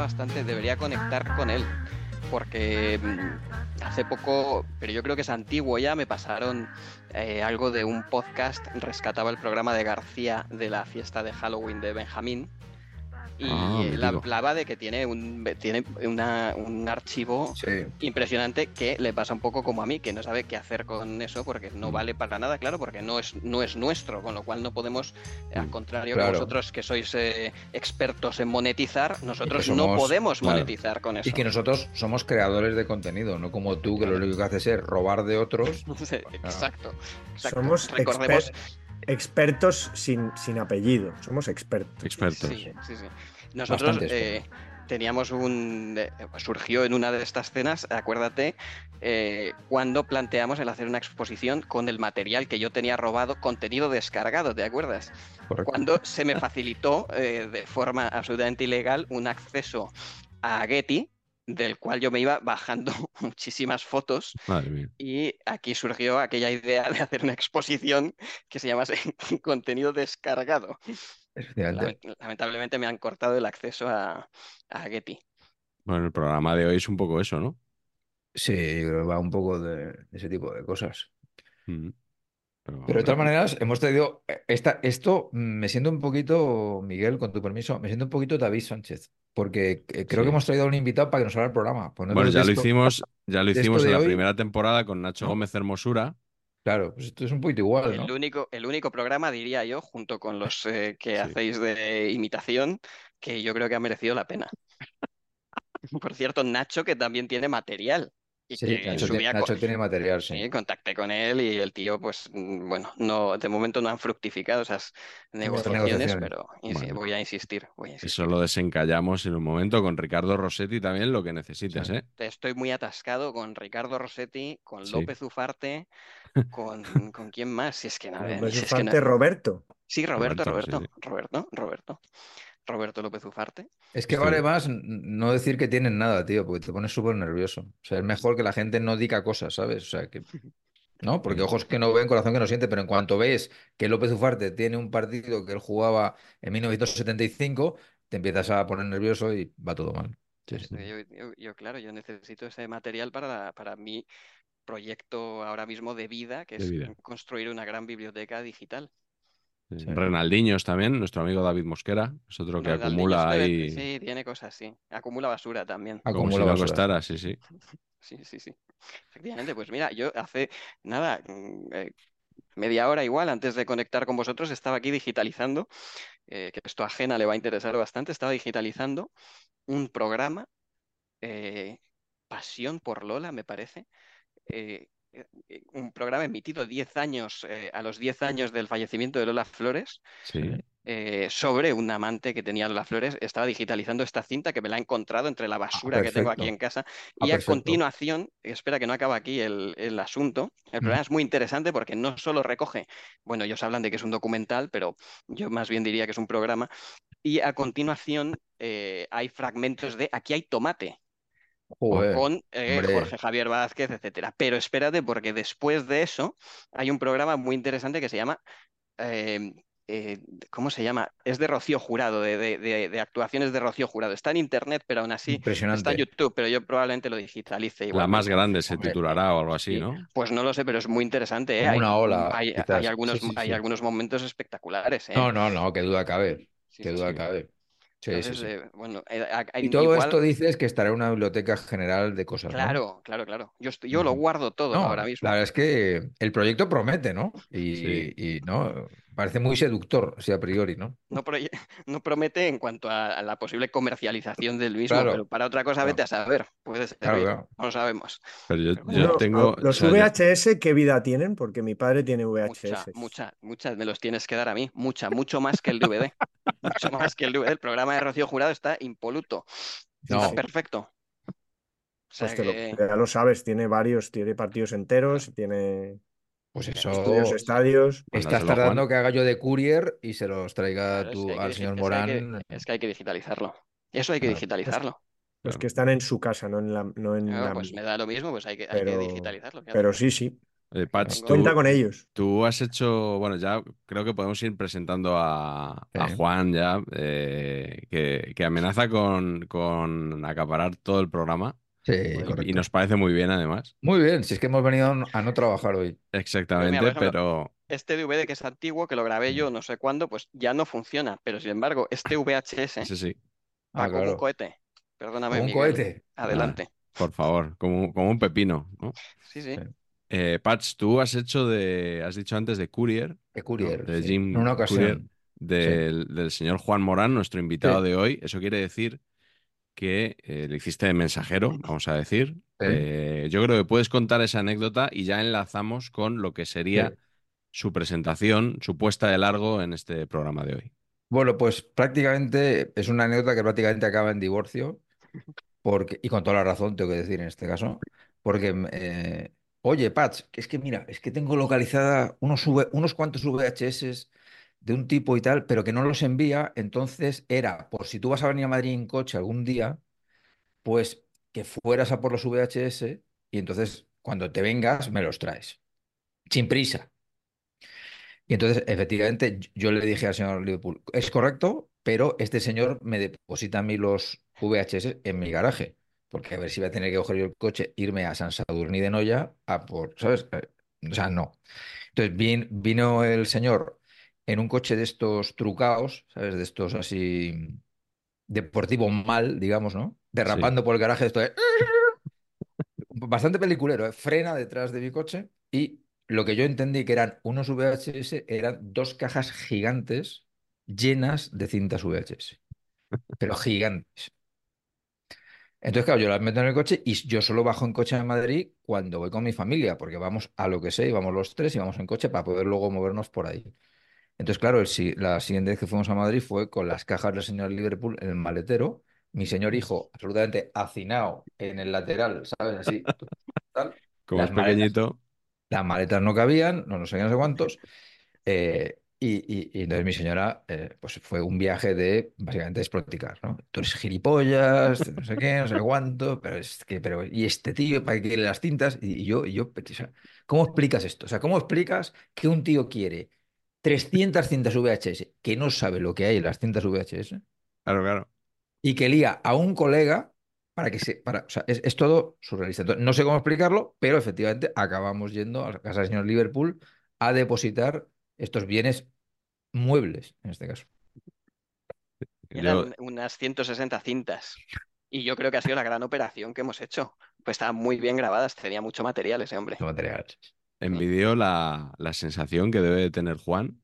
Bastante, debería conectar con él, porque mm, hace poco, pero yo creo que es antiguo ya, me pasaron eh, algo de un podcast, rescataba el programa de García de la fiesta de Halloween de Benjamín. Y Ah, él hablaba de que tiene un, tiene una- un archivo Sí. impresionante que le pasa un poco como a mí, que no sabe qué hacer con eso porque Mm. no vale para nada, claro, porque no es, no es nuestro, con lo cual no podemos, eh, al contrario Claro. que vosotros que sois eh, expertos en monetizar, nosotros no podemos claro. monetizar con eso. Y que nosotros somos creadores de contenido, no como tú, que lo único que haces es robar de otros. exacto, exacto. Somos Recordemos, exper- expertos sin, sin apellido. Somos expertos. Expertos. Sí, sí, sí. Nosotros eh, teníamos un. eh, surgió en una de estas cenas, acuérdate, eh, cuando planteamos el hacer una exposición con el material que yo tenía robado, contenido descargado, ¿te acuerdas? Correcto. Cuando se me facilitó de forma absolutamente ilegal un acceso a Getty, del cual yo me iba bajando muchísimas fotos. Madre mía. Y aquí surgió aquella idea de hacer una exposición que se llamase contenido descargado. Lamentablemente me han cortado el acceso a, a Getty. Bueno, el programa de hoy es un poco eso, ¿no? Sí, yo creo que va un poco de, de ese tipo de cosas. Mm. Pero, Pero de todas maneras, hemos tenido eh, esta, esto, mm, me siento un poquito, Miguel, con tu permiso, me siento un poquito David Sánchez, porque eh, creo Sí. que hemos traído a un invitado para que nos haga el programa. Pues Bueno, ya lo hicimos, ya lo hicimos en la hoy- primera temporada con Nacho No. Gómez Hermosura. Claro, pues esto es un poquito igual, ¿no? El único, el único programa, diría yo, junto con los eh, que Sí. hacéis de imitación, que yo creo que ha merecido la pena. Por cierto, Nacho, que también tiene material. Y Sí, que Nacho, tiene- subía Nacho tiene material, sí. Sí, contacté con él y el tío, pues, mm, bueno, no, de momento no han fructificado esas negociaciones, negociaciones. pero Bueno. voy a insistir, voy a insistir. Eso lo desencallamos en un momento con Ricardo Rossetti también, lo que necesites, Sí. ¿eh? Estoy muy atascado con Ricardo Rossetti, con Sí. López Ufarte, con, con quién más, si es que nada, López si es que Roberto. Sí, Roberto, Roberto, Roberto, sí, Roberto, Roberto, Roberto López Ufarte. Es que Sí. vale más no decir que tienen nada, tío, porque te pones súper nervioso. O sea, es mejor que la gente no diga cosas, ¿sabes? O sea, que... ¿No? Porque ojos que no ven, corazón que no siente, pero en cuanto ves que López Ufarte tiene un partido que él jugaba en 1975, te empiezas a poner nervioso y va todo mal. Sí, sí. Yo, yo- yo, claro, yo necesito ese material para, para mi proyecto ahora mismo de vida, que De es vida. construir una gran biblioteca digital. Sí. Renaldiños también, nuestro amigo David Mosquera, es otro que acumula ahí Sí, tiene cosas, sí. Acumula basura también. como Acumula si basura. sí, sí. Sí, sí, sí. Efectivamente, pues mira, yo hace nada, mm, eh, media hora igual, antes de conectar con vosotros, estaba aquí digitalizando, eh, que esto a Jena le va a interesar bastante, estaba digitalizando un programa, eh, Pasión por Lola, me parece, eh, eh, eh, un programa emitido 10 años, eh, a los 10 años del fallecimiento de Lola Flores, Sí. eh, sobre un amante que tenía Lola Flores. Estaba digitalizando esta cinta que me la he encontrado entre la basura que tengo aquí en casa. Ah, Y a perfecto. continuación, espera que no acaba aquí el, el asunto. El programa es muy interesante porque no solo recoge, bueno, ellos hablan de que es un documental, pero yo más bien diría que es un programa. Y a continuación eh, hay fragmentos de Aquí hay tomate. Joder, con eh. Jorge Javier Vázquez, etcétera. Pero espérate, porque después de eso hay un programa muy interesante que se llama eh, eh, ¿cómo se llama? Es de Rocío Jurado, de, de- de- de actuaciones de Rocío Jurado. Está en internet, pero aún así está en YouTube, pero yo probablemente lo digitalice La más grande se titulará o algo así, Sí. ¿no? Pues no lo sé, pero es muy interesante, ¿eh? Hay, una ola, hay, hay algunos, sí, hay algunos momentos espectaculares, ¿eh? No, no, no, qué duda cabe. Sí, Qué sí, duda sí. cabe. Sí, sí, Entonces, sí. eh, bueno, eh, a- a- Y todo igual, esto dices que estará en una biblioteca general de cosas, ¿no? claro, claro, claro. Yo, estoy- yo lo guardo todo No, ahora la mismo. verdad es que el proyecto promete, ¿no? Y, Sí. y, no, parece muy seductor, así a priori, ¿no? No, no promete en cuanto a, a la posible comercialización del mismo, Claro, pero para otra cosa claro. vete a saber. Puede Claro, servir, claro. no lo sabemos. Pero yo, Pero yo Uno- tengo. los o sea, yo- VHS, ¿qué vida tienen? Porque mi padre tiene VHS. mucha, mucha, me los tienes que dar a mí. Mucha, mucho más que el DVD. Mucho más que el DVD. El programa de Rocío Jurado está impoluto. Sí, Está No. perfecto. O sea Pues lo- que- ya lo sabes, tiene varios, tiene partidos enteros, tiene Pues estudios, eso. estadios. Estás Mándaselo, tardando que haga yo de courier y se los traiga claro, tú que al señor es que hay que- Morán. es que hay que digitalizarlo. Eso hay que Claro. digitalizarlo. Los que están en su casa, no en la, no en Claro, la pues me da lo mismo, pues hay que, hay que Pero, digitalizarlo. fíjate. pero sí, sí. eh, Patch, Tengo- tú, Cuenta con ellos. tú has hecho. Bueno, ya creo que podemos ir presentando a, a. Juan ya, eh, que, que amenaza con, con acaparar todo el programa. Sí, Y- nos parece muy bien, además. Muy bien, si es que hemos venido a no trabajar hoy. Exactamente, ejemplo, pero. Este DVD que es antiguo, que lo grabé yo no sé cuándo, pues ya no funciona. Pero sin embargo, este VHS sí, va Ah, como un cohete. Perdóname, Como un Miguel. cohete. Adelante. por favor, como, como un pepino, ¿no? Sí, sí. Sí. Eh, Patch, tú has hecho de. Has dicho antes de Courier, De courier. De sí. Jim En una Courier. ocasión. del, del señor Juan Morán, nuestro invitado Sí. de hoy. Eso quiere decir que eh, le hiciste de mensajero, vamos a decir. Eh, yo creo que puedes contar esa anécdota y ya enlazamos con lo que sería su presentación, su puesta de largo en este programa de hoy. Bueno, pues prácticamente es una anécdota que prácticamente acaba en divorcio, porque, y con toda la razón tengo que decir en este caso, porque, eh, oye, Patch, es que mira, es que tengo localizada unos, unos cuantos VHS de un tipo y tal, pero que no los envía, entonces era, por si tú vas a venir a Madrid en coche algún día, pues que fueras a por los VHS y entonces cuando te vengas me los traes, sin prisa. Y entonces, efectivamente, yo le dije al señor Liverpool, es correcto, pero este señor me deposita a mí los VHS en mi garaje, porque a ver si voy a tener que coger yo el coche, irme a San Sadurní de Noya a por, ¿sabes? Eh, O sea, no. Entonces vin- vino el señor en un coche de estos trucaos, ¿sabes? De estos así deportivo mal, digamos, ¿no? Derrapando por el garaje, esto de... Bastante peliculero, ¿eh? Frena detrás de mi coche y lo que yo entendí que eran unos VHS eran dos cajas gigantes llenas de cintas VHS, pero gigantes. Entonces, claro, yo las meto en el coche y yo solo bajo en coche a Madrid cuando voy con mi familia, porque vamos a lo que sé, y vamos los tres y vamos en coche para poder luego movernos por ahí. Entonces, claro, el la siguiente vez que fuimos a Madrid fue con las cajas del señor Liverpool en el maletero, mi señor hijo absolutamente hacinado en el lateral, ¿sabes? Así, tal. Como Las es maletas. pequeñito, Las maletas no cabían, no, no sé qué, no sé cuántos. eh, y, y- y entonces mi señora, eh, pues fue un viaje de básicamente desproticar, ¿no? Tú eres gilipollas, no sé qué, no sé cuánto, pero es que, pero, y este tío, ¿para qué quiere las tintas? Y, y yo, y yo, o sea, ¿cómo explicas esto? O sea, ¿cómo explicas que un tío quiere 300 cintas VHS, que no sabe lo que hay en las cintas VHS, claro, claro. y que lía a un colega para que se. Para, o sea, es, es todo surrealista. Entonces, no sé cómo explicarlo, pero efectivamente acabamos yendo a la casa del señor Liverpool a depositar estos bienes muebles, en este caso. Yo, Eran unas 160 cintas. Y yo creo que ha sido la gran operación que hemos hecho. Pues estaban muy bien grabadas, tenía mucho material ese hombre. Los materiales. Envidio la, la sensación que debe de tener Juan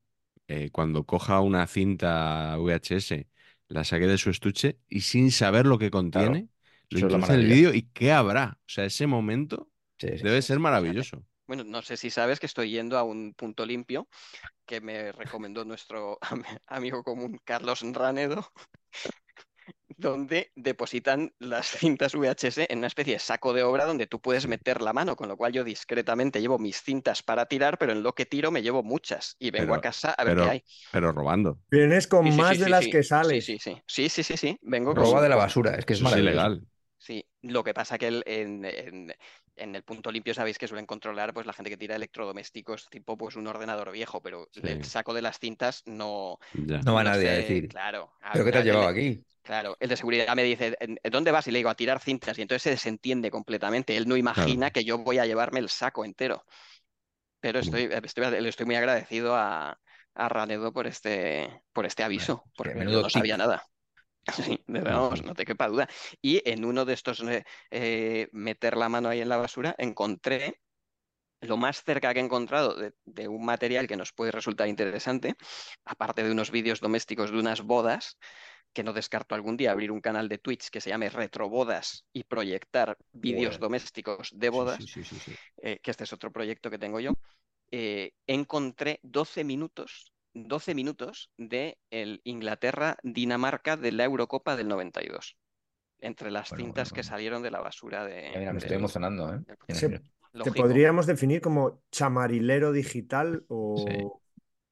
eh, cuando coja una cinta VHS, la saque de su estuche y sin saber lo que contiene, lo es la introduce en el vídeo y qué habrá. O sea, ese momento Sí, sí, debe sí. ser maravilloso. Bueno, no sé si sabes que estoy yendo a un punto limpio que me recomendó nuestro am- amigo común Carlos Ranedo, donde depositan las cintas VHS en una especie de saco de obra donde tú puedes meter la mano, con lo cual yo discretamente llevo mis cintas para tirar, pero en lo que tiro me llevo muchas y vengo Pero- a casa a ver pero- qué hay. Pero robando. Vienes con Sí, sí, más sí, de sí, las sí. que sales. Sí, sí, sí. Sí, sí, sí, sí. Vengo con- Roba de la basura, es que es ilegal. Sí, lo que pasa que el- en, en- en el punto limpio sabéis que suelen controlar pues la gente que tira electrodomésticos tipo pues un ordenador viejo, pero el saco de las cintas no, Ya. No va no nadie a decir. claro. a- ¿Pero qué te has el de- llevado aquí? Claro, el de seguridad me dice, "¿En- en ¿dónde vas? Y le digo, a tirar cintas. Y entonces se desentiende completamente. Él no imagina que yo voy a llevarme el saco entero. Pero estoy, estoy, le estoy muy agradecido a, a Ranedo por este, por este aviso, que porque yo menudo no sabía nada. Sí, vamos, no te quepa duda. Y en uno de estos eh, eh, meter la mano ahí en la basura, encontré lo más cerca que he encontrado de, de un material que nos puede resultar interesante, aparte de unos vídeos domésticos de unas bodas, que no descarto algún día abrir un canal de Twitch que se llame Retrobodas y proyectar vídeos domésticos de bodas, sí, sí, sí, sí. eh, que este es otro proyecto que tengo yo, eh, encontré 12 minutos, 12 minutos de el Inglaterra-Dinamarca de la Eurocopa del 92, entre las Bueno, cintas bueno, que bueno. salieron de la basura de... Mira, me estoy emocionando, ¿eh? Se-. Te podríamos definir como chamarilero digital o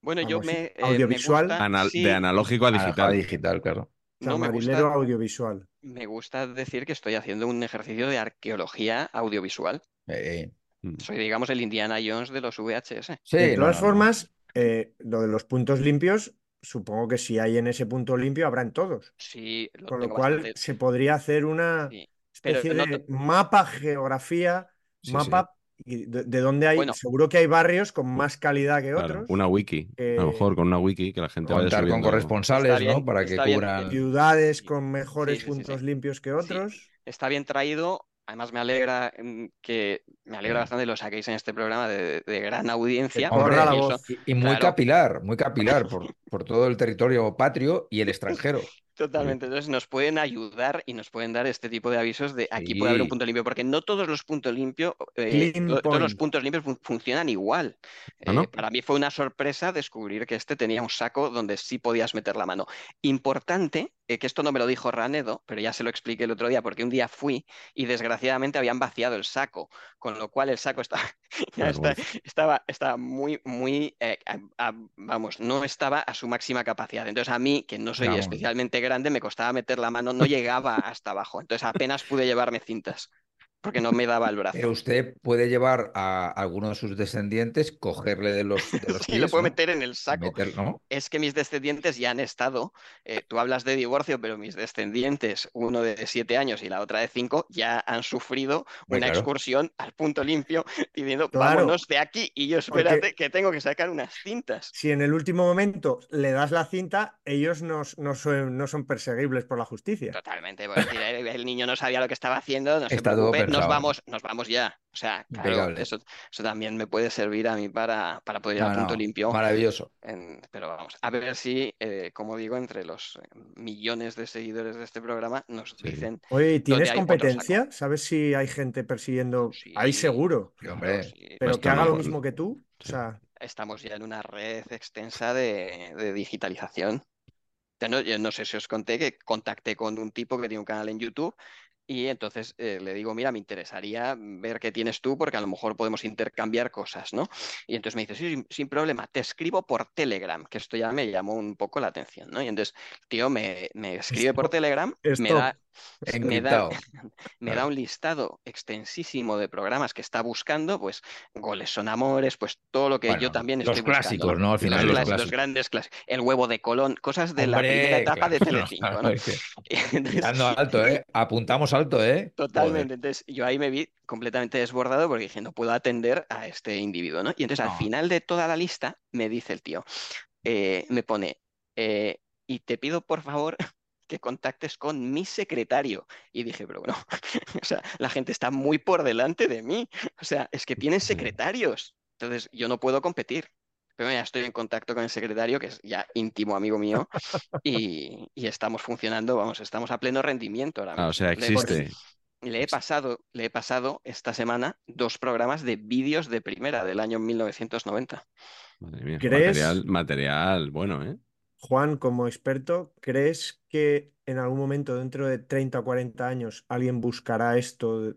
Bueno, yo me, eh, me audiovisual. gusta- Anal- sí, De analógico a digital. digital, claro. no me chamarilero gusta, audiovisual. me gusta decir que estoy haciendo un ejercicio de arqueología audiovisual. Eh, Mm. Soy, digamos, el Indiana Jones de los VHS. sí, de todas no, no. formas, eh, lo de los puntos limpios, supongo que si hay en ese punto limpio, habrá en todos. Sí, lo Con lo cual bastante- se podría hacer una sí. Especie no de mapa, geografía, Sí, mapa de, de dónde hay. Bueno. Seguro que hay barrios con más calidad que Claro, otros. una wiki. A lo mejor con una wiki que la gente vaya Contar con subiendo. corresponsales, Está bien, ¿no? Para que cubran. Ciudades con mejores Sí, sí, sí, puntos sí. limpios que otros. está bien traído. Además, me alegra mm, que me alegra bastante lo saquéis en este programa de, de gran audiencia. la voz. Y, y muy Claro. capilar, muy capilar por, por todo el territorio patrio y el extranjero. Totalmente. Entonces nos pueden ayudar y nos pueden dar este tipo de avisos de aquí puede haber un punto limpio, porque no todos los puntos limpios, eh, to- todos los puntos limpios fun- funcionan igual. ¿Ah, no? Eh, para mí fue una sorpresa descubrir que este tenía un saco donde sí podías meter la mano. Importante, eh, que esto no me lo dijo Ranedo, pero ya se lo expliqué el otro día, porque un día fui y desgraciadamente habían vaciado el saco, con lo cual el saco estaba, ya está- estaba, estaba muy, muy, a- a- vamos, no estaba a su máxima capacidad. Entonces a mí, que no soy Vamos. especialmente grande, me costaba meter la mano, no llegaba hasta abajo. Entonces apenas pude llevarme cintas, porque no me daba el brazo. Pero usted puede llevar a alguno de sus descendientes, cogerle de los, de los Sí, lo pies, puedo ¿no? meter en el saco. Meter- ¿no? Es que mis descendientes ya han estado, eh, tú hablas de divorcio, pero mis descendientes, uno de siete años y la otra de cinco, ya han sufrido una claro. excursión al punto limpio diciendo, Claro. vámonos de aquí. Y yo, Porque- espérate, que tengo que sacar unas cintas. Si en el último momento le das la cinta, ellos no, no son, no son perseguibles por la justicia. Totalmente, el, niño no sabía lo que estaba haciendo, no se Está todo preocupe, nos vamos, nos vamos ya. O sea, claro, eso, eso también me puede servir a mí para, para poder ir al No, punto no, limpio. Maravilloso. En- pero vamos, a ver si, eh, como digo, entre los eh, millones de seguidores de este programa nos Sí. dicen. Oye, ¿y ¿tienes competencia? ¿Sabes si hay gente persiguiendo? Sí, Hay seguro. Sí, hombre. sí, Pero Pues que haga lo mismo que tú. O sea, estamos ya en una red extensa de, de digitalización. Ya no, yo no sé si os conté que contacté con un tipo que tiene un canal en YouTube y entonces eh, le digo, mira, me interesaría ver qué tienes tú porque a lo mejor podemos intercambiar cosas, ¿no? Y entonces me dice, sí, sin, sin problema, te escribo por Telegram, que esto ya me llamó un poco la atención, ¿no? Y entonces, tío, me, me escribe por Stop. Telegram, me da, me da, me da Claro. un listado extensísimo de programas que está buscando, pues goles son amores, pues todo lo que Bueno, yo también los estoy buscando. clásicos, ¿no? Al final, los, los los grandes clásicos. El huevo de Colón, cosas de la primera etapa de Telecinco, ¿no? Entonces, alto, ¿eh? Apuntamos alto, ¿eh? Totalmente. Entonces, yo ahí me vi completamente desbordado porque dije, no puedo atender a este individuo, ¿no? Y entonces, No. al final de toda la lista, me dice el tío, eh, me pone, eh, y te pido por favor que contactes con mi secretario. Y dije, pero bueno, o sea, la gente está muy por delante de mí. O sea, es que tienen secretarios. Entonces, yo no puedo competir. Pero ya estoy en contacto con el secretario, que es ya íntimo amigo mío, y, y estamos funcionando, vamos, estamos a pleno rendimiento ahora Ah, o sea, mismo. Le- existe. le he pasado, le he pasado esta semana dos programas de vídeos de primera del año 1990. Madre mía. ¿Crees? Material, material bueno, ¿eh? Juan, como experto, ¿crees que en algún momento, dentro de 30 o 40 años, alguien buscará esto de,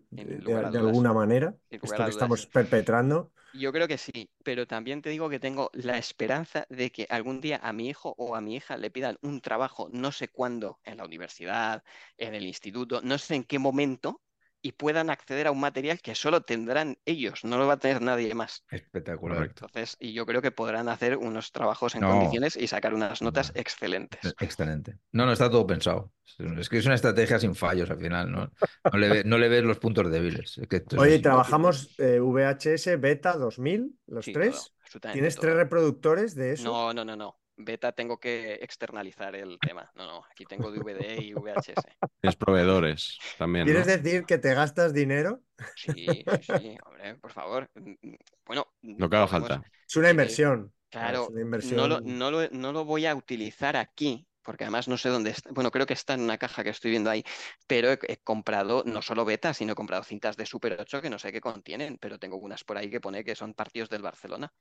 alguna manera? Esto que estamos perpetrando. Yo creo que sí, pero también te digo que tengo la esperanza de que algún día a mi hijo o a mi hija le pidan un trabajo, no sé cuándo, en la universidad, en el instituto, no sé en qué momento, y puedan acceder a un material que solo tendrán ellos, no lo va a tener nadie más. Espectacular. Correcto. Entonces, y yo creo que podrán hacer unos trabajos en No. condiciones y sacar unas notas No. excelentes. Excelente. No, no, está todo pensado. Es que es una estrategia sin fallos al final, ¿no? No le, ve- no le ves los puntos débiles. Es que esto es Oye, trabajamos eh, VHS Beta 2000, los Sí, tres. todo, ¿Tienes todo. tres reproductores de eso? No, no, no, no. Beta tengo que externalizar el tema. No, no, aquí tengo DVD y VHS. Tienes proveedores también, ¿no? ¿Quieres decir que te gastas dinero? Sí, sí, sí, hombre, por favor. Mm, mm, Bueno, Lo que haga falta. Es una Sí, inversión. Claro, Es una no inversión. lo, no lo- no lo voy a utilizar aquí, porque además no sé dónde está. Bueno, creo que está en una caja que estoy viendo ahí, pero he, he comprado no solo beta, sino he comprado cintas de Super 8 que no sé qué contienen, pero tengo unas por ahí que pone que son partidos del Barcelona.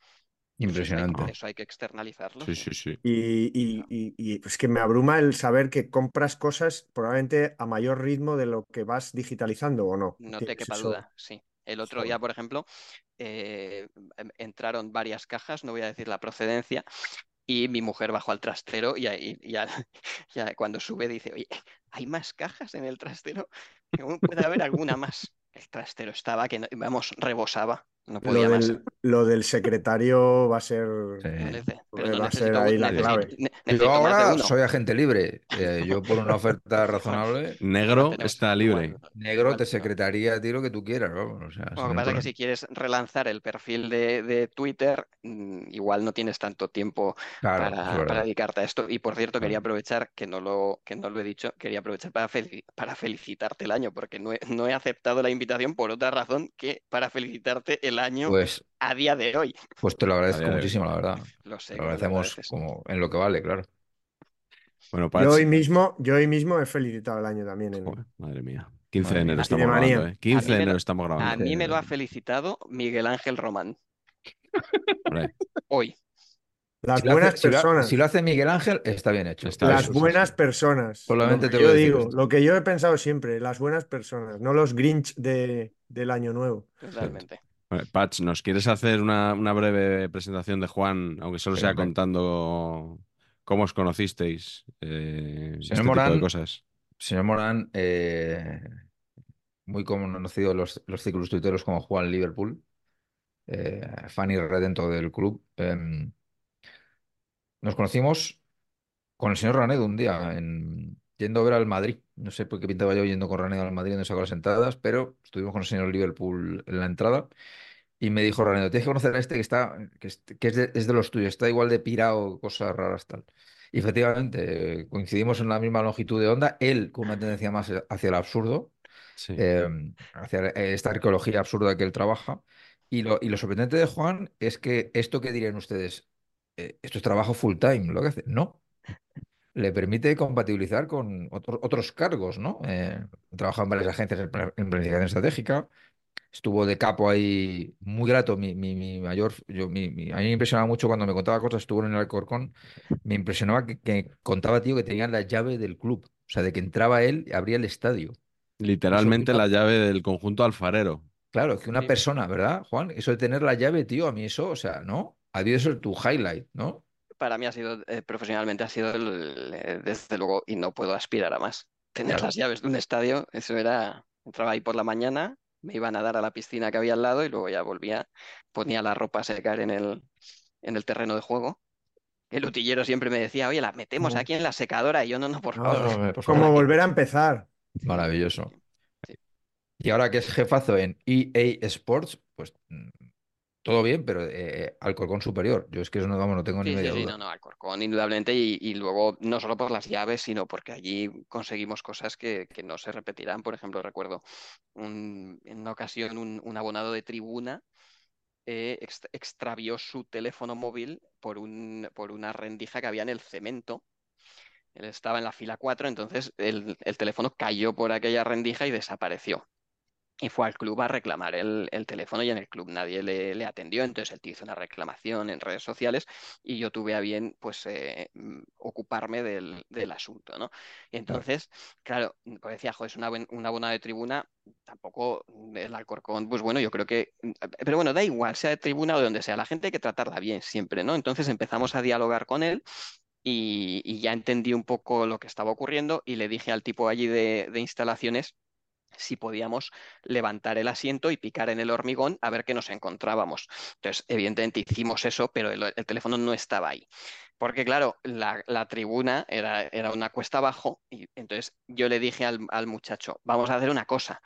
Impresionante. Eso hay, que- eso hay que externalizarlo. Sí, sí. sí. Y, y- y- y es que me abruma el saber que compras cosas probablemente a mayor ritmo de lo que vas digitalizando o no. No te quepa eso- duda, sí. El otro día, por ejemplo, eh, em- entraron varias cajas, no voy a decir la procedencia, y mi mujer bajó al trastero y, ahí- y ya, ya cuando sube dice, oye, ¿hay más cajas en el trastero? ¿Cómo puede haber alguna más? El trastero estaba que, no- vamos, rebosaba, no Lo más. del, lo del secretario va a ser. Sí. Va a ser ahí la clave. Yo ahora soy agente libre. Eh, yo por una oferta razonable, Negro está libre. negro te secretaría, tío, lo que tú quieras. vamos, o sea, Bueno, lo que pasa es que si quieres relanzar el perfil de, de Twitter, mm, igual no tienes tanto tiempo Claro, para, dedicarte a esto. Y por cierto, quería aprovechar, que no lo, que no lo he dicho, quería aprovechar para, felici- para felicitarte el año, porque no he, no he aceptado la invitación por otra razón que para felicitarte el año Pues, a día de hoy. pues te lo A agradezco muchísimo, la verdad. Lo sé. Lo lo agradecemos como en lo que vale, claro. Bueno, Yo hoy mismo, yo hoy mismo he felicitado el año también. en- Joder, madre mía. 15 de enero estamos grabando, ¿eh? 15 A mí de me lo- enero estamos A grabando. mí me lo ha felicitado Miguel Ángel Román, hoy. Las Si buenas hace, si lo ha- personas. si lo hace Miguel Ángel, está bien hecho. Está Las bien. Buenas sí. personas. Solamente te a yo decir digo, esto. lo que yo he pensado siempre, las buenas personas, no los Grinch de, del año nuevo. Totalmente. Patch, ¿nos quieres hacer una, una breve presentación de Juan, aunque solo sea contando cómo os conocisteis? eh, Señor este tipo de Morán, cosas. Señor Morán, eh, muy conocido los, los ciclos tuiteros como Juan Liverpool, eh, fan y redento del club. Em, nos conocimos con el señor Ranedo un día, en, yendo a ver al Madrid. No sé por qué pintaba yo yendo con Ranedo al Madrid, donde sacó las entradas, pero estuvimos con el señor Liverpool en la entrada. Y me dijo Ranedo, tienes que conocer a este que está, que es, que es de, es de los tuyos, está igual de pirado, cosas raras tal. Y efectivamente, coincidimos en la misma longitud de onda, él con una tendencia más hacia el absurdo, Sí. eh, hacia esta arqueología absurda que él trabaja. Y lo, y lo sorprendente de Juan es que esto que dirían ustedes, eh, esto es trabajo full time, lo que hace. No, le permite compatibilizar con otro- otros cargos, ¿no? Eh, en varias agencias en pla- en planificación estratégica, estuvo de capo ahí, muy grato, mi, mi, mi mayor, yo, mi, mi- a mí me impresionaba mucho cuando me contaba cosas, estuvo en el Alcorcón, me impresionaba que, que contaba, tío, que tenían la llave del club, o sea, de que entraba él y abría el estadio. Literalmente Eso, la llave del conjunto alfarero. Claro, que una persona, ¿verdad, Juan? Eso de tener la llave, tío, a mí eso, o sea, ¿no? Ha debido ser tu highlight, ¿no? Para mí ha sido, eh, profesionalmente ha sido, el- eh, desde luego, y no puedo aspirar a más. Tener Claro. las llaves de un estadio, eso era, entraba ahí por la mañana, me iba a nadar a la piscina que había al lado y luego ya volvía, ponía la ropa a secar en el, en el terreno de juego. El utillero siempre me decía, oye, la metemos aquí en la secadora. Y yo, no, no, por favor. No, no. Como volver a empezar. Maravilloso. Sí. Y ahora que es jefazo en EA Sports, pues mm, todo bien, pero eh, Alcorcón superior. Yo es que eso no, vamos, no tengo ni Sí, sí, media sí, duda. no, no, Alcorcón, indudablemente, y, y luego no solo por las llaves, sino porque allí conseguimos cosas que, que no se repetirán. Por ejemplo, recuerdo un- en una ocasión un, un abonado de tribuna eh, ex- extravió su teléfono móvil por, un, por una rendija que había en el cemento. Él estaba en la fila 4, entonces el, el teléfono cayó por aquella rendija y desapareció. Y fue al club a reclamar el, el teléfono y en el club nadie le, le atendió, entonces él te hizo una reclamación en redes sociales y yo tuve a bien pues eh, mm, ocuparme del, del asunto, ¿no? Y entonces, claro, pues decía, joder, es una, buen- una buena de tribuna, tampoco el Alcorcón, pues bueno, yo creo que, mm, pero bueno, da igual, sea de tribuna o de donde sea, la gente hay que tratarla bien siempre, ¿no? Entonces empezamos a dialogar con él y, y ya entendí un poco lo que estaba ocurriendo y le dije al tipo allí de, de instalaciones si podíamos levantar el asiento y picar en el hormigón a ver qué nos encontrábamos. Entonces, evidentemente hicimos eso, pero el, el teléfono no estaba ahí. Porque claro, la, tribuna era, una cuesta abajo y entonces yo le dije al, muchacho, vamos a hacer una cosa,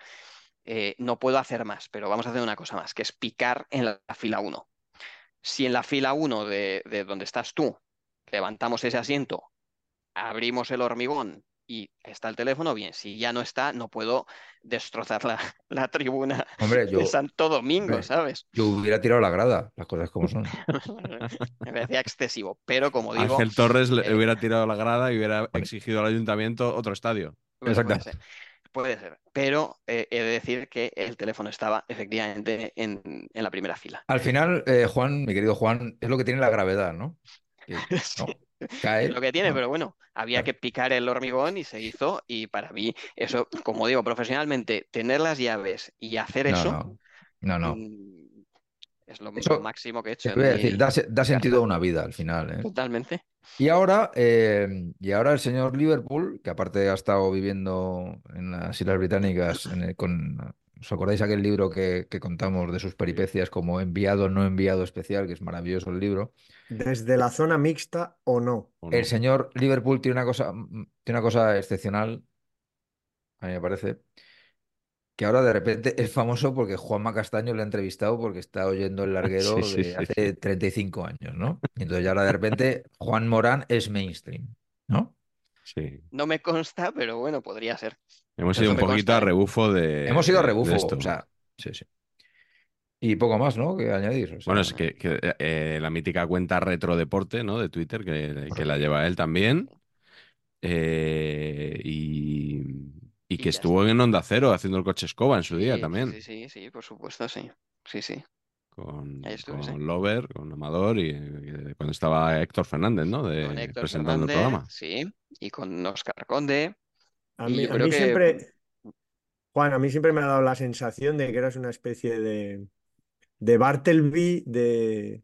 eh, no puedo hacer más, pero vamos a hacer una cosa más, que es picar en la, la fila 1. Si en la fila 1 de, de donde estás tú levantamos ese asiento, abrimos el hormigón y está el teléfono, bien, si ya no está, no puedo destrozar la, la tribuna Hombre, yo, de Santo Domingo, hombre, ¿sabes? yo hubiera tirado la grada, las cosas como son. Me parecía excesivo, pero como digo, Ángel Torres le eh, hubiera tirado la grada y hubiera exigido al ayuntamiento otro estadio. bueno, puede Exacto. ser, puede ser, pero eh, he de decir que el teléfono estaba efectivamente en, en la primera fila. Al final, eh, Juan, mi querido Juan, es lo que tiene la gravedad, ¿no? Que, Sí, es lo que tiene, ¿no? pero bueno, había que picar el hormigón y se hizo, y para mí, eso, como digo, profesionalmente, tener las llaves y hacer No, eso no, no, no. mm, es lo, Eso máximo que he hecho voy a decir, da, se- da sentido a una vida al final, ¿eh? Totalmente. Y ahora, eh, y ahora el señor Liverpool, que aparte ha estado viviendo en las Islas Británicas, en el- con, ¿os acordáis aquel libro que, que contamos de sus peripecias como enviado, no enviado especial, que es maravilloso el libro? Desde la zona mixta o no. ¿o El señor Liverpool tiene una cosa, mm, tiene una cosa excepcional, a mí me parece, que ahora de repente es famoso porque Juanma Castaño le ha entrevistado porque está oyendo el larguero sí, de sí, hace sí. 35 años, ¿no? Y entonces ya ahora de repente Juan Morán es mainstream, ¿no? Sí. No me consta, pero bueno, podría ser. Hemos ido un poquito a ¿eh? rebufo de, Hemos ido a rebufo, esto. o sea, sí, sí. Y poco más, ¿no? Que añadir. O Bueno, es que, que, eh, la mítica cuenta Retrodeporte, ¿no? De Twitter, que, que la lleva él también. eh, y, que estuvo está. en Onda Cero haciendo el coche escoba en su día Sí, también. sí, sí, sí, por supuesto, sí. Sí, sí. Con, sí. con Lover, con Amador y cuando estaba Héctor Fernández, ¿no? Con De, Héctor presentando el programa. sí, y con Oscar Conde. A mí, yo a creo mí que siempre, Juan, a mí siempre me ha dado la sensación de que eras una especie de, de Bartleby, de,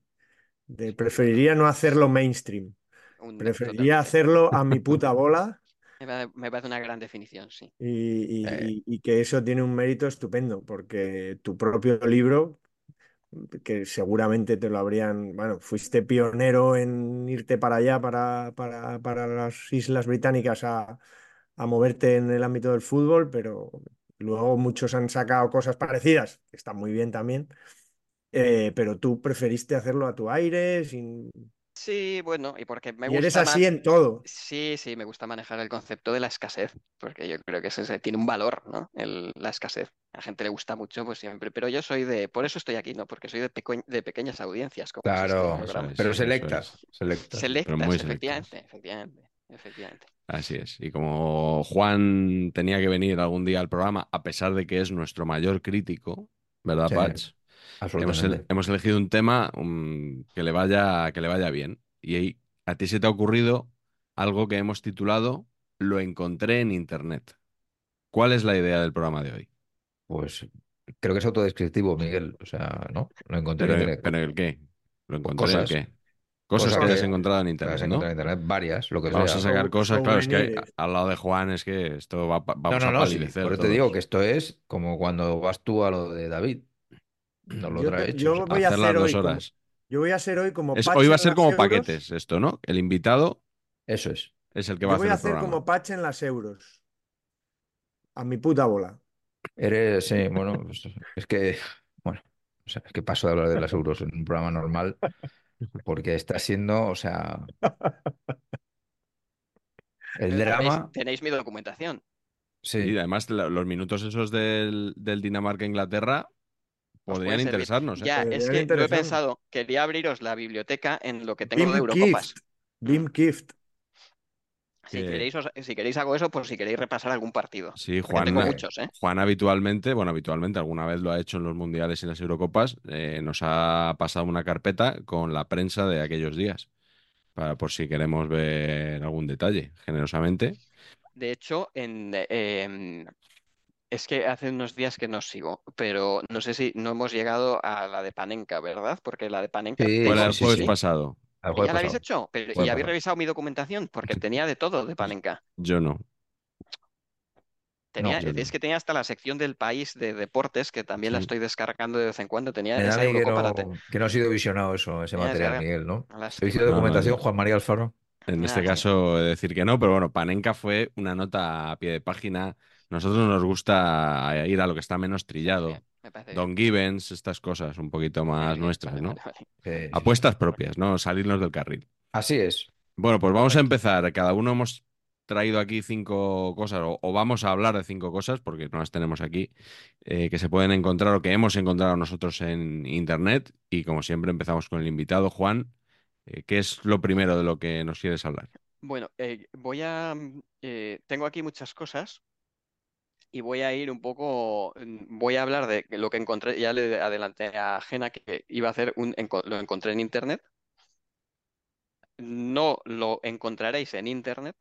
de preferiría no hacerlo mainstream. un- Preferiría hacerlo a mi puta bola Me pa- me parece una gran definición, sí. y, y- Eh, y- y que eso tiene un mérito estupendo, porque tu propio libro, que seguramente te lo habrían, bueno, fuiste pionero en irte para allá, para, para, para las Islas Británicas a, a moverte en el ámbito del fútbol, pero luego muchos han sacado cosas parecidas, que están muy bien también, eh, pero tú preferiste hacerlo a tu aire, sin... Sí, bueno, y porque me y eres gusta así más. en todo. Sí, sí, me gusta manejar el concepto de la escasez, porque yo creo que ese, tiene un valor, ¿no? El- la escasez. A la gente le gusta mucho, pues siempre. Pero yo soy de, por eso estoy aquí, ¿no? Porque soy de, de pequeñas audiencias, como es este claro, pero selectas, selectas. Muy selectas. efectivamente, efectivamente. Así es. Y como Juan tenía que venir algún día al programa, a pesar de que es nuestro mayor crítico, ¿verdad, Sí, Patch? Hemos, el- absolutamente. hemos elegido un tema um, que le vaya, que le vaya bien. Y ahí, a ti se te ha ocurrido algo que hemos titulado Lo encontré en Internet. ¿Cuál es la idea del programa de hoy? Pues creo que es autodescriptivo, Miguel. O sea, ¿no? Lo encontré en ¿Pero, internet. pero el qué? ¿Lo Pues encontré el cosas. qué? Cosas, Cosas que hayas que- encontrado en que has Internet, ¿no? encontrado en internet, varias, lo que Vamos sea. a sacar cosas, claro, es que al lado de Juan es que esto va, No, no, a no, sí, por eso te digo que esto es como cuando vas tú a lo de David. Nos lo Yo, trae hecho. yo voy a Hacer las hacer dos hoy como, horas. yo voy a ser hoy como Es- hoy va a ser como Euros. paquetes esto, ¿no? El invitado Eso es. es el que Yo va a voy hacer a el hacer como Patch en las euros. A mi puta bola. Eres, sí, bueno, pues, es que, bueno, o sea, es que paso de hablar de las euros en un programa normal porque está siendo, o sea, el drama, tenéis mi documentación. Sí, sí, además la- los minutos esos del, del Dinamarca-Inglaterra podrían interesarnos, ¿eh? Ya, es que lo he pensado. Quería abriros la biblioteca en lo que tengo de Bim Eurocopas. Kift. Bim Kift. Si que- queréis, os- si queréis hago eso por si queréis repasar algún partido. Sí, Juan, tengo eh, muchos, ¿eh? Juan habitualmente, bueno, habitualmente, alguna vez lo ha hecho en los mundiales y las Eurocopas, eh, nos ha pasado una carpeta con la prensa de aquellos días, para por si queremos ver algún detalle, generosamente. De hecho, en, eh, em, es que hace unos días que no sigo, pero no sé si no hemos llegado a la de Panenka, ¿verdad? Porque la de Panenka Sí, Fue el jueves sí. pasado, ¿Ya jueves la habéis pasado. hecho? Pero, ¿y habéis pasado. revisado mi documentación? Porque tenía de todo de Panenka. yo no. Tenía, yo no. es que tenía hasta la sección del país de deportes, que también la estoy descargando de vez en cuando. Tenía esa que no, que no ha sido visionado eso, ese material, Miguel, ¿no? ¿Servicio de No, documentación, no. Juan María Alfaro? En este sí. caso, he de decir que no, pero bueno, Panenka fue una nota a pie de página. Nosotros nos gusta ir a lo que está menos trillado. Me parece Don bien. Gibbons, estas cosas un poquito más nuestras, vale, ¿no? vale, vale. Sí, sí, Apuestas propias, ¿no? Salirnos del carril. Así es. Bueno, pues vamos a empezar. Cada uno hemos traído aquí cinco cosas, o, o vamos a hablar de cinco cosas, porque no las tenemos aquí, eh, que se pueden encontrar o que hemos encontrado nosotros en internet. Y como siempre, empezamos con el invitado, Juan. Eh, ¿qué es lo primero de lo que nos quieres hablar? Bueno, eh, voy a. mm, eh, tengo aquí muchas cosas y voy a ir un poco. mm, Voy a hablar de lo que encontré. Ya le adelanté a Jena que iba a hacer un. Lo encontré en internet. No lo encontraréis en internet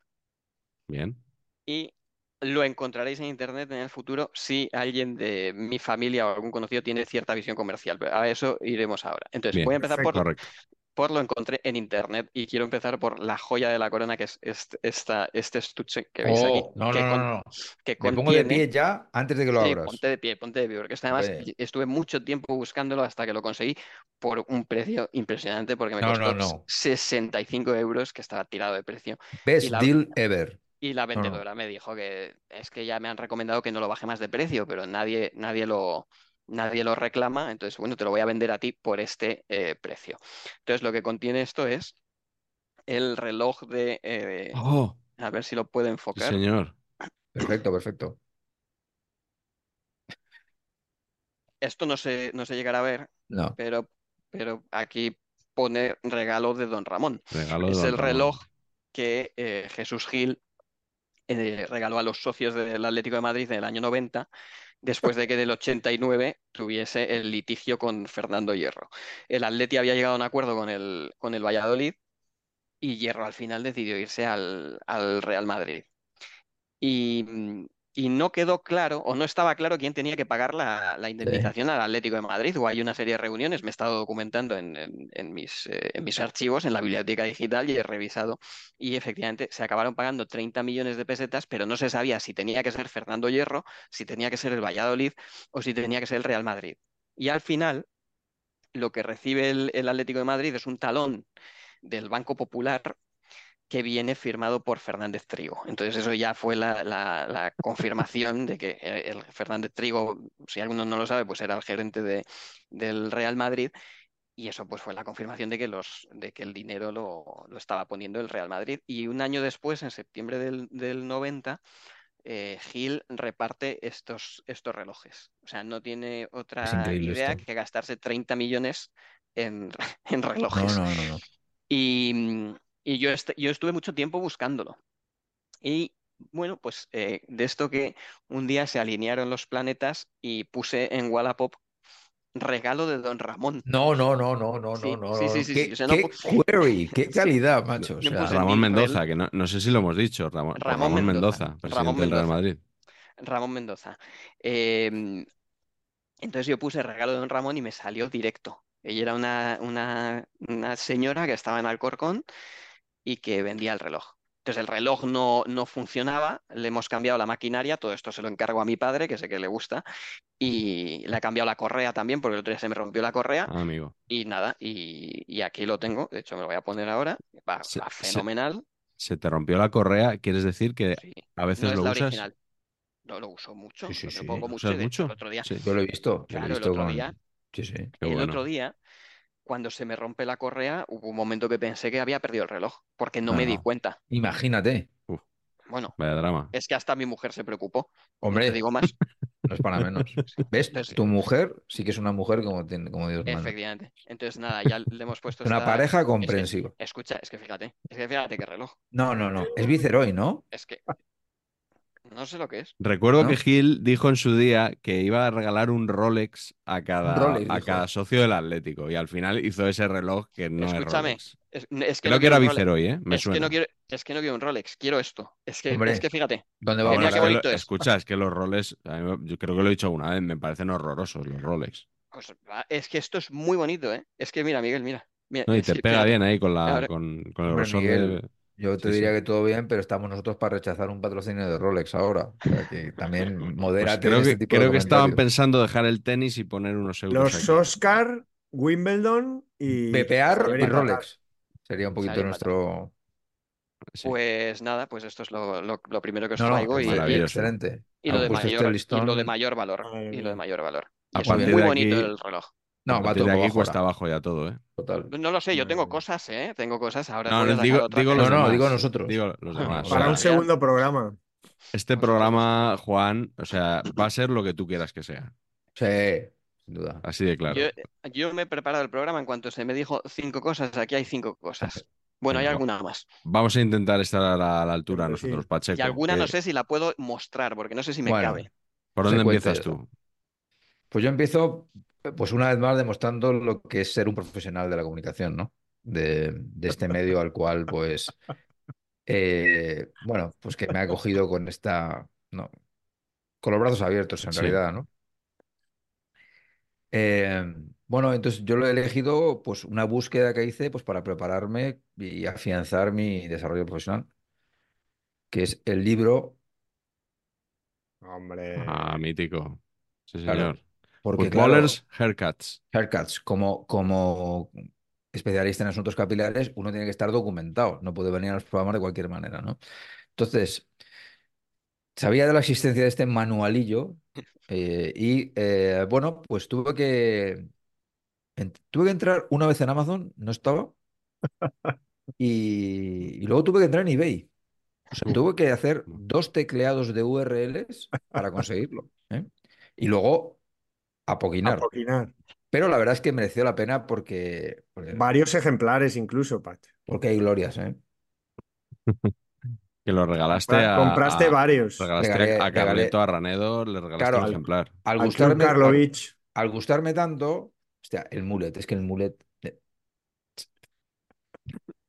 Bien. y lo encontraréis en internet en el futuro si alguien de mi familia o algún conocido tiene cierta visión comercial. Pero a eso iremos ahora. Entonces, Bien. voy a empezar por, Correcto. Por lo encontré en internet y quiero empezar por la joya de la corona que es este, esta, este estuche que veis aquí. Oh, no, que no, con- no, que Me pongo de contiene- pie ya antes de que lo Sí, abras. ponte de pie, ponte de pie, porque esto además estuve mucho tiempo buscándolo hasta que lo conseguí por un precio impresionante porque me costó no, no. 65 euros, que estaba tirado de precio. Best la- deal ever. Y la vendedora me dijo que es que ya me han recomendado que no lo baje más de precio, pero nadie, nadie lo, nadie lo reclama, entonces bueno, te lo voy a vender a ti por este eh, precio. Entonces lo que contiene esto es el reloj de, eh, Oh, a ver si lo puedo enfocar. señor. Perfecto, perfecto. Esto no se, no se llegará a ver, No. pero, pero aquí pone regalo de Don Ramón. Regalo Es Don el Ramón. reloj que eh, Jesús Gil eh, regaló a los socios del Atlético de Madrid en el año 90, después de que en el 89 tuviese el litigio con Fernando Hierro. El Atleti había llegado a un acuerdo con el, con el Valladolid y Hierro al final decidió irse al, al Real Madrid. Y, mm, y no quedó claro, o no estaba claro quién tenía que pagar la, la indemnización al Atlético de Madrid, o hay una serie de reuniones, me he estado documentando en, en- en mis, eh, en mis archivos, en la biblioteca digital, y he revisado, y efectivamente se acabaron pagando 30 millones de pesetas, pero no se sabía si tenía que ser Fernando Hierro, si tenía que ser el Valladolid, o si tenía que ser el Real Madrid. Y al final, lo que recibe el, el Atlético de Madrid es un talón del Banco Popular que viene firmado por Fernández Trigo. Entonces eso ya fue la, la- la confirmación de que eh, el Fernández Trigo, si alguno no lo sabe, pues era el gerente de, del Real Madrid y eso pues fue la confirmación de que, los, de que el dinero lo, lo estaba poniendo el Real Madrid. Y un año después, en septiembre del, del 90, eh, Gil reparte estos, estos relojes. O sea, no tiene otra idea esto. que gastarse 30 millones en, en relojes. no, no, no. Y, mm, y yo, est- yo estuve mucho tiempo buscándolo. Y bueno, pues eh, de esto que un día se alinearon los planetas y puse en Wallapop regalo de Don Ramón. No, no, no, no, no, Sí, no, no. sí, sí, sí, ¿Qué, sí, o sea, no qué pu- query? ¿Qué calidad, macho? O sea, Ramón. Mendoza, que no, no sé si lo hemos dicho. Ramón, Ramón Ramón Mendoza. Mendoza, presidente Ramón del Real. Madrid. Ramón Mendoza. Eh, entonces yo puse regalo de Don Ramón y me salió directo. Ella era una, una, una señora que estaba en Alcorcón y que vendía el reloj. Entonces el reloj no, no funcionaba, le hemos cambiado la maquinaria, todo esto se lo encargo a mi padre, que sé que le gusta, y le ha cambiado la correa también, porque el otro día se me rompió la correa, Ah, amigo. y nada, y, y aquí lo tengo, de hecho me lo voy a poner ahora, va, Se- va se- fenomenal, Se te rompió la correa, ¿quieres decir que sí. a veces No lo usas? original. No lo uso mucho, Sí, sí, lo sí. pongo ¿Lo mucho, ¿Usas y de hecho mucho? el otro día, Sí. yo lo he visto, yo lo he el visto otro con... día. Sí, sí. El bueno. otro día, cuando se me rompe la correa, hubo un momento que pensé que había perdido el reloj, porque no me di cuenta. Imagínate. Bueno, Vaya drama. es que hasta mi mujer se preocupó, no te Hombre, digo más. No es para menos. ¿Ves? Entonces, Tu mujer sí que es una mujer como, tiene, como Dios manda. efectivamente. Entonces, nada, ya le hemos puesto Una esta- pareja es que- comprensiva. escucha, es que fíjate, es que fíjate qué reloj. No, no, no. Es Viceroy, ¿no? Es que no sé lo que es. Recuerdo ¿No? que Gil dijo en su día que iba a regalar un Rolex a cada, Rolex, a cada socio del Atlético y al final hizo ese reloj que no Escúchame, es Rolex. Es, es que Creo no que era quiero un Rolex. Viceroy, ¿eh? Me es suena. que no quiero, es que no quiero un Rolex, quiero esto. Es que, Hombre, es que fíjate, ¿Dónde Bueno, vamos? Mira es que escucha, es que los Rolex, yo creo que lo he dicho alguna vez, me parecen horrorosos los Rolex. pues, va, es que esto es muy bonito, ¿eh? Es que mira, Miguel, mira. mira, No, y te que pega bien ahí con, la, Ahora- con, con el Hombre, Miguel, de... Yo te Sí, diría sí. que todo bien, pero estamos nosotros para rechazar un patrocinio de Rolex ahora. O sea, que también Pues modérate creo en que, este tipo de creo que estaban pensando dejar el tenis y poner unos euros Los aquí. Oscar, Wimbledon y Pepear y. Rolex. Sería un poquito Saber nuestro. Sí. Pues nada, pues esto es lo, lo- lo primero que os No, traigo y, y- excelente. y lo de este mayor, y listón. lo de mayor valor. Y lo de mayor valor. Y es muy de bonito aquí- el reloj. No, a va todo de aquí cuesta ahora. abajo ya todo, ¿eh? Total. No lo sé, yo tengo cosas, ¿eh? Tengo cosas. Ahora No, no, digo, otra digo que- los No, no, demás. digo nosotros. Digo los demás. Para un ya. segundo programa. Este programa, Juan, o sea, va a ser lo que tú quieras que sea. Sí, sin duda. Así de claro. Yo, yo me he preparado el programa en cuanto se me dijo cinco cosas. Aquí hay cinco cosas. Bueno, hay alguna más. Vamos a intentar estar a la, a la altura sí. nosotros, Pacheco. Y alguna no que- sé si la puedo mostrar, porque no sé si me Bueno, cabe. ¿Por dónde empiezas tú? Pues yo empiezo, pues una vez más, demostrando lo que es ser un profesional de la comunicación, ¿no? De, de este medio al cual, pues, eh, bueno, pues que me ha acogido con esta, no, con los brazos abiertos en Sí. realidad, ¿no? Eh, bueno, entonces yo lo he elegido, pues, una búsqueda que hice, pues, para prepararme y afianzar mi desarrollo profesional, que es el libro, Hombre. Ah, mítico. Sí, Claro, porque claro, Haircuts. Haircuts, como, como especialista en asuntos capilares, uno tiene que estar documentado, no puede venir a los programas de cualquier manera, ¿no? Entonces, sabía de la existencia de este manualillo eh, y, eh, bueno, pues tuve que, tuve que entrar una vez en Amazon, no estaba, y, y luego tuve que entrar en eBay. O sea, tuve que hacer dos tecleados de URLs para conseguirlo, ¿eh? Y luego apoquinar. Apoquinar. Pero la verdad es que mereció la pena porque, porque, Varios ejemplares incluso, Pat. porque hay glorias, ¿eh? Que lo regalaste Compra- a. compraste a- varios. Regalaste Regalé- a Carleto, regalé- a Ranedo, le regalaste Claro, un al- ejemplar. Al gustarme, al, Karlovich. al gustarme tanto, hostia, el mulet, es que el mulet,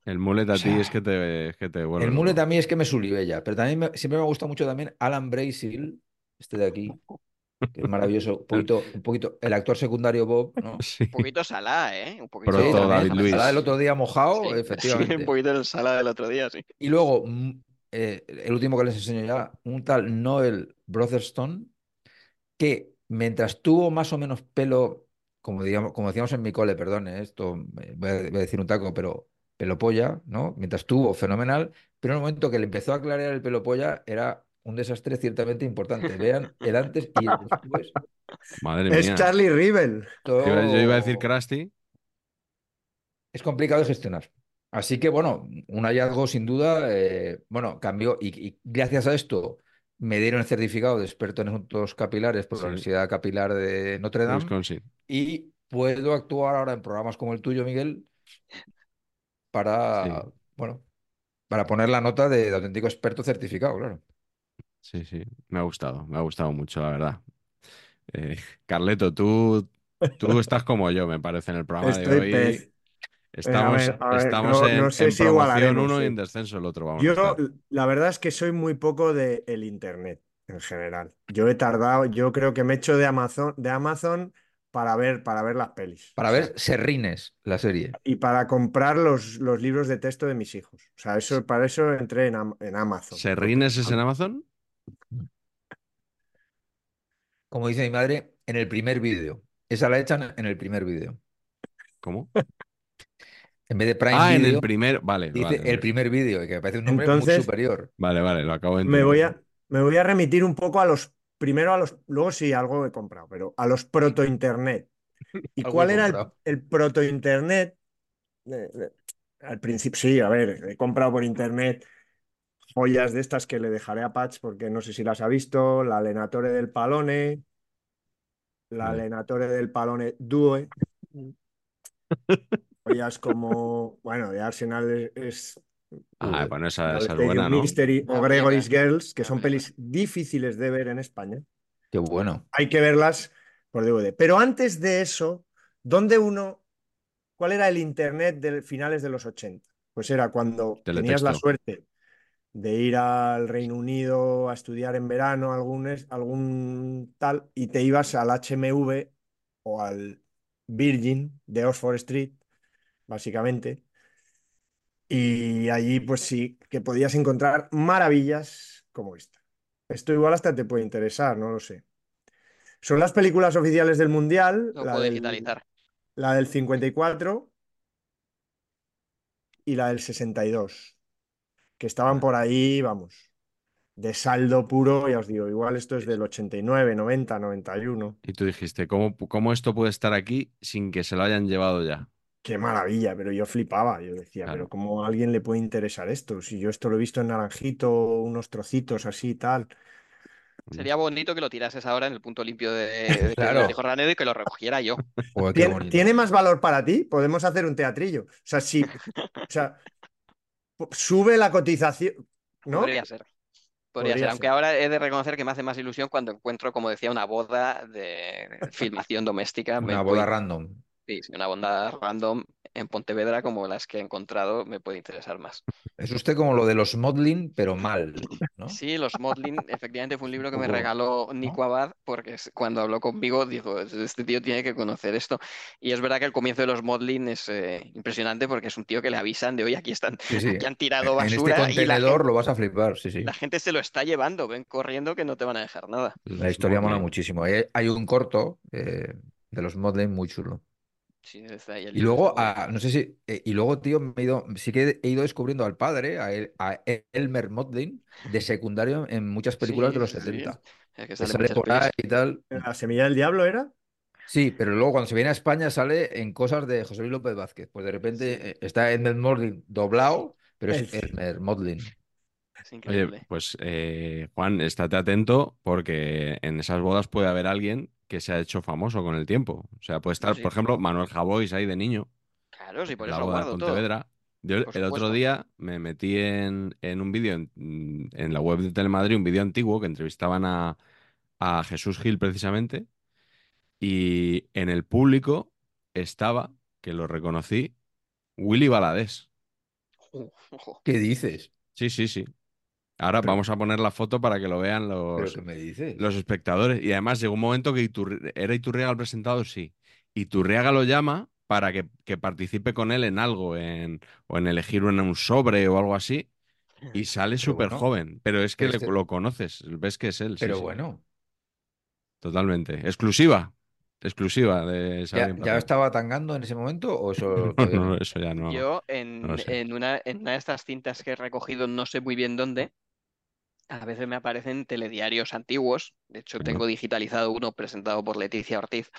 El mulet a O ti es que te, es que te el mulet loco. a mí es que me sublibella, pero también me- siempre me ha gustado mucho también Alan Brazel, este de aquí, que es maravilloso, un poquito, un poquito, el actor secundario Bob, ¿no? Sí. Un poquito salá, ¿eh? Un poquito. Proto Sí, también, David Luis. Salah el otro día mojado, Sí, sí, efectivamente. un poquito el salá del otro día, sí. Y luego, mm, eh, el último que les enseño ya, un tal Noel Brotherstone, que mientras tuvo más o menos pelo, como, digamos, como decíamos en mi cole, perdón, eh, esto eh, voy a, voy a decir un taco, pero pelo polla, ¿no? Mientras tuvo, fenomenal, pero en el momento que le empezó a clarear el pelo polla, era un desastre ciertamente importante. Vean el antes y el después. Madre Es mía. Charlie Rivel. Todo Yo iba, a decir Krusty. es complicado de gestionar. Así que, bueno, un hallazgo sin duda, eh, bueno, cambió y, y gracias a esto me dieron el certificado de experto en asuntos capilares por Sí. la Universidad Capilar de Notre Dame Wisconsin. y puedo actuar ahora en programas como el tuyo, Miguel, para, Sí. bueno, para poner la nota de, de auténtico experto certificado, claro. Sí, sí. Me ha gustado. Me ha gustado mucho, la verdad. Eh, Carleto, tú, tú estás como yo, me parece, en el programa de Estoy hoy. pez. Estamos, Eh, a ver, a ver, estamos no- en, no sé en si promoción uno y en descenso el otro. Vamos a Yo, la verdad es que soy muy poco de el internet en general. Yo he tardado, yo creo que me he hecho de Amazon, de Amazon para ver, para ver las pelis. Para O sea, ver Serrines, la serie. y para comprar los, los libros de texto de mis hijos. O sea, eso, para eso entré en, en Amazon. ¿Serrines es en Amazon? Como dice mi madre, en el primer vídeo. Esa la echan en el primer vídeo. ¿Cómo? En vez de Prime Ah, en el primer. Vale, dice vale, el primer vídeo, que me parece un nombre muy Entonces- superior. Vale, vale, lo acabo de Me voy entender. a, me voy a remitir un poco a los, primero a los, luego sí, algo he comprado, pero a los proto-internet. ¿Y cuál era el proto-internet? Eh, eh, al principio, sí, a ver, he comprado por internet joyas de estas que le dejaré a Patch porque no sé si las ha visto, la Lenatore del Palone, la Vale. Lenatore del Palone Due. Joyas como, bueno, de Arsenal es, es, Ah, uh, bueno, esa, esa es buena, ¿no? Mystery o Gregory's. Girls, que La son pelis difíciles de ver en España. Qué bueno. Hay que verlas por DVD. Pero antes de eso, ¿dónde uno, cuál era el internet de finales de los 80? Pues era cuando tenías la suerte de ir al Reino Unido a estudiar en verano algún, algún tal y te ibas al HMV o al Virgin de Oxford Street, básicamente. Y allí pues sí que podías encontrar maravillas como esta. Esto igual hasta te puede interesar, no lo sé. Son las películas oficiales del Mundial, la puedo del, digitalizar. la del 54 y la del 62, que estaban por ahí, vamos, de saldo puro, ya os digo, igual esto es del 89, 90, 91. Y tú dijiste, ¿cómo, cómo esto puede estar aquí sin que se lo hayan llevado ya? Qué maravilla, pero yo flipaba, yo decía, Claro. pero ¿cómo a alguien le puede interesar esto? Si yo esto lo he visto en naranjito, unos trocitos así y tal. Sería bonito que lo tirases ahora en el punto limpio de, de Claro. Ranero y que lo recogiera yo. Joder, ¿Tiene, tiene más valor para ti? Podemos hacer un teatrillo. O sea, si, o sea, sube la cotización, ¿no? Podría ser. Podría, Podría ser, aunque ahora he de reconocer que me hace más ilusión cuando encuentro, como decía, una boda de filmación doméstica. Una boda random. Sí, sí, una boda random en Pontevedra como las que he encontrado me puede interesar más. Es usted como lo de los modeling, pero mal, ¿no? Sí, Los Motlin, efectivamente fue un libro que me regaló Nico Abad porque cuando habló conmigo dijo, este tío tiene que conocer esto. Y es verdad que el comienzo de Los Motlin es eh, impresionante porque es un tío que le avisan de, oye, aquí están, Sí, sí. aquí han tirado En este basura y la contenedor gente, lo vas a flipar, sí, sí. la gente se lo está llevando, ven corriendo que no te van a dejar nada. La historia mola muchísimo. Hay, hay un corto eh, de los modeling muy chulo. Sí, está ahí el Y luego, está muy bien. a- no sé si, eh, y luego, tío, me he ido, sí que he ido descubriendo al padre, a, El- a Elmer Modlin, de secundario en muchas películas de los sí, sí. 70. Es que Que salen sale muchas por ahí pelis. y tal. ¿La semilla del diablo era? Sí, pero luego cuando se viene a España sale en cosas de José Luis López Vázquez. Pues de repente Sí. eh, está Elmer Modlin doblado, pero es El- Elmer Modlin. Es Oye, increíble. pues eh, Juan, estate atento porque en esas bodas puede haber alguien que se ha hecho famoso con el tiempo. O sea, puede estar, sí. por ejemplo, Manuel Javois ahí de niño, Claro, sí, por la eso lo de guardo todo. Pontevedra. Yo Por el otro día me metí en, en un vídeo en, en la web de Telemadrid, un vídeo antiguo que entrevistaban a, a Jesús Gil precisamente, y en el público estaba, que lo reconocí, Willy Baladés. ¿Qué dices? Sí, sí, sí. Ahora Pero- vamos a poner la foto para que lo vean ¿Pero los, qué me dices? los espectadores. Y además llegó un momento que Iturri- era Iturriaga el presentador, sí. Iturriaga lo llama para que, que participe con él en algo, en, o en elegir un, un sobre o algo así. Y sale Pero súper bueno, joven. Pero es que pero le- este- lo conoces, ves que es él. sí, Pero sí. bueno, Totalmente. Exclusiva. Exclusiva de ¿ya, Saber ya estaba tangando en ese momento o eso No, no, eso ya no. Yo en, no en una, en una de estas cintas que he recogido, no sé muy bien dónde, a veces me aparecen telediarios antiguos. De hecho, tengo digitalizado uno presentado por Leticia Ortiz.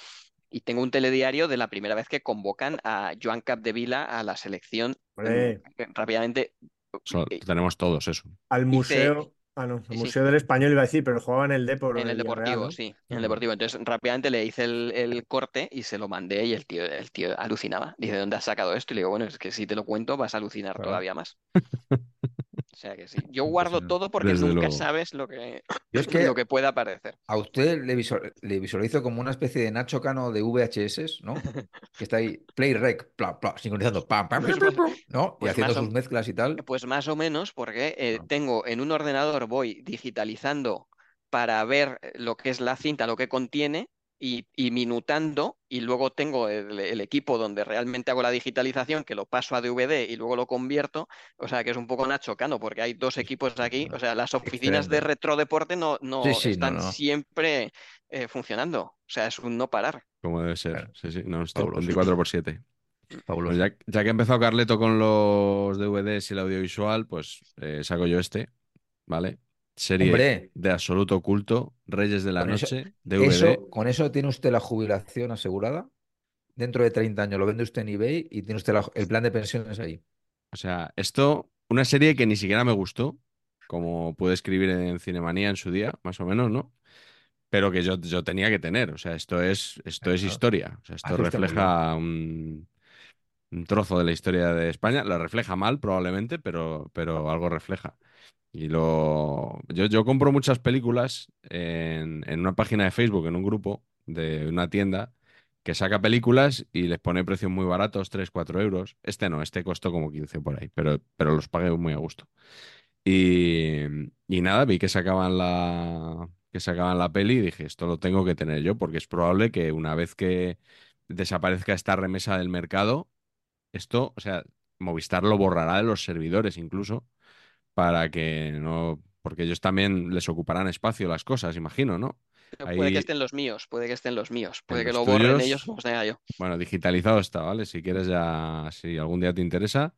Y tengo un telediario de la primera vez que convocan a Joan Capdevila a la selección. Mm, Rápidamente, So- eh, tenemos todos eso. Al Hice- museo. Ah, no, Sí, el sí. Museo del Español iba a decir, pero jugaba en el Depor en el Deportivo, ¿no? sí, en el. Deportivo. Entonces, rápidamente le hice el, el corte y se lo mandé y el tío, el tío alucinaba. Dice, ¿dónde has sacado esto? Y le digo, bueno, es que si te lo cuento vas a alucinar Claro. todavía más. O sea que sí. Yo guardo todo porque Desde nunca luego. sabes lo que, Yo es que lo que pueda aparecer. a usted le, visual- le visualizo como una especie de Nacho Cano de VHS, ¿no? Que está ahí, play rec, pla, pla, sincronizando, pam, pam, Pues pam, pam, ¿no? Y pues haciendo o- sus mezclas y tal. Pues más o menos porque eh, tengo en un ordenador, voy digitalizando para ver eh, lo que es la cinta, lo que contiene y, y minutando y luego tengo el, el equipo donde realmente hago la digitalización que lo paso a DVD y luego lo convierto, o sea que es un poco Nacho Cano porque hay dos equipos aquí, o sea, las oficinas de Excelente. retrodeporte no, no Sí, sí, no, están no. siempre eh, funcionando, o sea, es un no parar. Como debe ser. Claro. Sí, sí, no, Fabuloso. 24 por 7. Fabuloso. Pues ya, ya que ha empezado Carleto con los DVDs y el audiovisual, pues eh, saco yo este, ¿vale? Serie Hombre. de absoluto culto, Reyes de la Con eso- Noche, DVD. Eso, con eso tiene usted la jubilación asegurada. Dentro de 30 años lo vende usted en eBay y tiene usted la- el plan de pensiones ahí. O sea, esto, una serie que ni siquiera me gustó, como pude escribir en Cinemanía en su día, más o menos, ¿no? Pero que yo, yo tenía que tener. O sea, esto es, esto es historia. O sea, esto refleja un, un trozo de la historia de España. La refleja mal, probablemente, pero, pero algo refleja. Y lo. Yo, yo compro muchas películas en, en una página de Facebook, en un grupo de una tienda que saca películas y les pone precios muy baratos, 3, 4 euros. Este no, este costó como 15 por ahí, pero, pero los pagué muy a gusto. Y, y nada, vi que sacaban la, que sacaban la peli y dije, esto lo tengo que tener yo, porque es probable que una vez que desaparezca esta remesa del mercado, esto, o sea, Movistar lo borrará de los servidores incluso, para que no, porque ellos también les ocuparán espacio las cosas, imagino, ¿no? Puede que estén los míos, puede que estén los míos, puede que lo borren tuyos- ellos, como tenga yo. Bueno, digitalizado está, ¿vale? Si quieres ya, si algún día te interesa,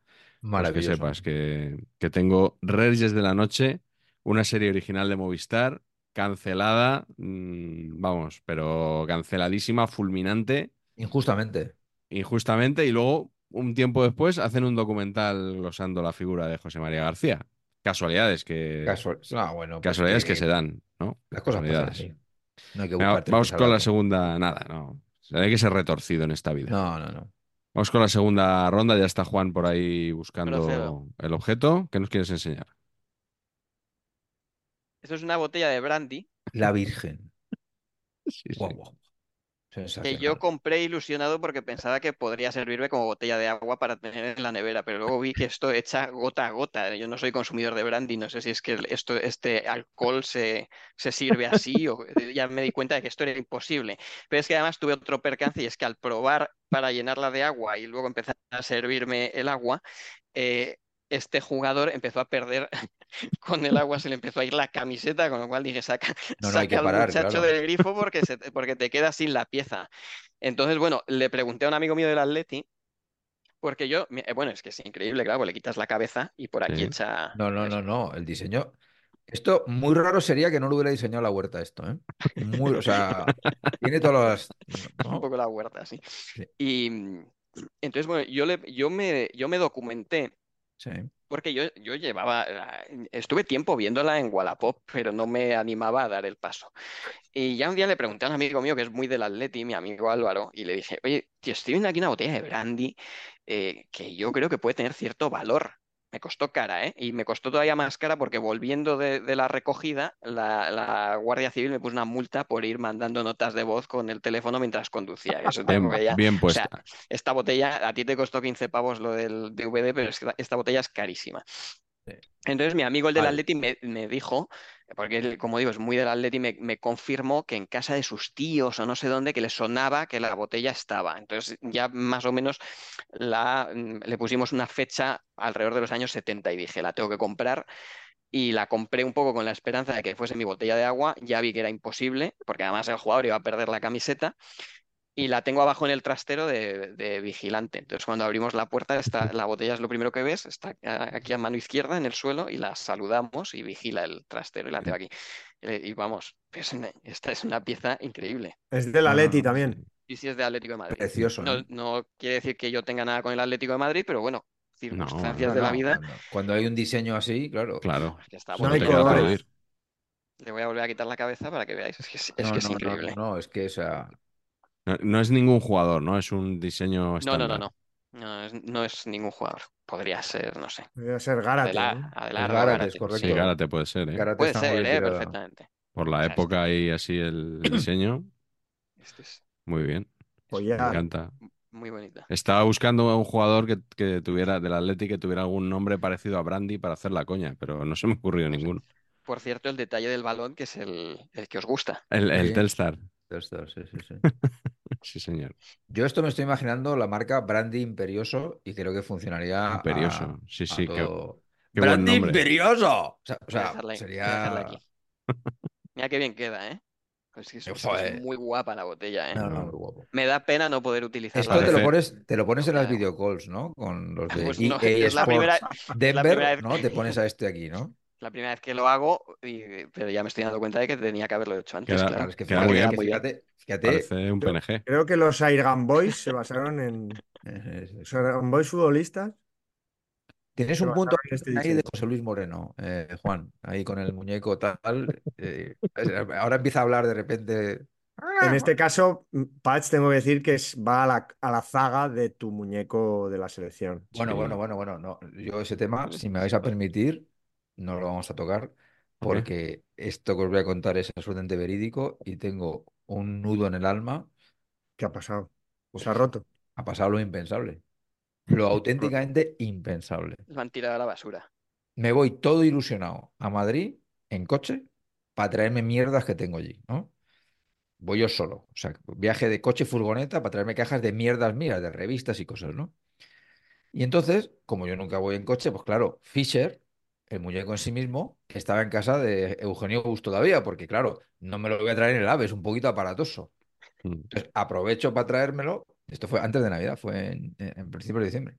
pues que sepas que, que tengo Reyes de la Noche, una serie original de Movistar, cancelada, mm, vamos, pero canceladísima, fulminante, Injustamente. injustamente, y luego, un tiempo después, hacen un documental glosando la figura de José María García. Casualidades que, Casual... Ah, bueno, pues casualidades que se dan, ¿no? Las cosas pasan así. No hay que Venga, vamos con la segunda, nada, no. Hay que ser retorcido en esta vida. No, no, no. Vamos con la segunda ronda. Ya está Juan por ahí buscando Procedo. el objeto. ¿Qué nos quieres enseñar? Esto es una botella de brandy La Virgen. Sí, sí. Guau, guau. Que yo compré ilusionado porque pensaba que podría servirme como botella de agua para tener en la nevera, pero luego vi que esto echa gota a gota. Yo no soy consumidor de brandy, no sé si es que esto, este alcohol se, se sirve así o ya me di cuenta de que esto era imposible. Pero es que además tuve otro percance y es que al probar para llenarla de agua y luego empezar a servirme el agua, eh, este jugador empezó a perder con el agua, se le empezó a ir la camiseta, con lo cual dije, saca, No, no, saca al parar, muchacho claro. del grifo porque, se, porque te quedas sin la pieza. Entonces, bueno, le pregunté a un amigo mío del Atleti, porque yo, eh, bueno, es que es increíble, claro, le quitas la cabeza y por aquí Sí. echa... No, no, no, no. El diseño. Esto, muy raro sería que no lo hubiera diseñado la huerta esto, ¿eh? Muy, o sea, tiene todas las. un poco la huerta, sí. Sí. Y mm, entonces, bueno, yo, le, yo, me, yo me documenté Sí. porque yo, yo llevaba, eh, estuve tiempo viéndola en Wallapop, pero no me animaba a dar el paso. Y ya un día le pregunté a un amigo mío que es muy del Atleti, mi amigo Álvaro, y le dije, oye, tío, estoy viendo aquí una botella de brandy eh, que yo creo que puede tener cierto valor. Me costó cara, ¿eh? Y me costó todavía más cara porque volviendo de, de la recogida, la, la Guardia Civil me puso una multa por ir mandando notas de voz con el teléfono mientras conducía. Eso Bien, ya- bien o sea, esta botella, a ti te costó 15 pavos lo del DVD, pero es que esta botella es carísima. Entonces mi amigo el del Vale. Atleti me, me dijo, porque como digo, es muy del Atleti, me, me confirmó que en casa de sus tíos o no sé dónde, que le sonaba que la botella estaba. Entonces ya más o menos la, mm, le pusimos una fecha alrededor de los años 70 y dije, la tengo que comprar. Y la compré un poco con la esperanza de que fuese mi botella de agua. Ya vi que era imposible, porque además el jugador iba a perder la camiseta y la tengo abajo en el trastero de, de vigilante. Entonces, cuando abrimos la puerta, está, la botella es lo primero que ves, está aquí a mano izquierda en el suelo y la saludamos y vigila el trastero y la tengo aquí. Eh, Y vamos, esta es una pieza increíble. Es del Atleti no, también. Y si es de Atlético de Madrid. Precioso, No, ¿eh? no quiere decir que yo tenga nada con el Atlético de Madrid, pero bueno, circunstancias No, de la vida. Cuando, cuando hay un diseño así, claro. Claro. Es que está No Solo hay te bonita. queda colores. aplaudir. Le voy a volver a quitar la cabeza para que veáis. Es que es, es No, que es increíble. No, no, es que, o sea, No, no es ningún jugador, ¿no? Es un diseño No, no, estándar. no, no. No es, no es ningún jugador. Podría ser, no sé. Debe ser Gárate, Adelar, ¿no? Adelardo, Es Gárate, Gárate. es correcto. Sí, Gárate puede ser, ¿eh? Gárate Puede ser, eh, perfectamente. Por la O sea, época y así el diseño. Este es Muy bien. Pues Me encanta. muy bonita. Estaba buscando a un jugador que, que tuviera del Atleti que tuviera algún nombre parecido a Brandy para hacer la coña, pero no se me ocurrió ninguno. Por cierto, el detalle del balón, que es el, el que os gusta. El, el. Telstar. Telstar, sí, sí, sí. Sí, señor. Yo esto me estoy imaginando la marca Brandy Imperioso y creo que funcionaría a- Imperioso. Sí, a sí. qué- todo. qué buen ¡Brandy. Imperioso! O sea, o sea, sería... aquí. Mira qué bien queda, ¿eh? Pues es, que Joder. muy guapa la botella, ¿eh? No, no, muy guapo. Me da pena no poder utilizarla. Esto te lo pones, te lo pones en las videocalls, ¿no? Con los de Pues no, EA es la primera, la Denver, primera ¿no? Te pones a este aquí, ¿no? la primera vez que lo hago, y- pero ya me estoy dando cuenta de que tenía que haberlo hecho antes, Queda- claro. Claro, es que Queda muy bien. que Muy bien. fíjate, fíjate, Parece un PNG. creo que los Airgun Boys se basaron en. eh, Los Airgun Boys futbolistas. Tienes ¿Qué un punto este ahí de? José Luis Moreno, eh, Juan, ahí con el muñeco tal. eh, ahora empieza a hablar de repente. En este caso, Patch, tengo que decir que es- va a la, a la zaga de tu muñeco de la selección. Bueno, Sí. bueno, bueno, bueno, no. Yo ese tema, si me vais a permitir, no lo vamos a tocar porque esto que os voy a contar es absolutamente verídico y tengo un nudo en el alma. ¿Qué ha pasado? Pues, ¿Se ha roto? ha pasado lo impensable. Lo auténticamente impensable. Los van a tirar a la basura. Me voy todo ilusionado a Madrid en coche para traerme mierdas que tengo allí, ¿no? Voy yo solo. O sea, viaje de coche furgoneta para traerme cajas de mierdas mías, de revistas y cosas, ¿no? Y entonces, como yo nunca voy en coche, pues claro, Fisher, el muñeco en sí mismo, estaba en casa de Eugenio Bus todavía, porque claro, no me lo voy a traer en el AVE, es un poquito aparatoso. Mm. Entonces, aprovecho para traérmelo. Esto fue antes de Navidad, fue en, en principios de diciembre.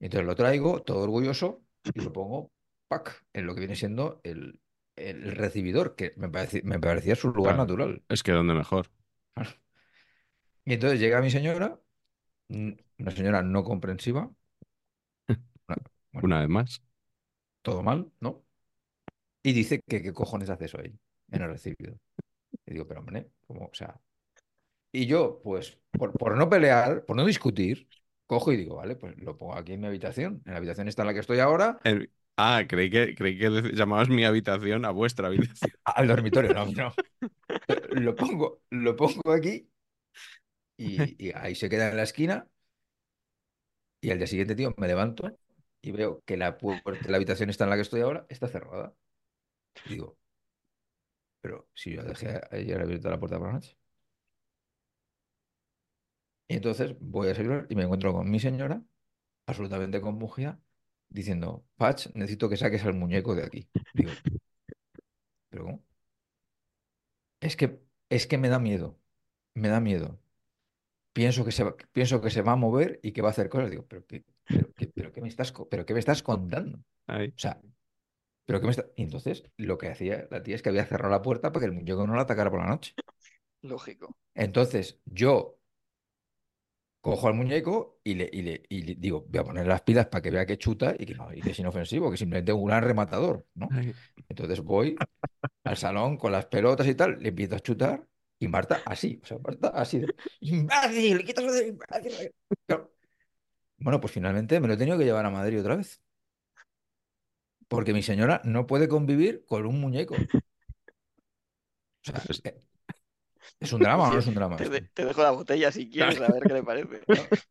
Entonces lo traigo, todo orgulloso, y lo pongo, pac, en lo que viene siendo el, el recibidor, que me parecía, me parecía su lugar Claro. natural. Es que donde mejor. Y entonces llega mi señora, una señora no comprensiva, una- bueno, Una vez más. Todo mal, ¿no? Y dice que qué cojones hace eso ahí, en el recibidor. Y digo, pero hombre, ¿cómo? O sea. Y yo, pues, por, por no pelear, por no discutir, cojo y digo, vale, pues lo pongo aquí en mi habitación. En la habitación está en la que estoy ahora, El- Ah, creí que, creí que llamabas mi habitación a vuestra habitación. al dormitorio, no, no. Lo pongo, lo pongo aquí y, y ahí se queda en la esquina. Y al día siguiente, tío, me levanto y veo que la la habitación está en la que estoy ahora, está cerrada. Digo, pero si yo dejé ayer abierta la puerta por la noche. Y entonces voy a salir y me encuentro con mi señora, absolutamente compungida, diciendo, Patch, necesito que saques al muñeco de aquí. Digo, ¿pero cómo? Es que, es que me da miedo, me da miedo. Pienso que se pienso que se va a mover y que va a hacer cosas. Digo, pero, qué- pero, qué- pero qué me estás, pero qué me estás contando? Ahí. O sea, pero qué me está... Y entonces lo que hacía la tía es que había cerrado la puerta para que el muñeco no la atacara por la noche. Lógico. Entonces yo cojo al muñeco y le, y le, y le digo, voy a poner las pilas para que vea que chuta y que, no, y que es inofensivo, que simplemente es un gran rematador, ¿no? Ahí. Entonces voy al salón con las pelotas y tal, le empiezo a chutar y Marta así, o sea, Marta así de, imbécil, quítate de imbécil". Claro. Bueno, pues finalmente me lo he tenido que llevar a Madrid otra vez. Porque mi señora no puede convivir con un muñeco. O sea, Es- eh, ¿es un drama o no es un drama Te, esto? de- te dejo la botella si quieres, a ver qué le parece.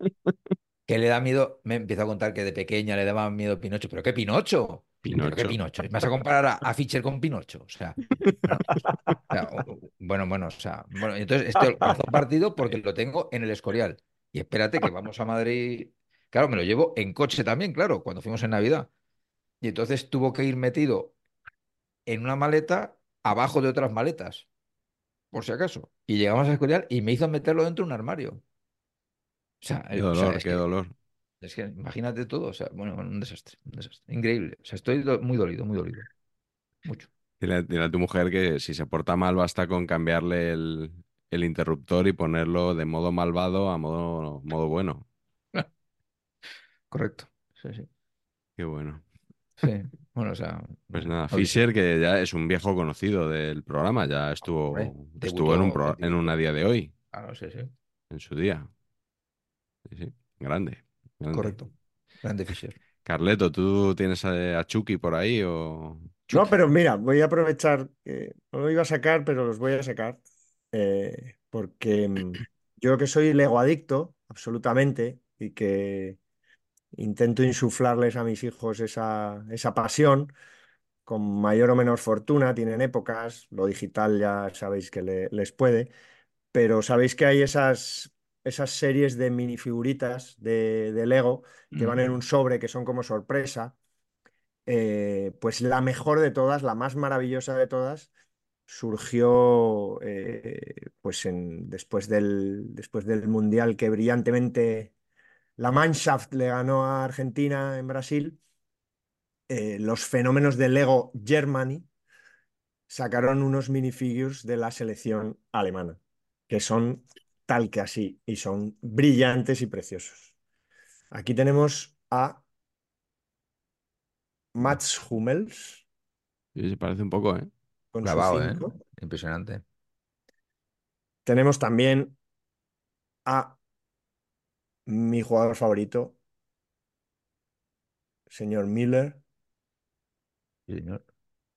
que le da miedo, me empieza a contar que de pequeña le daba miedo Pinocho, pero ¿qué Pinocho? ¿Pero qué Pinocho. Pinocho? ¿Me vas a comparar a, a Fischer con Pinocho? O sea, bueno, o sea, o- o- bueno, bueno, o sea, bueno, entonces esto el corazón partido porque lo tengo en el Escorial. Y espérate que vamos a Madrid. Claro, me lo llevo en coche también, claro, cuando fuimos en Navidad. Y entonces tuvo que ir metido en una maleta abajo de otras maletas, por si acaso. Y llegamos al Escorial y me hizo meterlo dentro de un armario. O sea, Qué eh, o sea, dolor, qué que- dolor. es que imagínate todo, o sea, bueno, bueno, un desastre, un desastre. Increíble. O sea, estoy do- muy dolido, muy dolido. Mucho. Dile, dile a tu mujer que si se porta mal basta con cambiarle el, el interruptor y ponerlo de modo malvado a modo, modo bueno. Correcto. Sí, sí. Qué bueno. Sí. Bueno, o sea. Pues nada, oye, Fisher, que ya es un viejo conocido del programa, ya estuvo, Hombre, estuvo en un, pro- en un debutó. A día de hoy, Claro, sí, sí. en su día. Sí, sí, grande, grande. Correcto. Grande Fisher. Carleto, ¿tú tienes a, a Chucky por ahí o...? No, pero mira, voy a aprovechar, que no lo iba a sacar, pero los voy a sacar, eh, porque mm, yo que soy Lego adicto, absolutamente, y que intento insuflarles a mis hijos esa, esa pasión, con mayor o menor fortuna, tienen épocas, lo digital ya sabéis que le- les puede, pero sabéis que hay esas, esas series de minifiguritas de, de Lego que van en un sobre, que son como sorpresa. Eh, pues la mejor de todas, la más maravillosa de todas, surgió eh, pues en, después del, después del Mundial que brillantemente la Mannschaft le ganó a Argentina en Brasil. eh, los fenómenos de Lego Germany sacaron unos minifigures de la selección alemana, que son tal que así y son brillantes y preciosos. Aquí tenemos a Mats Hummels Sí, se parece un poco, ¿eh? con Clavado, ¿eh? 5. Impresionante. Tenemos también a mi jugador favorito, señor Miller. Sí, señor.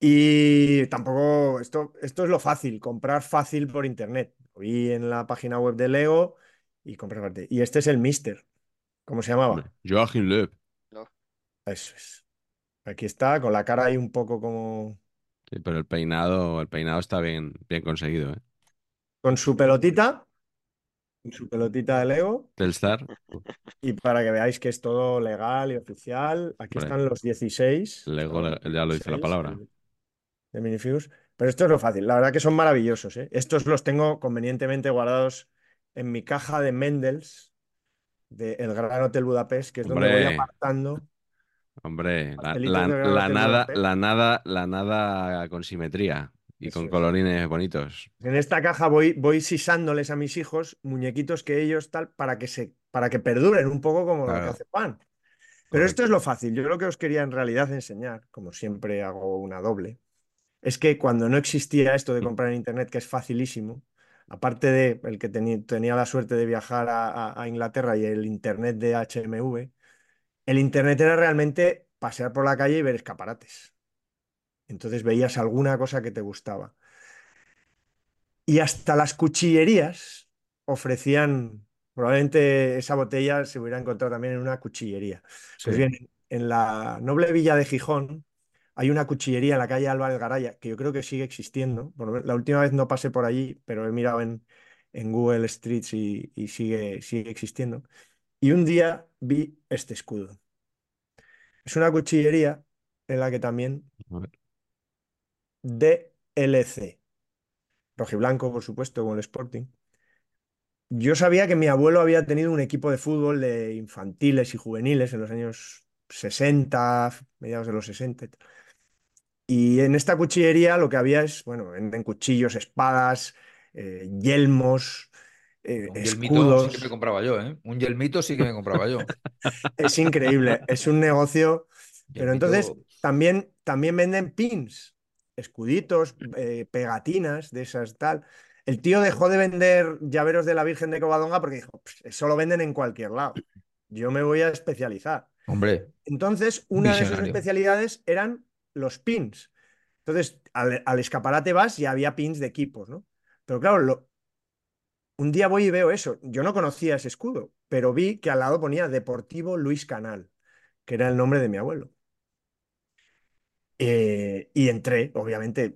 Y tampoco, esto, esto es lo fácil, comprar fácil por internet. Lo vi en la página web de Lego y compré parte. Y este es el Mister. ¿Cómo se llamaba? Joachim Löw. Eso es. Aquí está, con la cara ahí un poco como. Sí, pero el peinado, el peinado está bien, bien conseguido, ¿eh? Con su pelotita. Su pelotita de Lego. Telstar, Y para que veáis que es todo legal y oficial, aquí están los 16. Lego, ya lo dice la 16 palabra. de- minifigures. Pero esto es lo fácil. La verdad que son maravillosos, ¿eh? Estos los tengo convenientemente guardados en mi caja de Mendels, de El Gran Hotel Budapest, que es donde voy apartando. Hombre, la, nada, Budapest. la nada, la nada con simetría y con es. colorines bonitos. En esta caja voy, voy sisándoles a mis hijos muñequitos que ellos tal para que se, para que perduren un poco como lo que hace Juan. Pero esto es lo fácil. Yo lo que os quería en realidad enseñar, como siempre hago una doble, es que cuando no existía esto de comprar en internet, que es facilísimo, aparte de el que tenía la suerte de viajar a, a- a Inglaterra y el internet de HMV, el internet era realmente pasear por la calle y ver escaparates. Entonces veías alguna cosa que te gustaba. Y hasta las cuchillerías ofrecían, probablemente esa botella se hubiera encontrado también en una cuchillería. Pues bien, en la noble villa de Gijón hay una cuchillería en la calle Álvarez Garaya, que yo creo que sigue existiendo. La última vez no pasé por allí, pero he mirado en, en Google Streets y, y sigue, sigue existiendo. Y un día vi este escudo. Es una cuchillería en la que también. DLC, rojiblanco, por supuesto, como el Sporting. Yo sabía que mi abuelo había tenido un equipo de fútbol de infantiles y juveniles en los años 60, mediados de los 60. y en esta cuchillería lo que había es, bueno, venden cuchillos, espadas, eh, yelmos, eh, Un yelmito sí que me escudos. compraba yo, ¿eh? Un yelmito sí que me compraba yo. Es increíble, es un negocio. Pero entonces también, también venden pins, escuditos, eh, pegatinas de esas tal. El tío dejó de vender llaveros de la Virgen de Covadonga porque dijo, "Pff, eso lo venden en cualquier lado. Yo me voy a especializar. Hombre, Entonces, una de sus especialidades eran los pins. Entonces, al, al escaparate vas y había pins de equipos, ¿no? Pero claro, lo- un día voy y veo eso. Yo no conocía ese escudo, pero vi que al lado ponía Deportivo Luis Canal, que era el nombre de mi abuelo. Eh, y entré, obviamente,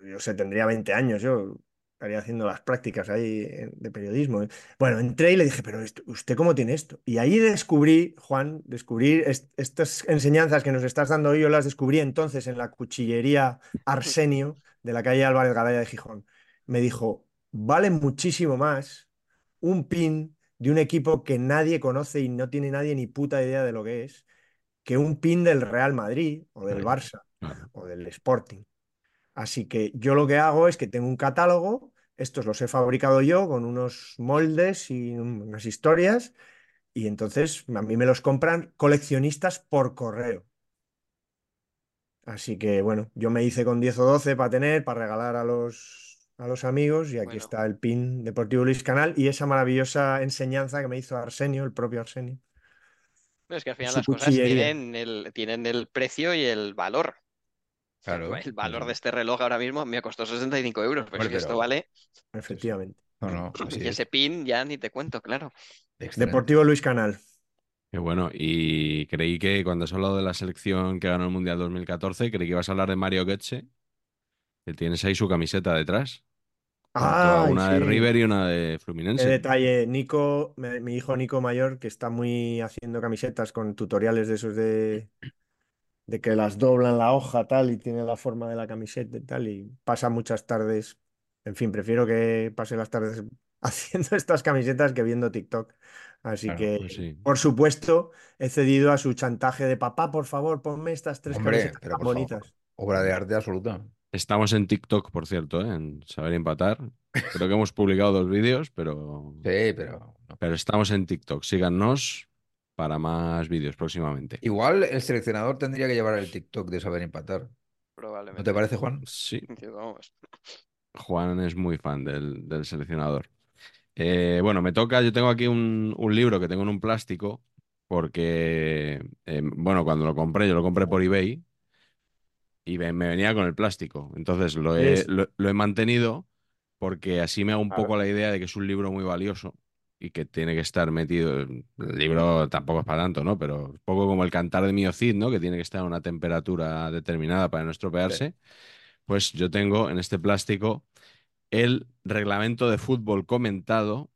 yo sé, tendría 20 años, yo estaría haciendo las prácticas ahí en- de periodismo. Bueno, entré y le dije, pero ¿usted cómo tiene esto? Y ahí descubrí, Juan, descubrí est- estas enseñanzas que nos estás dando hoy, yo las descubrí entonces en la cuchillería Arsenio de la calle Álvarez Garaya de Gijón. Me dijo, vale muchísimo más un pin de un equipo que nadie conoce y no tiene nadie ni puta idea de lo que es, que un pin del Real Madrid o del Barça o del Sporting. Así que yo lo que hago es que tengo un catálogo, estos los he fabricado yo con unos moldes y unas historias, y entonces a mí me los compran coleccionistas por correo. Así que bueno, yo me hice con 10 o 12 para tener, para regalar a los, a los amigos, y aquí Bueno. está el pin Deportivo Luis Canal y esa maravillosa enseñanza que me hizo Arsenio, el propio Arsenio. No, es que al final las cosas tienen el, tienen el precio y el valor. Claro, el valor de este reloj ahora mismo me costó 65 euros, pero Hombre, es que esto pero- vale. Efectivamente. no, no, así Y es. ese pin ya ni te cuento, claro. Excelente. Deportivo Luis Canal. Qué bueno. Y creí que cuando has hablado de la selección que ganó el Mundial 2014, creí que ibas a hablar de Mario Götze, que tienes ahí su camiseta detrás. Junto a Ay, una de. River y una de Qué Fluminense. detalle, Nico, mi hijo Nico mayor, que está muy haciendo camisetas con tutoriales de esos de, de que las doblan la hoja tal y tiene la forma de la camiseta y tal, y pasa muchas tardes. En fin, prefiero que pase las tardes haciendo estas camisetas que viendo TikTok. Así Claro, que, pues sí. por supuesto, he cedido a su chantaje de papá, por favor, ponme estas tres Hombre, camisetas tan favor, bonitas. obra de arte absoluta. Estamos en TikTok, por cierto, ¿eh? en Saber Empatar. Creo que hemos publicado dos vídeos, pero, Sí, pero pero estamos en TikTok. Síganos para más vídeos próximamente. Igual el seleccionador tendría que llevar el TikTok de saber empatar. Probablemente. ¿No te parece, Juan? Sí, Sí, vamos. Juan es muy fan del, del seleccionador. Eh, bueno, me toca, yo tengo aquí un, un libro que tengo en un plástico, porque, eh, bueno, cuando lo compré, yo lo compré por eBay y me, me venía con el plástico. Entonces lo he, Es- lo, lo he mantenido porque así me hago un Claro. poco la idea de que es un libro muy valioso y que tiene que estar metido. El libro tampoco es para tanto, ¿no? Pero un poco como el cantar de Mio Cid, ¿no? Que tiene que estar a una temperatura determinada para no estropearse. Pues yo tengo en este plástico el reglamento de fútbol comentado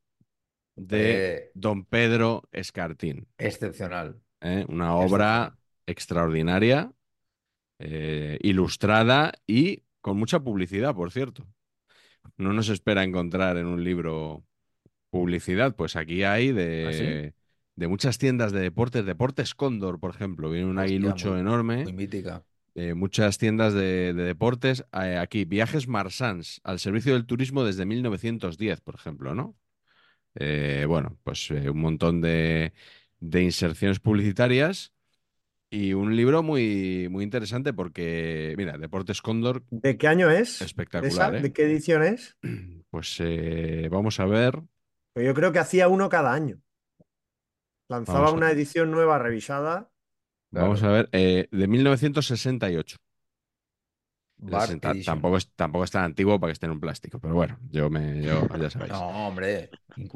de Eh, Don Pedro Escartín. excepcional. ¿eh? Una obra extraordinaria, eh, ilustrada y con mucha publicidad, por cierto. No nos espera encontrar en un libro publicidad, pues aquí hay de, de muchas tiendas de deportes, Deportes Cóndor, por ejemplo, viene un aguilucho muy- enorme Muy mítica. eh, muchas tiendas de, de deportes. Eh, aquí, Viajes Marsans, al servicio del turismo desde 1910, por ejemplo, ¿no? Eh, bueno, pues un montón de, de inserciones publicitarias y un libro muy, muy interesante porque, mira, Deportes Cóndor, ¿De qué año es? Espectacular, ¿Esa? ¿eh? ¿De qué edición es? pues eh, vamos a ver. Pues yo creo que hacía uno cada año. Lanzaba una edición nueva revisada. Vamos a ver, eh, de 1968. Bar Es- ta- Edition. tampoco, es, tampoco es tan antiguo para que esté en un plástico, pero bueno, yo me, yo, ya sabéis. No, hombre.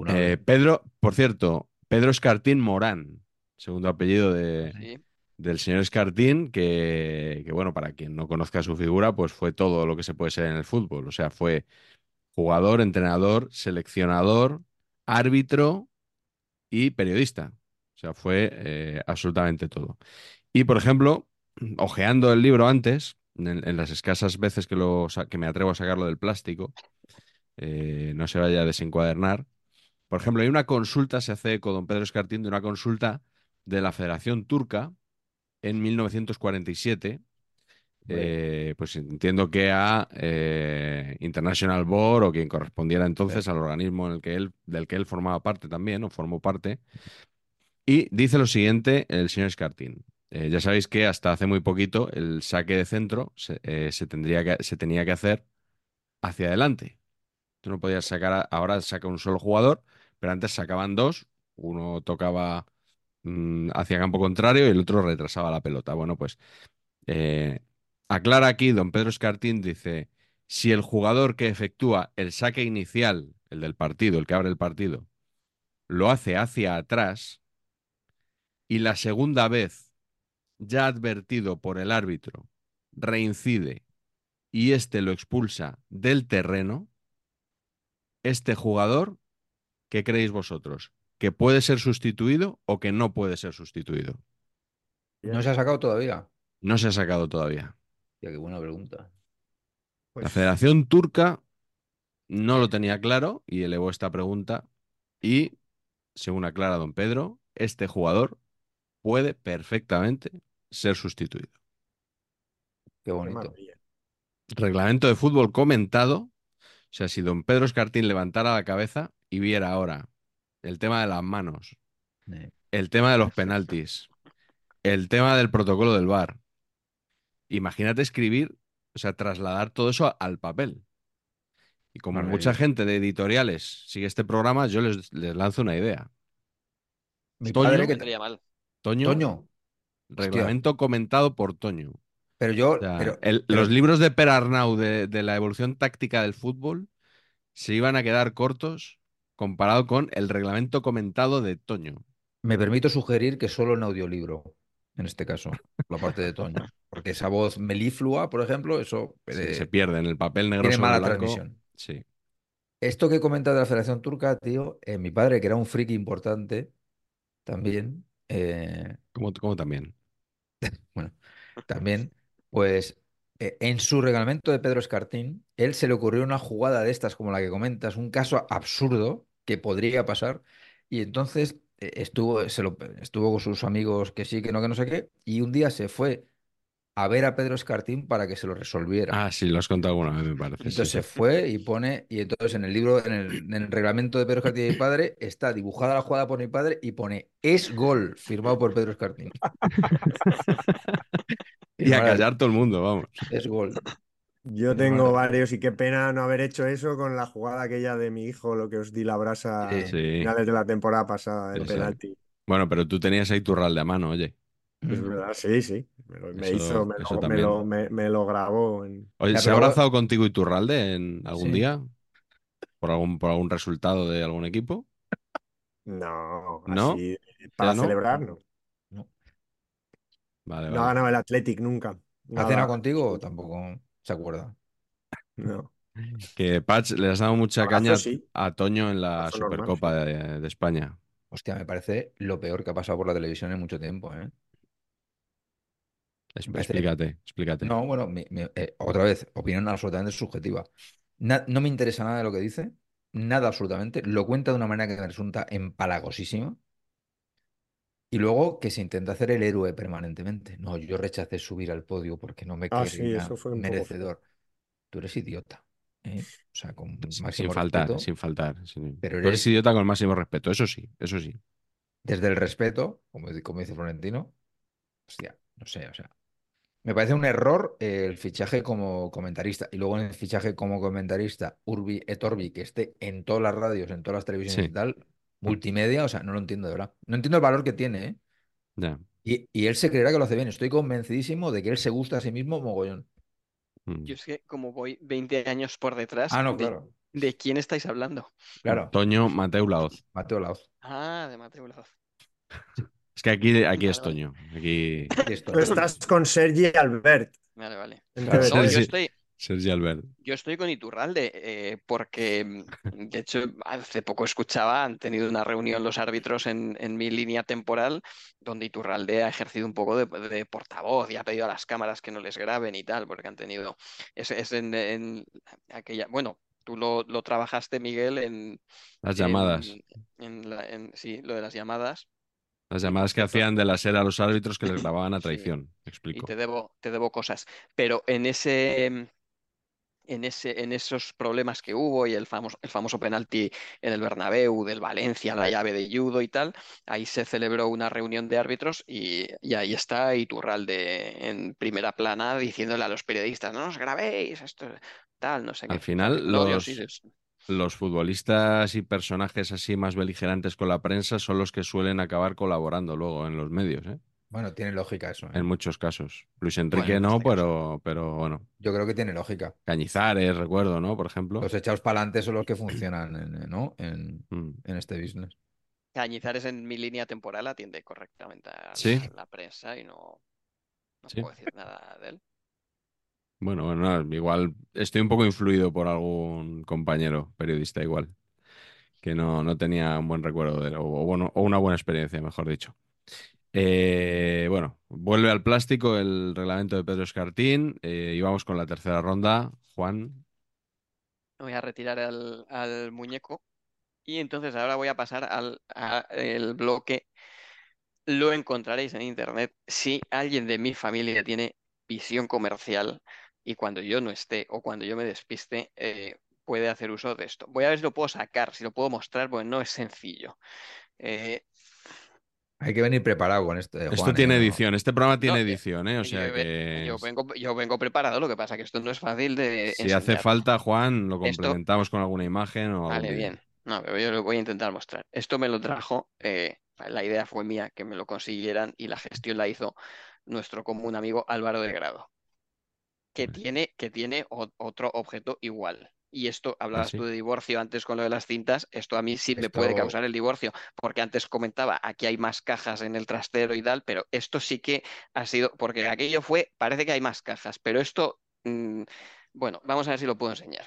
Eh, Pedro, por cierto, Pedro Escartín Morán, segundo apellido de, Sí. Del señor Escartín, que, bueno, para quien no conozca su figura, pues fue todo lo que se puede ser en el fútbol. O sea, fue jugador, entrenador, seleccionador, árbitro y periodista. O sea, fue eh, absolutamente todo. Y, por ejemplo, ojeando el libro antes, en, las escasas veces que, me atrevo a sacarlo del plástico, eh, no se vaya a desencuadernar. Por ejemplo, hay una consulta, se hace eco don Pedro Escartín de una consulta de la Federación Turca en 1947. eh, pues entiendo que a eh, International Board o quien correspondiera entonces al organismo en el que él, del que él formaba parte también, o formó parte. Y dice lo siguiente el señor Escartín. Eh, ya sabéis que hasta hace muy poquito el saque de centro se, eh, se tendría que, se tenía que hacer hacia adelante. Tú no podías sacar, a- ahora saca un solo jugador, pero antes sacaban dos, uno tocaba mm, hacia campo contrario y el otro retrasaba la pelota. Bueno, pues eh, aclara aquí, don Pedro Escartín dice, si el jugador que efectúa el saque inicial, el del partido, el que abre el partido, lo hace hacia atrás y la segunda vez, ya advertido por el árbitro, reincide y éste lo expulsa del terreno, este jugador, ¿qué creéis vosotros? ¿Que puede ser sustituido o que no puede ser sustituido? No se ha sacado todavía. No se ha sacado todavía. Hostia, qué buena pregunta. Pues, La Federación Turca no lo tenía claro y elevó esta pregunta y, según aclara don Pedro, este jugador puede perfectamente ser sustituido. Qué bonito. Reglamento de fútbol comentado. O sea, si don Pedro Escartín levantara la cabeza y viera ahora el tema de las manos, el tema de los penaltis, el tema del protocolo del VAR, imagínate escribir, o sea, trasladar todo eso al papel. Y como Maravilla. mucha gente de editoriales sigue este programa, yo les, les lanzo una idea. Mi Toño, padre que... mal. Toño, Toño, reglamento comentado por Toño. pero yo... O sea, pero, el- pero- los libros de Per Arnau de, de la evolución táctica del fútbol se iban a quedar cortos comparado con el reglamento comentado de Toño. Me permito sugerir que solo en audiolibro, en este caso, la parte de Toño. Porque esa voz meliflua, por ejemplo, eso Se, eh, se pierde en el papel negro tiene mala blanco. transmisión. Sí. Esto que comenta de la Federación Turca, tío, eh, mi padre, que era un friki importante, también, eh, Como, como también. bueno, también, pues eh, en su reglamento de Pedro Escartín, él se le ocurrió una jugada de estas como la que comentas, un caso absurdo que podría pasar, y entonces eh, estuvo, se lo, estuvo con sus amigos que sí, que no, que no sé qué, y un día se fue a ver a Pedro Escartín para que se lo resolviera. Ah, sí, lo has contado alguna vez, me parece. Entonces sí. se fue y pone, y entonces en el libro, en el, en el reglamento de Pedro Escartín y mi padre, está dibujada la jugada por mi padre y pone es gol, firmado por Pedro Escartín. Y a callar todo el mundo, vamos. Es gol. Yo tengo varios y qué pena no haber hecho eso con la jugada aquella de mi hijo, lo que os di la brasa Sí. finales de la temporada pasada, el Sí, sí. penalti. Bueno, pero tú tenías ahí tu ral de a mano, oye. Es verdad, sí, sí. Me lo, me hizo, me lo, me también. lo- me- me lo grabó. en- Oye, ¿se ha abrazado contigo y Turralde en algún Sí. día? ¿Por algún, por algún resultado de algún equipo? No, ¿No? así para no? celebrar, no. Vale, No ha ganado el Athletic nunca. ¿Ha cenado contigo? Tampoco se acuerda. No. Que Patch le has dado mucha Abrazo, caña sí. a Toño en la Abrazo normal, Supercopa de, de España. Hostia, me parece lo peor que ha pasado por la televisión en mucho tiempo, ¿eh? Es- Me parece- Explícate, explícate. No, bueno, mi- mi- eh, otra vez, opinión absolutamente subjetiva. Na- no me interesa nada de lo que dice, nada absolutamente. Lo cuenta de una manera que me resulta empalagosísima. Y luego que se intenta hacer el héroe permanentemente. No, yo rechacé subir al podio porque no me Ah, sí, creía eso fue un poco merecedor. Tú eres idiota. ¿eh? O sea, con Sin- sin máximo faltar, respeto. sin faltar. sin- Pero Tú eres eres- idiota con el máximo respeto, eso sí, eso sí. Desde el respeto, como, como dice Florentino, hostia, no sé, o sea. Me parece un error el fichaje como comentarista. Y luego en el fichaje como comentarista, Urbi et Orbi, que esté en todas las radios, en todas las televisiones Sí. y tal, multimedia, o sea, no lo entiendo de verdad. No entiendo el valor que tiene, ¿eh? Ya. Y, y él se creerá que lo hace bien. Estoy convencidísimo de que él se gusta a sí mismo mogollón. Mm. Yo es que como voy 20 años por detrás, Ah, no, de, claro. ¿de quién estáis hablando? Claro. Toño Mateu Laoz. Mateo Laoz. Ah, de Mateo Laoz. Es que aquí, aquí es. Toño. Aquí. Tú estás con Sergi Albert. Vale, vale. Claro. No, yo estoy, Sergi Albert. yo estoy con Iturralde, eh, porque mm, de hecho hace poco escuchaba, han tenido una reunión los árbitros en, en mi línea temporal, donde Iturralde ha ejercido un poco de, de portavoz y ha pedido a las cámaras que no les graben y tal, porque han tenido. Es, es en, en aquella. Bueno, tú lo, lo trabajaste, Miguel, en. Las llamadas. En, la- sí, lo de las llamadas. Las llamadas que hacían de la SER a los árbitros que les grababan a Sí. traición. y Explico. te debo, te debo cosas. Pero en ese, en ese, en esos problemas que hubo y el famoso, el famoso penalti en el Bernabéu del Valencia, la llave de judo y tal, ahí se celebró una reunión de árbitros y, y ahí está Iturralde en primera plana diciéndole a los periodistas, no os grabéis, esto tal, no sé qué. Al final, los- Los futbolistas y personajes así más beligerantes con la prensa son los que suelen acabar colaborando luego en los medios, ¿eh? Bueno, tiene lógica eso. ¿eh? En muchos casos. Luis Enrique Bueno, no, este pero, pero bueno. Yo creo que tiene lógica. Cañizares, recuerdo, ¿no? Por ejemplo. Los echados para adelante son los que funcionan en, ¿no? en, Mm. en este business. Cañizares en mi línea temporal atiende correctamente a Sí. la, la prensa y no, no Sí. puedo decir nada de él. Bueno, bueno, igual estoy un poco influido por algún compañero periodista igual, que no, no tenía un buen recuerdo de él, o, o bueno, o una buena experiencia, mejor dicho. Eh, bueno, vuelve al plástico el reglamento de Pedro Escartín eh, y vamos con la tercera ronda. Juan, voy a retirar al, muñeco y entonces ahora voy a pasar al bloque. Lo encontraréis en internet si alguien de mi familia tiene visión comercial y cuando yo no esté o cuando yo me despiste eh, puede hacer uso de esto. Voy a ver si lo puedo sacar, si lo puedo mostrar, porque no es sencillo. Hay que venir preparado con esto. eh, esto Juan, tiene ¿eh? No- edición, este programa tiene No, edición, ¿eh? O yo, sea que yo vengo, yo vengo preparado, lo que pasa que esto no es fácil de si hace falta, Juan, lo Esto- complementamos con alguna imagen o Vale, bien. No, pero yo lo voy a intentar mostrar. Esto me lo trajo, eh, la idea fue mía que me lo consiguieran y la gestión la hizo nuestro común amigo Álvaro de Grado, que tiene, que tiene otro objeto igual. Y esto, hablabas sí? tú de divorcio antes con lo de las cintas, esto a mí sí me puede causar el divorcio, porque antes comentaba, aquí hay más cajas en el trastero y tal, pero esto sí que ha sido, porque aquello fue, parece que hay más cajas, pero esto, mm, bueno, vamos a ver si lo puedo enseñar.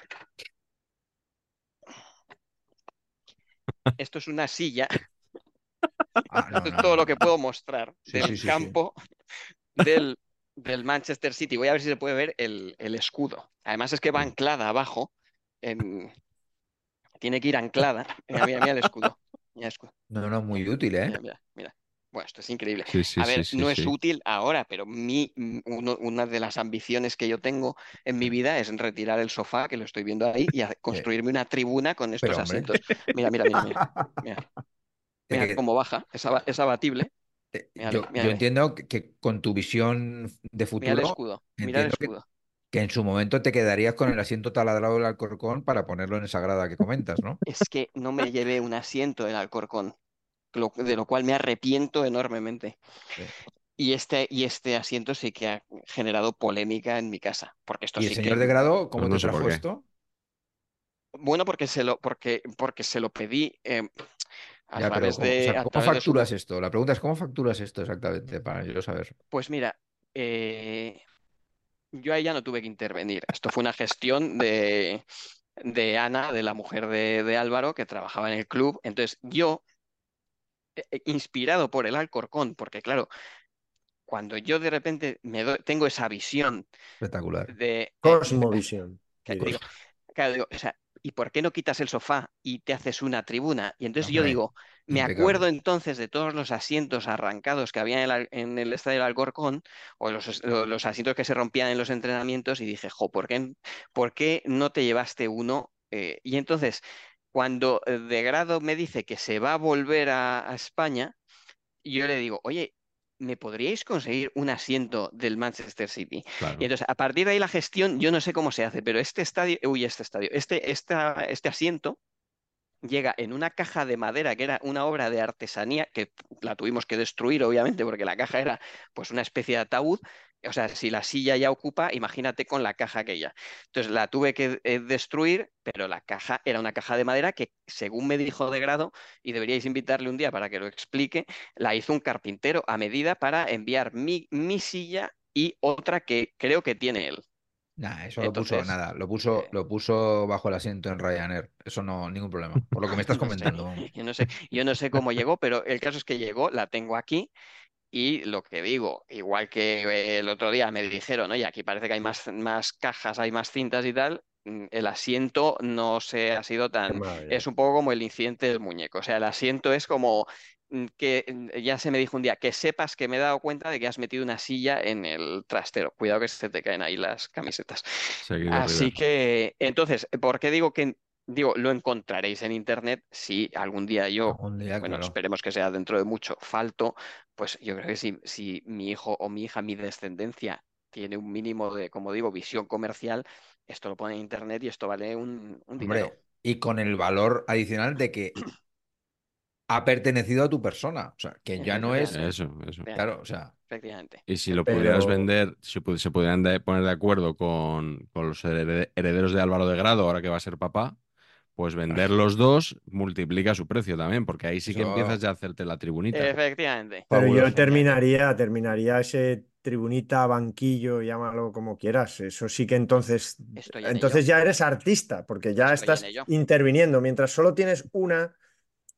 Esto es una silla Ah, no, Esto es no, todo lo que puedo mostrar Sí, del sí. campo Del, del Manchester City. Voy a ver si se puede ver el, el escudo. Además es que va anclada abajo. En- Tiene que ir anclada. Mira, mira, mira el escudo. Mira el escudo. No, no, muy útil, ¿eh? Mira, mira, mira. Bueno, esto es increíble. Sí, sí, A ver, sí, no es útil ahora, pero mi, uno- una de las ambiciones que yo tengo en mi vida es retirar el sofá, que lo estoy viendo ahí, y a- construirme una tribuna con estos pero, asientos. Mira, mira, mira, mira. Mira, cómo baja. Es, es abatible. Eh, Yo, entiendo que, que con tu visión de Mira el futuro, escudo. Mira el escudo. Que en su momento te quedarías con el asiento taladrado del Alcorcón para ponerlo en esa grada que comentas, ¿no? Es que no me llevé un asiento del Alcorcón, lo- de lo cual me arrepiento enormemente. Sí. Y este, y este asiento sí que ha generado polémica en mi casa, porque esto ¿Y el señor que... de grado, cómo no te sé por trajo qué. esto? Bueno, porque se lo, porque, porque se lo pedí eh, a Ya, pero través ¿cómo, o de, sea, ¿cómo través de su- facturas esto? La pregunta es, ¿cómo facturas esto exactamente? Para yo saber. Pues mira, eh, yo ahí ya no tuve que intervenir. Esto fue una gestión de, de Ana, de la mujer de, de Álvaro, que trabajaba en el club. Entonces yo, eh, eh, inspirado por el Alcorcón, porque claro, cuando yo de repente me doy- tengo esa visión Espectacular. de... Cosmovisión. que diría. digo, claro, digo, o sea, ¿y por qué no quitas el sofá y te haces una tribuna? Y entonces yo digo, me impecable. acuerdo entonces de todos los asientos arrancados que había en el, Al- en el estadio del Alcorcón, o los, asientos que se rompían en los entrenamientos, y dije, jo, ¿por qué, por qué no te llevaste uno? Eh, y entonces, cuando eh, De Grado me dice que se va a volver a, a España, yo le digo, oye, ¿me podríais conseguir un asiento del Manchester City? Claro. Y entonces, a partir de ahí la gestión, yo no sé cómo se hace, pero este estadio, uy, este estadio, este, esta- este asiento llega en una caja de madera que era una obra de artesanía que la tuvimos que destruir, obviamente, porque la caja era pues una especie de ataúd. O sea, si la silla ya ocupa, imagínate con la caja aquella. Entonces la tuve que eh, destruir, pero la caja era una caja de madera que, según me dijo de grado, y deberíais invitarle un día para que lo explique, la hizo un carpintero a medida para enviar mi, mi silla y otra que creo que tiene él. Nah, eso lo puso nada, lo puso, eh, lo puso bajo el asiento en Ryanair. Eso no, ningún problema. Por lo que me estás No sé, comentando. yo no sé, yo no sé cómo llegó, pero el caso es que llegó, la tengo aquí y lo que digo, igual que el otro día me dijeron, oye, aquí parece que hay más, más cajas, hay más cintas y tal, mm, el asiento no se ha sido tan... Es un poco como el incidente del muñeco, o sea, el asiento es como que mm, ya se me dijo un día, que sepas que me he dado cuenta de que has metido una silla en el trastero. Cuidado que se te caen ahí las camisetas. Seguido Así que, entonces, ¿por qué digo que, digo, lo encontraréis en internet? Si algún día yo, Algún día, bueno, claro. esperemos que sea dentro de mucho, falto, pues yo creo que si, si mi hijo o mi hija, mi descendencia, tiene un mínimo de, como digo, visión comercial, esto lo pone en internet y esto vale un, un dinero. Hombre, y con el valor adicional de que ha pertenecido a tu persona. O sea, que ya no es. Eso, eso. Claro, o sea, Efectivamente. Y si lo Pero- pudieras vender, si se pudieran de- poner de acuerdo con, con los herede- herederos de Álvaro de Grado, ahora que va a ser papá, pues vender los dos multiplica su precio también, porque ahí sí que Eso- empiezas ya a hacerte la tribunita. Efectivamente. Pero Fabuloso. yo terminaría, terminaría ese tribunita, banquillo, llámalo como quieras. Eso sí que entonces, Estoy en entonces ello. ya eres artista, porque ya Estoy estás interviniendo. Mientras solo tienes una,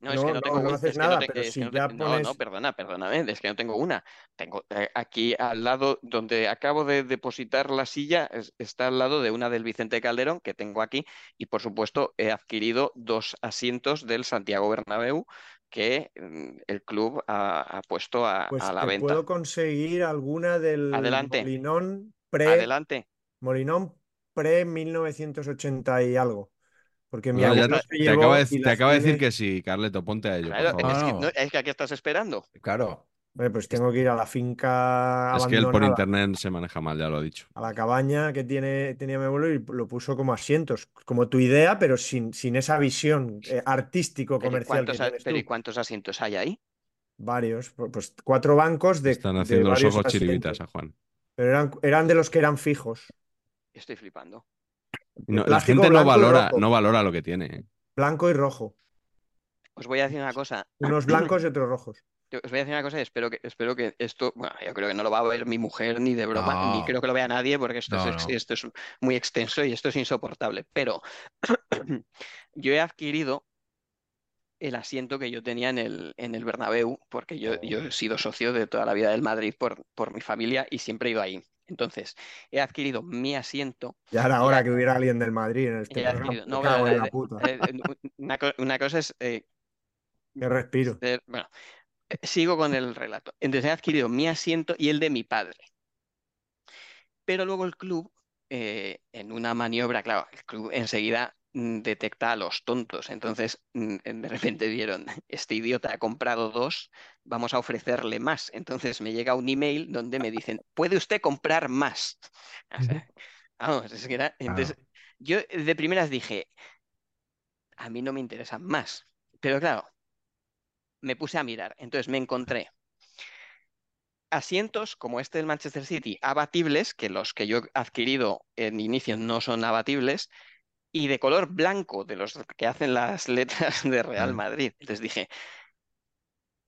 No, es No, que no no, tengo no un- haces es que no nada, pero es si no te- ya no, pones- no, perdona, perdóname, es que no tengo una. Tengo eh, aquí al lado, donde acabo de depositar la silla, es- está al lado de una del Vicente Calderón que tengo aquí y por supuesto he adquirido dos asientos del Santiago Bernabéu que mm, el club ha, ha puesto a, pues a la venta. puedo conseguir alguna del Adelante. Molinón pre, Adelante. Molinón pre 1980 y algo. Porque mi No, abuelo te, se te llevó acaba de, y te acaba de decir que sí, Carleto, ponte a ello, Claro, por favor. es que, No. no, es que aquí estás esperando. claro. Hombre, pues tengo que ir a la finca Es que él por internet se maneja mal, ya lo ha dicho. a la cabaña que tiene, tenía mi abuelo y lo puso como asientos, como tu idea, pero sin, sin esa visión eh, Pero ¿y artístico-comercial que cuántos, tienes pero ¿y tú. cuántos asientos hay ahí? Varios, pu- pues cuatro bancos de, Están de haciendo los ojos chiribitas a Juan. Pero eran, eran de los que eran fijos. Estoy flipando. No, la gente no valora, no valora lo que tiene. ¿eh? Blanco y rojo. Os voy a decir una cosa. Unos blancos y otros rojos. Yo os voy a decir una cosa y espero que, espero que esto, bueno, yo creo que no lo va a ver mi mujer ni de broma, ni creo que lo vea nadie porque esto, No, es, no. esto es muy extenso y esto es insoportable. Pero yo he adquirido el asiento que yo tenía en el, en el Bernabéu porque yo, yo he sido socio de toda la vida del Madrid por, por mi familia y siempre he ido ahí. Entonces, he adquirido mi asiento Ya era hora que hubiera alguien del Madrid en este programa. no, en la eh, puta. eh, una, co- una cosa es eh, Qué respiro. bueno, sigo con el relato. Entonces he adquirido mi asiento y el de mi padre. Pero luego el club, eh, en una maniobra, claro, el club enseguida detecta a los tontos. Entonces, mm, de repente vieron, este idiota ha comprado dos, vamos a ofrecerle más. Entonces me llega un email donde me dicen, ¿puede usted comprar más? O sea, vamos, es que era... Entonces, yo de primeras dije, a mí no me interesan más. Pero claro, me puse a mirar. Entonces me encontré asientos como este del Manchester City, abatibles, que los que yo he adquirido en inicio no son abatibles, y de color blanco, de los que hacen las letras de Real. Madrid. Entonces dije,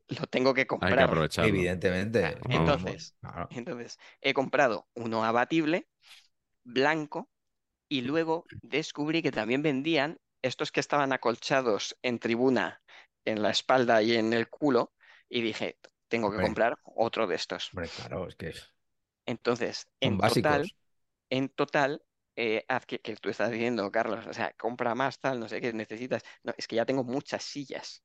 lo tengo que Hay que comprar. aprovecharlo. Evidentemente. Entonces, Claro. entonces, he comprado uno abatible, blanco, y luego descubrí que también vendían estos que estaban acolchados en tribuna, en la espalda y en el culo, y dije, tengo que Hombre. comprar otro de estos. Hombre, claro, es que Entonces, en total, en total, eh, haz que, que tú estás diciendo, Carlos, o sea, compra más, tal, no sé qué necesitas. No, es que ya tengo muchas sillas.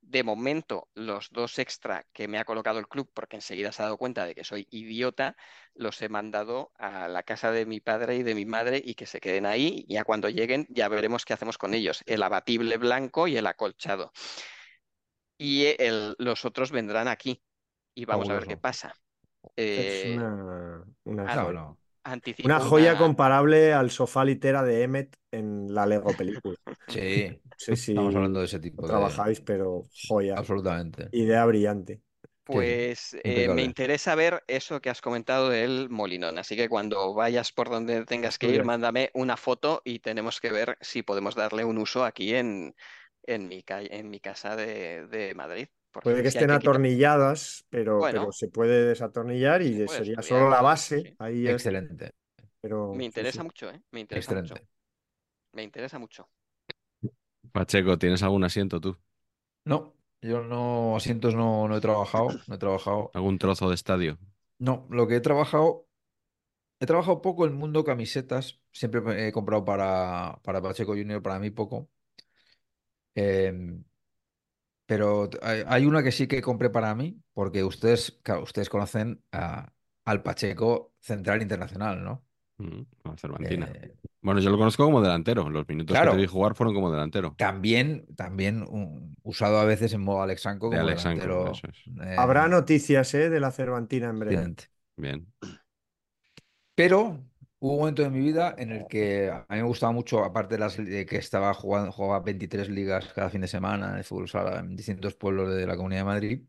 De momento, los dos extra que me ha colocado el club, porque enseguida se ha dado cuenta de que soy idiota, los he mandado a la casa de mi padre y de mi madre y que se queden ahí. Y ya cuando lleguen, ya veremos qué hacemos con ellos. El abatible blanco y el acolchado. Y el- los otros vendrán aquí y vamos a ver qué pasa. Es Eh, una, una anticipo Una joya una- comparable al sofá litera de Emmet en la Lego película. Sí, No sé si estamos hablando de ese tipo de. trabajáis, pero joya. Absolutamente. Idea brillante. Pues eh, me interesa ver eso que has comentado del Molinón. Así que cuando vayas por donde tengas que ir, mándame una foto y tenemos que ver si podemos darle un uso aquí en, en mi, ca- en mi casa de, de Madrid. Puede que estén atornilladas, pero, Bueno. pero se puede desatornillar y Se sería solo la base. sí. Ahí es- Excelente, pero Me interesa sí. mucho, ¿eh? Me interesa mucho. excelente. Me interesa mucho. Pacheco, ¿tienes algún asiento tú? No, yo no, asientos no, no he trabajado, no he trabajado. ¿Algún trozo de estadio? No, lo que he trabajado, he trabajado poco en el mundo camisetas. Siempre he comprado para, para Pacheco Junior, para mí poco. Em, pero hay, hay una que sí que compré para mí, porque ustedes, claro, ustedes conocen a- al Pacheco Central Internacional, ¿no? Mm, la Cervantina. Eh, Bueno, yo lo conozco como delantero. Los minutos Claro. que te vi jugar fueron como delantero. también, también usado a veces en modo Alexanco De como Alexanco, delantero. eso es. eh, Habrá noticias ¿eh? de la Cervantina en breve. Bien. Pero hubo un momento de mi vida en el que a mí me gustaba mucho, aparte de las que estaba jugando, jugaba 23 ligas cada fin de semana de fútbol sala en distintos pueblos de la Comunidad de Madrid,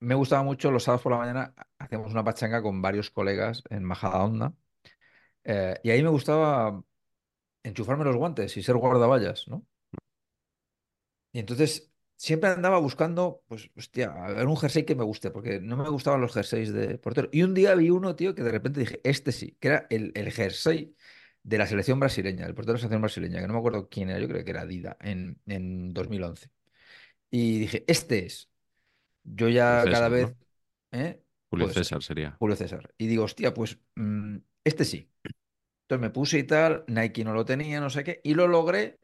me gustaba mucho los sábados por la mañana, hacíamos una pachanga con varios colegas en Majadahonda, eh, y ahí me gustaba enchufarme los guantes y ser guardaballas, ¿no? Y entonces siempre andaba buscando, pues, hostia, a ver un jersey que me guste, porque no me gustaban los jerseys de portero. Y un día vi uno, tío, que de repente dije, este sí, que era el, el jersey de la selección brasileña, el portero de la selección brasileña, que no me acuerdo quién era, yo creo que era Dida, en, en 2011. Y dije, este es. Yo ya cada vez... ¿eh? Julio Puede ser. César sería. Julio César. Y digo, hostia, pues mm, este sí. Entonces me puse y tal, Nike no lo tenía, no sé qué, y lo logré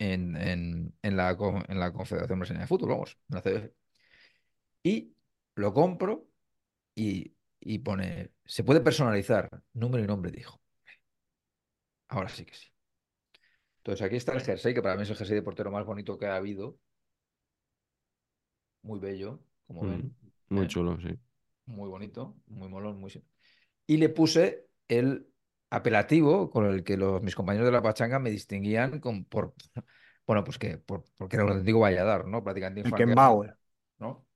en, en, en la, en la Confederación Brasileña de Fútbol, vamos, en la CBF. Y lo compro y, y pone, se puede personalizar, número y nombre, dijo. Ahora sí que sí. Entonces aquí está el jersey, que para mí es el jersey de portero más bonito que ha habido. Muy bello, como ven. Mm, Muy ¿eh? chulo, sí. muy bonito, muy molón, muy... Y le puse el apelativo con el que los, mis compañeros de la pachanga me distinguían con, por, bueno, pues que por, porque era un auténtico Valladar, ¿no? Prácticamente El Kenbauer. ¿no?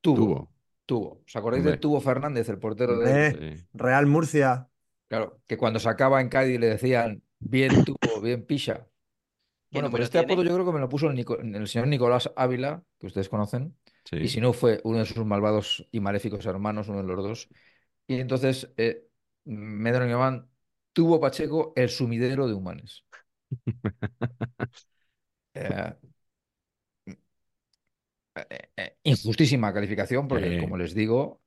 Tuvo, Tuvo. tuvo. ¿Os acordáis de Hombre. Tuvo Fernández, el portero de... Real Murcia. Claro, que cuando sacaba en Cádiz le decían, bien Tuvo, bien Pisha. ¿Qué Bueno, pues este tiene? apodo yo creo que me lo puso el, Nico- el señor Nicolás Ávila, que ustedes conocen. Sí. Y si no, fue uno de sus malvados y maléficos hermanos, uno de los dos. Y entonces eh, me denominaban Tuvo Pacheco el sumidero de humanes. Eh, eh, eh, injustísima calificación, porque como les digo,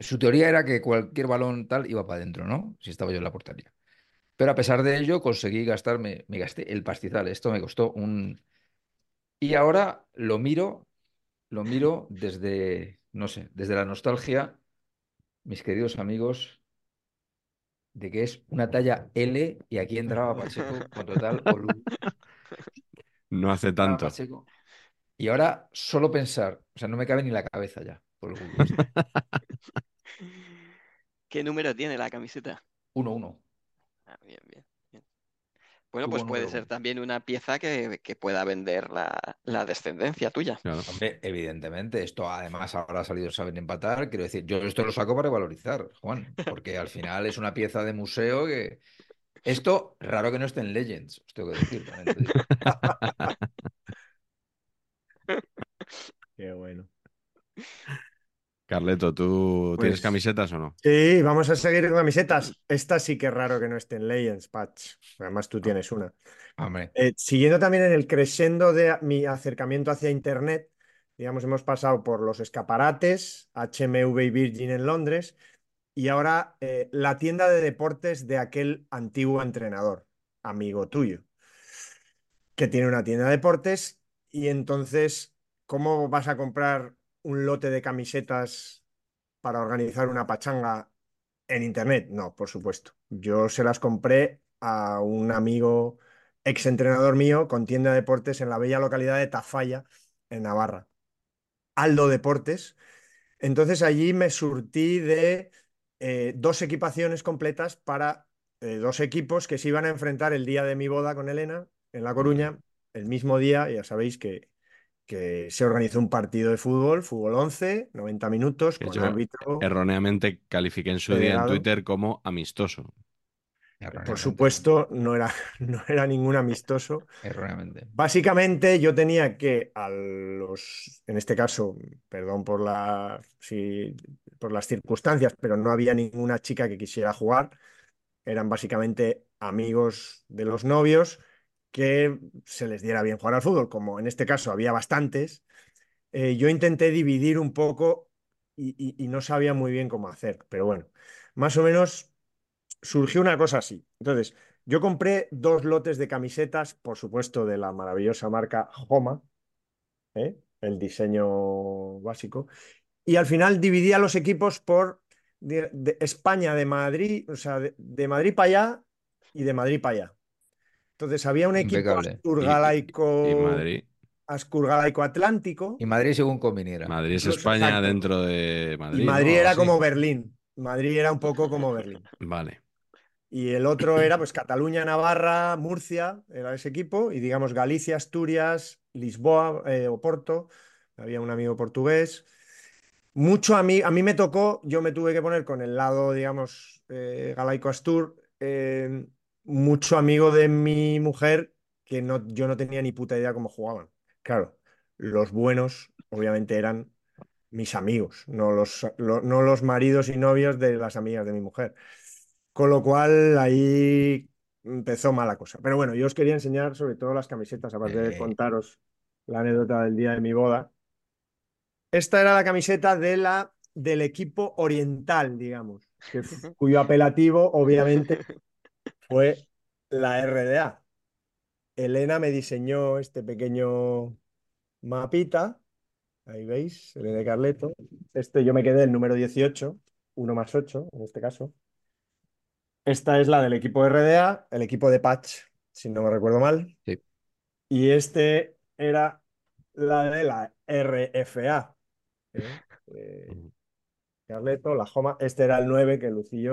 su teoría era que cualquier balón tal iba para adentro, ¿no? Si estaba yo en la portería. Pero a pesar de ello, conseguí gastarme, me gasté el pastizal. Esto me costó un, Y ahora lo miro, lo miro desde, no sé, desde la nostalgia, mis queridos amigos, de que es una talla L y aquí entraba Pacheco con total orgullo. No hace tanto. Pacheco. Y ahora solo pensar, o sea, no me cabe ni la cabeza ya, por el este. ¿Qué número tiene la camiseta? 1-1. Ah, bien, bien, bien. Bueno, pues puede ser también una pieza que, que pueda vender la, la descendencia tuya. Claro. Hombre, evidentemente, esto además ahora ha salido saben empatar. Quiero decir, yo esto lo saco para valorizar, Juan, porque al final es una pieza de museo que. Esto, raro que no esté en Legends, os tengo que decir. Qué bueno. Carleto, ¿tú tienes Pues- camisetas o no? Sí, vamos a seguir con camisetas. Esta sí que es raro que no esté en Legends, Patch. Además, tú tienes una. Hombre, Eh, siguiendo también en el crescendo de mi acercamiento hacia Internet, digamos, hemos pasado por los escaparates, HMV y Virgin en Londres, y ahora eh, la tienda de deportes de aquel antiguo entrenador, amigo tuyo, que tiene una tienda de deportes, y entonces, ¿cómo vas a comprar un lote de camisetas para organizar una pachanga en Internet? No, por supuesto. Yo se las compré a un amigo exentrenador mío con tienda de deportes en la bella localidad de Tafalla, en Navarra. Aldo Deportes. Entonces allí me surtí de eh, dos equipaciones completas para eh, dos equipos que se iban a enfrentar el día de mi boda con Elena en La Coruña. El mismo día, ya sabéis que, que se organizó un partido de fútbol, fútbol 11, 90 minutos, Que con yo árbitro. Erróneamente califiqué en su día en. Twitter como amistoso. Por supuesto, no era, no era ningún amistoso. Erróneamente. Básicamente yo tenía que a los, en este caso, perdón por la, sí, por las circunstancias, pero no había ninguna chica que quisiera jugar. Eran básicamente amigos de los novios que se les diera bien jugar al fútbol, como en este caso había bastantes. eh, yo intenté dividir un poco y, no sabía muy bien cómo hacer, pero bueno, más o menos surgió una cosa así. Entonces, yo compré dos lotes de camisetas, por supuesto, de la maravillosa marca Homa, ¿eh? el diseño básico, y al final dividí a los equipos por de, de España, de Madrid, o sea, de, de Madrid para allá y de Madrid para allá. Entonces, había un equipo. Y, asturgalaico, y Madrid. asturgalaico atlántico. Y Madrid según conviniera. Madrid es España exacto. dentro de Y Madrid. Madrid ¿no? era como Berlín. Madrid era un poco como Berlín. Vale. Y el otro era pues Cataluña, Navarra, Murcia, era ese equipo, y digamos Galicia, Asturias, Lisboa, eh, Oporto, había un amigo portugués. Mucho a mí, a mí me tocó, yo me tuve que poner con el lado, digamos, eh, galaico astur, eh, mucho amigo de mi mujer que no, yo no tenía ni puta idea cómo jugaban. Claro, los buenos obviamente eran mis amigos, no los, lo- no los maridos y novios de las amigas de mi mujer. Con lo cual ahí empezó mala cosa. Pero bueno, yo os quería enseñar sobre todo las camisetas, aparte de Eh. contaros la anécdota del día de mi boda. Esta era la camiseta de la, del equipo oriental, digamos, que cuyo apelativo obviamente fue la RDA. Elena me diseñó este pequeño mapita. Ahí veis, Elena de Carleto. Este yo me quedé el número 18, 1 más 8 en este caso. Esta es la del equipo RDA, el equipo de Patch, si no me recuerdo mal. Sí. Y este era la de la RFA. ¿eh? Eh, Carleto, la Joma. Este era el 9 que lucí yo.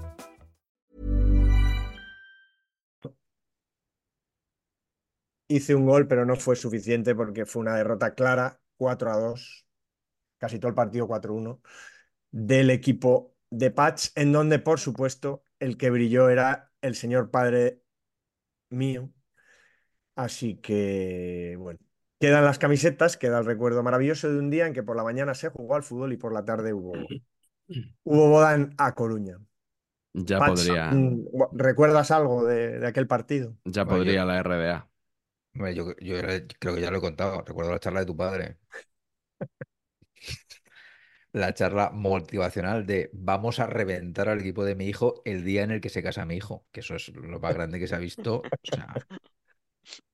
Hice un gol, pero no fue suficiente porque fue una derrota clara, 4 a 2, casi todo el partido 4-1, del equipo de Patch, en donde, por supuesto, el que brilló era el señor padre mío, Así que, bueno, quedan las camisetas, queda el recuerdo maravilloso de un día en que por la mañana se jugó al fútbol y por la tarde hubo, hubo boda en A Coruña. Ya Patch, podría, mm, ¿recuerdas algo de, de aquel partido? ya podría la RDA. Yo, yo era- creo que ya lo he contado. Recuerdo la charla de tu padre. La charla motivacional de vamos a reventar al equipo de mi hijo el día en el que se casa mi hijo. Que eso es lo más grande que se ha visto. O sea,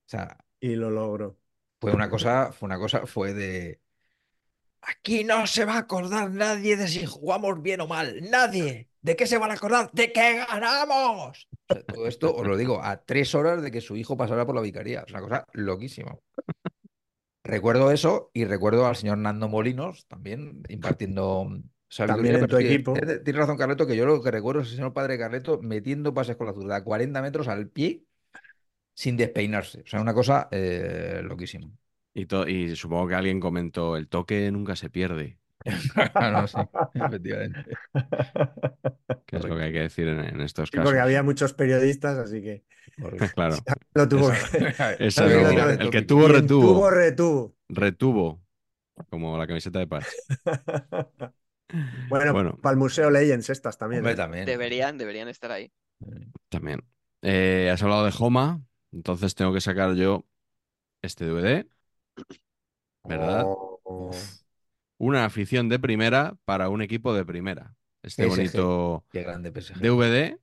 o sea, Y lo logró. fue una cosa, fue una cosa, fue de aquí no se va a acordar nadie de si jugamos bien o mal. Nadie. ¿De qué se van a acordar? ¡De que ganamos! O sea, todo esto os lo digo a tres horas de que su hijo pasara por la vicaría. Es una cosa loquísima. Recuerdo eso y recuerdo al señor Nando Molinos también impartiendo. También en tu equipo. tiene- razón, Carleto, que yo lo que recuerdo es el señor padre Carleto metiendo pases con la zurda a 40 metros al pie sin despeinarse. O sea, una cosa eh, loquísima. Y, y supongo que alguien comentó, el toque nunca se pierde, no, sí, efectivamente. que es lo que hay que decir en, en estos Sí, casos. porque había muchos periodistas, así que. Claro, lo tuvo lo el que tuvo, retuvo. tuvo, retuvo. Retuvo, como la camiseta de Patch. Bueno, Bueno. para el Museo Legends estas también. Hombre, ¿eh? también. Deberían, deberían estar ahí. También. Eh, has hablado de Homa, entonces tengo que sacar yo este DVD, ¿verdad? Oh, Una afición de primera para un equipo de primera. Este PSG. bonito Qué grande PSG. DVD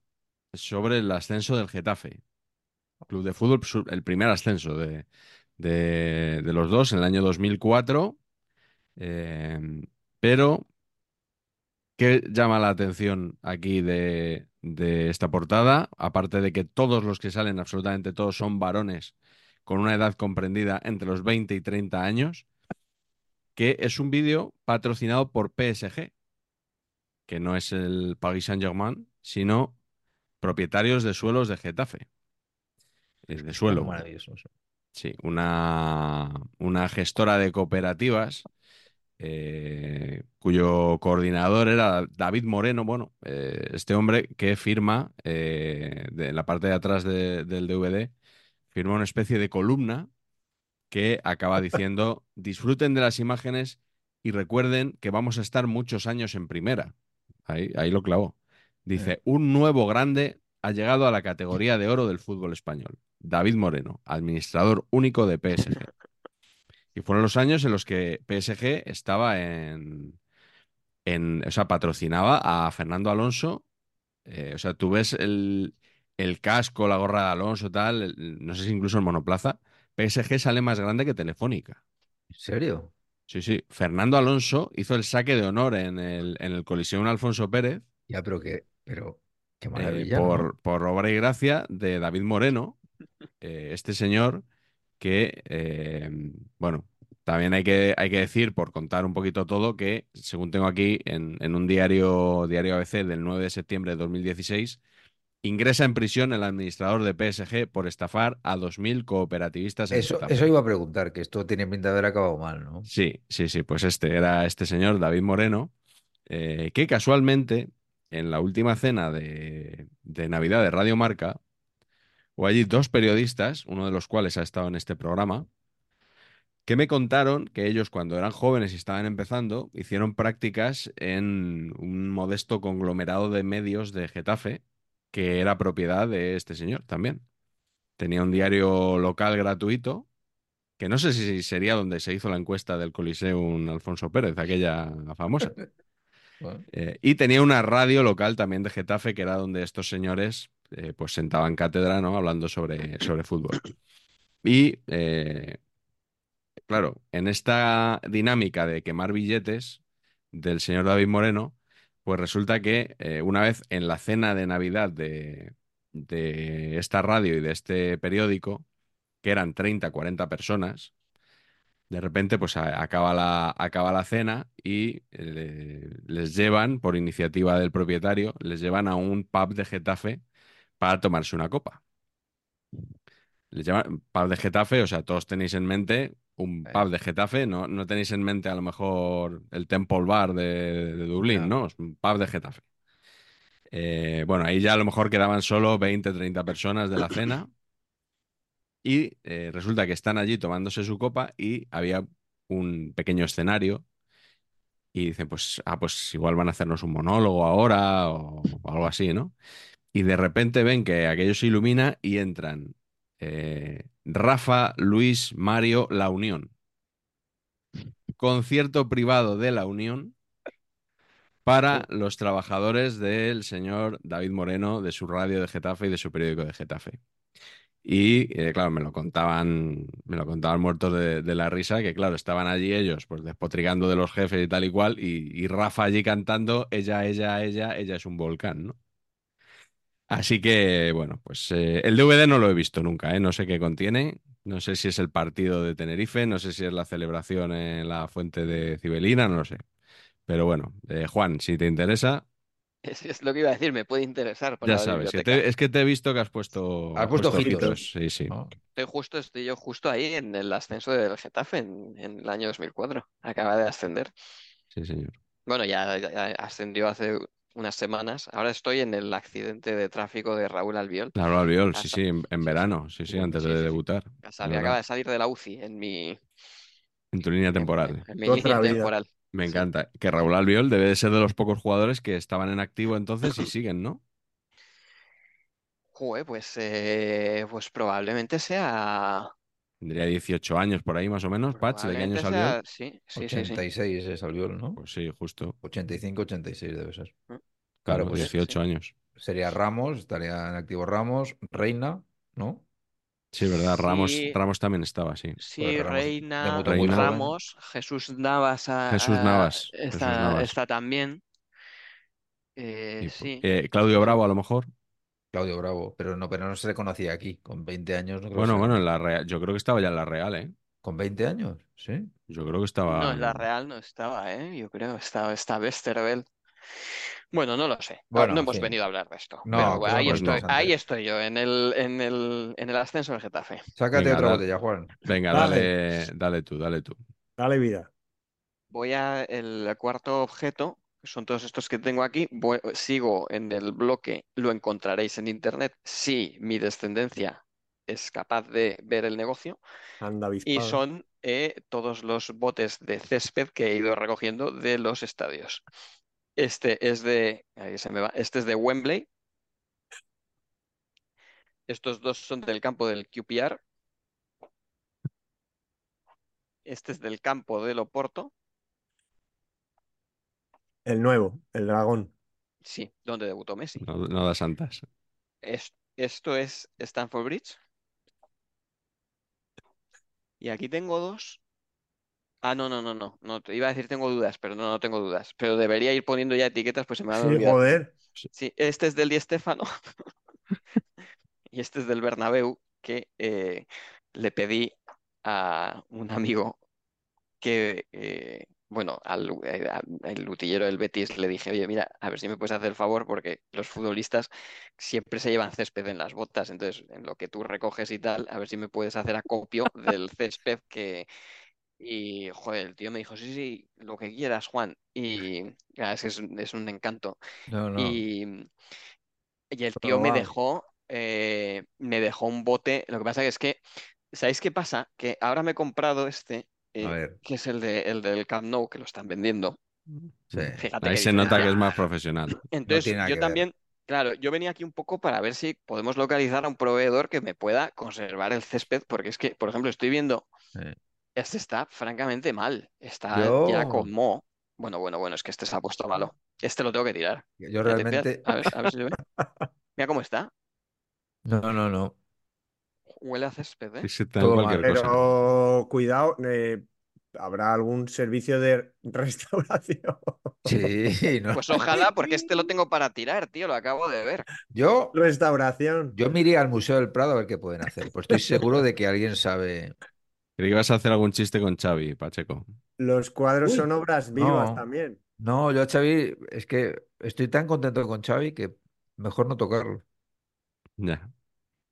sobre el ascenso del Getafe. Club de fútbol, el primer ascenso de, de- de los dos en el año 2004. Eh, pero, ¿qué llama la atención aquí de, de esta portada? Aparte de que todos los que salen, absolutamente todos, son varones con una edad comprendida entre los 20 y 30 años, que es un vídeo patrocinado por PSG, que no es el Paris Saint-Germain, sino propietarios de suelos de Getafe. Eh, De suelo. Eso. Sí, una, una gestora de cooperativas eh, cuyo coordinador era David Moreno. Bueno, eh, este hombre que firma eh, de, en la parte de atrás de- del DVD, firma una especie de columna que acaba diciendo, disfruten de las imágenes y recuerden que vamos a estar muchos años en primera. Ahí, ahí lo clavó. Dice, un nuevo grande ha llegado a la categoría de oro del fútbol español. David Moreno, administrador único de PSG. Y fueron los años en los que PSG estaba en, en o sea, patrocinaba a Fernando Alonso. Eh, o sea, tú ves el, el casco, la gorra de Alonso, tal, el- no sé si incluso el monoplaza. PSG sale más grande que Telefónica. ¿En serio? Sí, sí. Fernando Alonso hizo el saque de honor en el, en el Coliseum Alfonso Pérez Ya, pero qué, pero qué eh, maravilla. ¿no? por, por obra y gracia de David Moreno, eh, este señor que, eh, bueno, también hay que, hay que decir, por contar un poquito todo, que según tengo aquí en, en un diario, diario ABC del 9 de septiembre de 2016, ingresa en prisión el administrador de PSG por estafar a 2.000 cooperativistas en Eso, eso iba a preguntar, que esto tiene pinta de haber acabado mal, ¿no? Sí, sí, sí, pues este era este señor, David Moreno, eh, que casualmente en la última cena de, de Navidad de Radio Marca, hubo allí dos periodistas, uno de los cuales ha estado en este programa, que me contaron que ellos cuando eran jóvenes y estaban empezando, hicieron prácticas en un modesto conglomerado de medios de Getafe, que era propiedad de este señor también. Tenía un diario local gratuito que no sé si sería donde se hizo la encuesta del Coliseum Alfonso Pérez, aquella famosa. Bueno, Eh, y tenía una radio local también de Getafe, que era donde estos señores eh, pues sentaban cátedra, ¿no? Hablando sobre, sobre fútbol. Y eh, claro, en esta dinámica de quemar billetes del señor David Moreno, pues resulta que eh, una vez en la cena de Navidad de, de esta radio y de este periódico, que eran 30, 40 personas, de repente pues acaba la, acaba la cena y eh, les llevan, por iniciativa del propietario, les llevan a un pub de Getafe para tomarse una copa. Les llevan pub de Getafe, o sea, todos tenéis en mente un pub de Getafe, no, no tenéis en mente a lo mejor el Temple Bar de, de Dublín. ¿no? Es un pub de Getafe. Eh, bueno, ahí ya a lo mejor quedaban solo 20, 30 personas de la cena. Y eh, resulta que están allí tomándose su copa y había un pequeño escenario y dicen, pues, ah, pues igual van a hacernos un monólogo ahora o, o algo así, ¿no? Y de repente ven que aquello se ilumina y entran eh, Rafa, Luis, Mario, La Unión. Concierto privado de La Unión para los trabajadores del señor David Moreno, de su radio de Getafe y de su periódico de Getafe. Y eh, claro, me lo contaban, me lo contaban muertos de, de la risa, que claro, estaban allí ellos, pues despotricando de los jefes y tal y cual, y, y Rafa allí cantando, ella, ella, ella, ella es un volcán, ¿no? Así que, bueno, pues eh, el DVD no lo he visto nunca, ¿eh? No sé qué contiene, no sé si es el partido de Tenerife, no sé si es la celebración en la fuente de Cibelina, no lo sé. Pero bueno, eh, Juan, si te interesa, Es, es lo que iba a decir, me puede interesar para ya la sabes. que biblioteca. te- es que te he visto que has puesto, Has puesto ojitos. ojitos. Sí, sí. ¿no? Estoy justo, estoy yo justo ahí en el ascenso del Getafe en, en el año 2004. Acaba de ascender. Sí, señor. Bueno, ya, ya ascendió hace unas semanas. Ahora estoy en el accidente de tráfico de Raúl Albiol. Claro, Albiol, sí, Hasta- sí, en, verano, sí, sí, antes sí, de sí. debutar. Verdad. acaba de salir de la UCI en mi, En tu línea en- temporal. en mi Otra línea vida. temporal. Me Sí. encanta. Que Raúl Albiol debe de ser de los pocos jugadores que estaban en activo entonces y siguen, ¿no? Joder, pues, eh, pues probablemente sea. Tendría 18 años por ahí más o menos. Patch, ¿de qué año salió? sea. Sí, sí, sí, sí. 86 es Albiol, ¿no? Pues sí, justo. 85, 86 debe ser. Mm. Claro, Claro, pues 18 sí. años. sería Ramos, estaría en activo Ramos, Reina, ¿no? Sí, verdad. Ramos, Sí. Ramos también estaba, sí. Sí, Ramos Reina. Ramos, Jesús Navas, ah, Jesús ah, Navas, Jesús está, Navas. está también. Eh, Y, sí. eh, Claudio Bravo, a lo mejor. Claudio Bravo, pero no, pero no se le conocía aquí. Con 20 años no creo que Bueno, le bueno, en la Real. Yo creo que estaba ya en la Real, ¿eh? Con 20 años, sí. Yo creo que estaba. No, en la Real no estaba, ¿eh? Yo creo, estaba, está Westerveld. Bueno, no lo sé. Ah, Bueno, no hemos venido a hablar de esto. No, pero que es ahí estoy, ahí estoy yo, en el, en el, en el ascenso del Getafe. Sácate Venga, otra botella, Juan. Venga, Dale. dale, dale tú, dale tú. Dale vida. Voy a el cuarto objeto, que son todos estos que tengo aquí. Voy- sigo en el bloque, lo encontraréis en internet si mi descendencia es capaz de ver el negocio. Anda Y son eh, todos los botes de césped que he ido recogiendo de los estadios. Este es de, ahí se me va, este es de Wembley. Estos dos son del campo del QPR. Este es del campo del Oporto, El nuevo, el dragón. sí, donde debutó Messi. No, no da santas. Es- esto es Stamford Bridge. Y aquí tengo dos. Ah, no, no, no, no. No, te iba a decir tengo dudas, pero no, no tengo dudas. Pero debería ir poniendo ya etiquetas, pues se me van a Sí, joder. Sí, este es del Di Stéfano y este es del Bernabéu que eh, le pedí a un amigo que, eh, bueno, al, eh, al utillero del Betis le dije, oye, mira, a ver si me puedes hacer el favor porque los futbolistas siempre se llevan césped en las botas, entonces en lo que tú recoges y tal, a ver si me puedes hacer acopio del césped que... Y, joder, el tío me dijo, sí, sí, lo que quieras, Juan. Y ah, es que es, un- es un encanto. No, no. Y, y el tío me dejó, eh, me dejó un bote. Lo que pasa que es que, ¿sabéis qué pasa? Que ahora me he comprado este, eh, A ver. que es el de, el del Camp Nou, que lo están vendiendo. Sí. Fíjate Ahí se nota que es más profesional. Entonces, yo ver. también, claro, yo venía aquí un poco para ver si podemos localizar a un proveedor que me pueda conservar el césped, porque es que, por ejemplo, estoy viendo, Sí. este está francamente mal. Está Yo- ya con moho. Bueno, bueno, bueno, es que este se ha puesto malo. Este lo tengo que tirar. Yo realmente. a ver, a ver si se ve. Mira cómo está. No, no, no. Huele a césped, ¿eh? Sí, Todo cosa. Pero cuidado, eh, habrá algún servicio de restauración. Sí, no. Pues ojalá, porque este lo tengo para tirar, tío, lo acabo de ver. Yo, Restauración. yo me iría al Museo del Prado a ver qué pueden hacer. Pues estoy seguro de que alguien sabe. Creí que ibas a hacer algún chiste con Xavi, Pacheco. Los cuadros Uy, son obras vivas no. también. No, yo a Xavi, es que estoy tan contento con Xavi que mejor no tocarlo. Ya.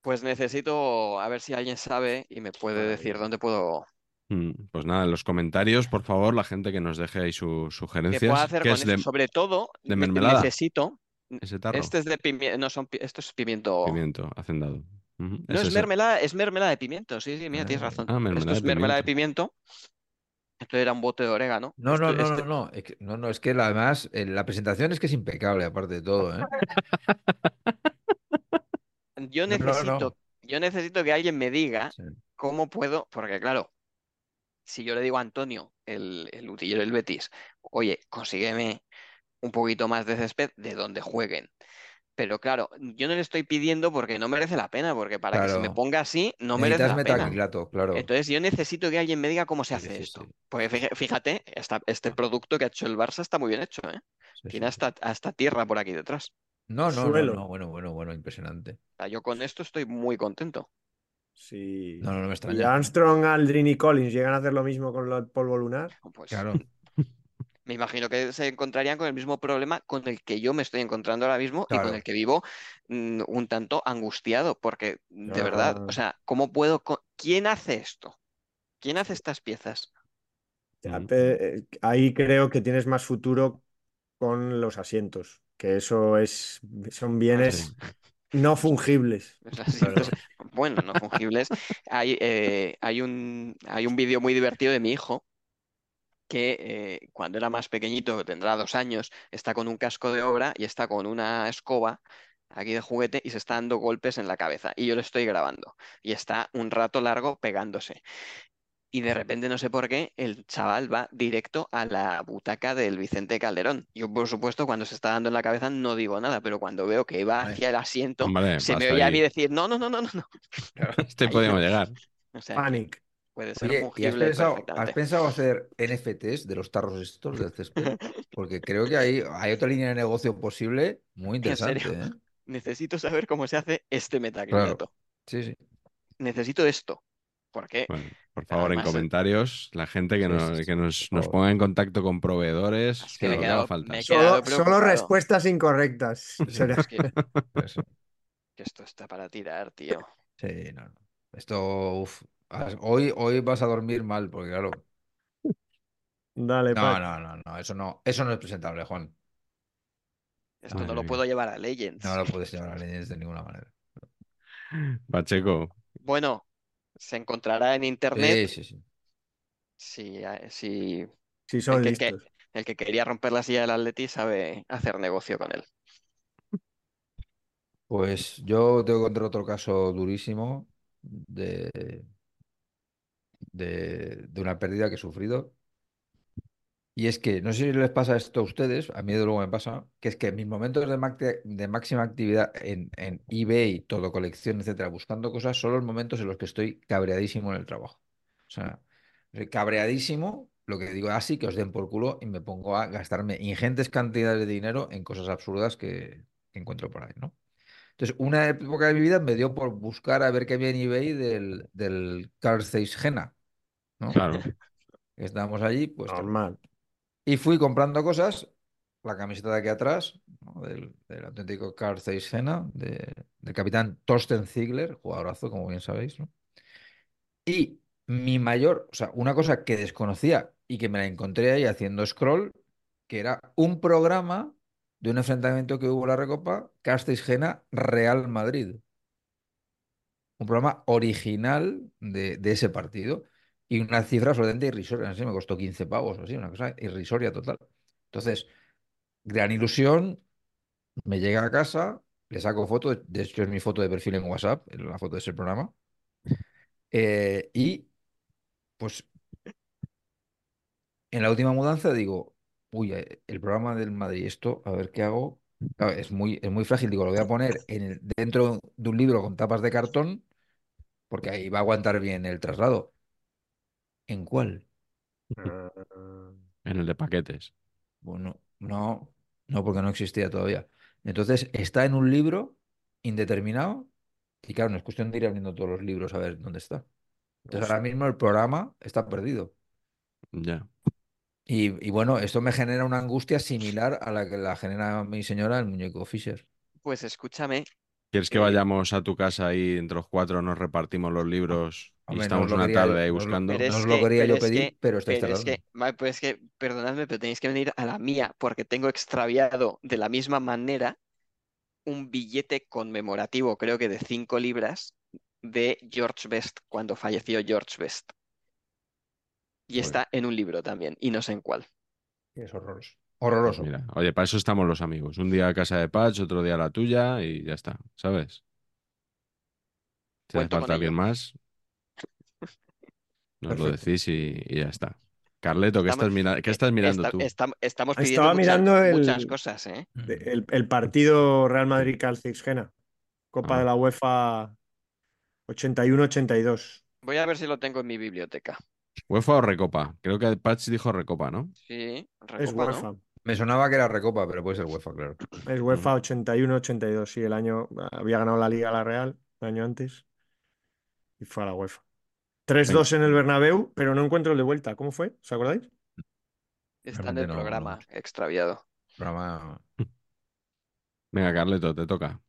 Pues necesito a ver si alguien sabe y me puede decir dónde puedo. Mm, Pues nada, en los comentarios, por favor, la gente que nos deje ahí sus ¿Qué sugerencias. puedo hacer ¿Qué con es de Sobre todo, de mermelada? necesito. ese tarro? Este es de pimiento. No, son, esto es pimiento. Pimiento, hacendado. No, es esa. mermelada, es mermelada de pimiento. Sí, sí, mira, tienes Ah, razón. ah, mermelada Esto es de mermelada de pimiento. Esto era un bote de orégano. No, no, no, este- no, no, es que, no, no, es que la- además eh, la presentación es que es impecable, aparte de todo, ¿eh? Yo no, necesito, no. yo necesito que alguien me diga Sí. cómo puedo, porque claro, si yo le digo a Antonio, el, el utillero del Betis, oye, consígueme un poquito más de césped de donde jueguen. Pero claro, yo no le estoy pidiendo porque no merece la pena, porque para que se me ponga así, no merece la pena. claro. Entonces yo necesito que alguien me diga cómo se hace sí, esto. sí. Porque fíjate, esta- este producto que ha hecho el Barça está muy bien hecho, ¿eh? Tiene hasta, hasta tierra por aquí detrás. No, no, no, Suelo. no, bueno, bueno, bueno, impresionante. O sea, yo con esto estoy muy contento. Si, No, no, no me extraña. Armstrong, Aldrin y Collins llegan a hacer lo mismo con el polvo lunar, Pues Claro. me imagino que se encontrarían con el mismo problema con el que yo me estoy encontrando ahora mismo y con el que vivo mm, un tanto angustiado, porque de verdad, Ah. o sea, ¿cómo puedo? ¿Quién hace esto? ¿Quién hace estas piezas? Ya, pe- eh, ahí creo que tienes más futuro con los asientos, que eso es, son bienes no fungibles. Bueno, no fungibles. Hay, eh, hay un, hay un vídeo muy divertido de mi hijo que eh, cuando era más pequeñito, tendrá dos años, está con un casco de obra y está con una escoba aquí de juguete y se está dando golpes en la cabeza. Y yo lo estoy grabando. Y está un rato largo pegándose. Y de repente, no sé por qué, el chaval va directo a la butaca del Vicente Calderón. Yo, por supuesto, cuando se está dando en la cabeza no digo nada, pero cuando veo que va hacia el asiento, se me oye a mí decir, no, no, no, no, no, no. Este no. llegar. O sea, Panic. puede ser Oye, ¿y has fungible pensado, has perfectamente. pensado hacer NFTs de los tarros estos del césped? Porque creo que hay, hay otra línea de negocio posible muy En serio. interesante, ¿eh? Necesito saber cómo se hace este metacrilato. Sí, sí. Necesito esto. Porque Bueno, por favor, en Además, eh, comentarios, la gente que Sí, nos, sí, que nos, nos ponga en contacto con proveedores, Es que me he quedado- falta. me he quedado Solo, respuestas incorrectas. será. es que, esto está para tirar, tío. Sí, no, no. Esto, uf, hoy, hoy vas a dormir mal, porque claro. Dale, No, Pac. no, no, no, eso no, eso no es presentable, Juan. Esto no lo puedo llevar a Legends. No lo puedes llevar a leyes de ninguna manera. Pacheco, Bueno, se encontrará en Sí, internet sí, sí. si, eh, si Si son el, que, que- listos. el que quería romper la silla del Atleti sabe hacer negocio con él. Pues yo tengo que encontrar otro caso durísimo de, de, de una pérdida que he sufrido. Y es que, no sé si les pasa esto a ustedes, a mí de luego me pasa, que es que en mis momentos de, de máxima actividad en, en eBay, todo, colección, etcétera, buscando cosas, son los momentos en los que estoy cabreadísimo en el trabajo. O sea, cabreadísimo, lo que digo, así que os den por culo y me pongo a gastarme ingentes cantidades de dinero en cosas absurdas que, que encuentro por ahí, ¿no? Entonces, una época de mi vida me dio por buscar a ver qué había en eBay del, del Carl Zeiss Jena, ¿no? claro. Estábamos allí, pues. Normal. Y fui comprando cosas, la camiseta de aquí atrás, del, auténtico Carl de- del capitán Thorsten Ziegler, jugadorazo, como bien sabéis. Y mi mayor, o sea, una cosa que desconocía y que me la encontré ahí haciendo scroll, que era un programa de un enfrentamiento que hubo en la Recopa, Castells Jena Real Madrid. Un programa original de ese partido y una cifra absolutamente irrisoria. No sé, me costó 15 pavos así, una cosa irrisoria total. Entonces, gran ilusión, me llega a casa, le saco foto, de hecho es mi foto de perfil en WhatsApp, la foto de ese programa, eh, y pues en la última mudanza digo, uy, eh, el programa del Madrid, esto, a ver qué hago. Es muy, es muy frágil, digo, lo voy a poner en dentro de un libro con tapas de cartón, porque ahí va a aguantar bien el traslado. ¿En cuál? Ah, En el de paquetes. Bueno, no, no, porque no existía todavía. Entonces, está en un libro indeterminado y claro, no es cuestión de ir abriendo todos los libros a ver dónde está. Entonces, ahora mismo el programa está perdido. Ya. Y, y bueno, esto me genera una angustia similar a la que la genera mi señora, el muñeco Fisher. Pues escúchame, ¿Quieres que vayamos a tu casa y entre los cuatro nos repartimos los libros y Hombre, estamos una quería tarde ahí buscando? Pero No os lo que- quería yo pedir, que- pero estáis pero es que, vale, pues es que, perdonadme, pero tenéis que venir a la mía porque tengo extraviado de la misma manera un billete conmemorativo, creo que de 5 libras, de George Best cuando falleció George Best. Y está en un libro también, y no sé en cuál. Es horroroso. Pues Horroroso. mira, oye, para eso estamos los amigos. Un día a casa de Patch, otro día a la tuya y ya está, ¿sabes? Si hace falta alguien más, nos lo decís y, y ya está. Carleto, ¿qué Estamos- estás, mira- qué eh, estás mirando tú? estam- estamos pidiendo Estaba muchas, mirando el- muchas cosas, ¿eh? El, el partido Real Madrid-Calcix-Gena. Copa Ah. de la UEFA 81-82. Voy a ver si lo tengo en mi biblioteca. ¿UEFA o Recopa? Creo que Patch dijo Recopa, ¿no? Sí, Es Recopa, ¿no? Me sonaba que era Recopa, pero puede ser UEFA, claro. Es UEFA 81-82. Sí, el año había ganado la Liga la Real el año antes. Y fue a la UEFA. 3-2 en el Bernabéu, pero no encuentro el de vuelta. ¿Cómo fue? ¿Os acordáis? Está en el no- programa, no. extraviado. Programa- Venga, Carleto, te toca.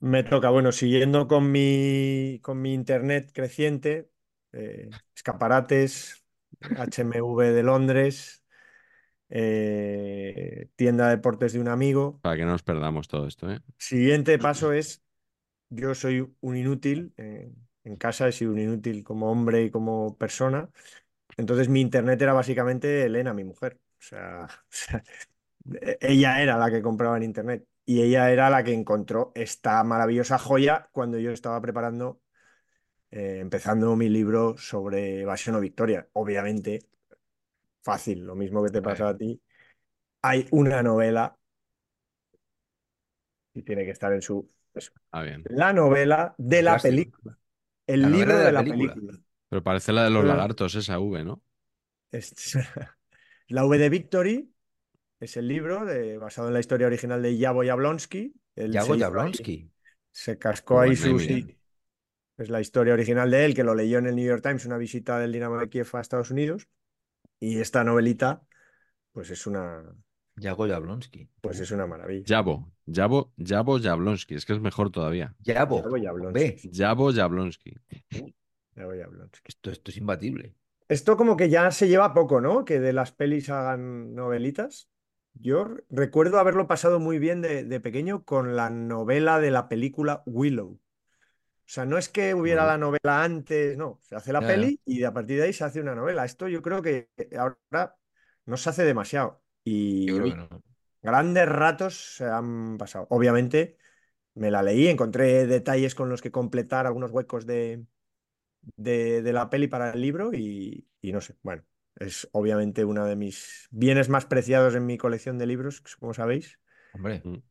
Me toca, bueno, siguiendo con mi, con mi internet creciente, eh, escaparates, HMV de Londres, eh, tienda de deportes de un amigo. Para que no nos perdamos todo esto, ¿eh? Siguiente paso es, yo soy un inútil, eh, en casa he sido un inútil como hombre y como persona, entonces mi internet era básicamente Elena, mi mujer. O sea, o sea, e- ella era la que compraba en internet y ella era la que encontró esta maravillosa joya cuando yo estaba preparando, eh, empezando mi libro sobre Evasión o Victoria. Obviamente, fácil, lo mismo que te pasa a ti. Hay una novela y tiene que estar en su... eso, Ah, bien. la novela de la Plástico. película. El La libro de de la la película. película. Pero parece la de los Pero- lagartos, esa V, ¿no? Es- La V de Victory es el libro de- basado en la historia original de Yavo Jablonski. Ahí- Jablonski. se cascó ahí Buen su... es la historia original de él, que lo leyó en el New York Times, una visita del Dinamo de Kiev a Estados Unidos. Y esta novelita, pues es una, Yago Jablonski. pues es una maravilla. Jabo, Jabo Jablonski. Es que es mejor todavía. Yabo. Yago Jablonski. Ve, Jabo Jablonski. Esto, esto es imbatible. Esto como que ya se lleva poco, ¿no? Que de las pelis hagan novelitas. Yo recuerdo haberlo pasado muy bien de, de pequeño con la novela de la película Willow. O sea, no es que hubiera No. la novela antes, no, se hace la Ya, ya. peli y a partir de ahí se hace una novela. Esto yo creo que ahora no se hace demasiado. Y Yo creo oye, que no. grandes ratos se han pasado. Obviamente me la leí, encontré detalles con los que completar algunos huecos de, de, de la peli para el libro y, y no sé, bueno, es obviamente uno de mis bienes más preciados en mi colección de libros, como sabéis, Hombre, Mm.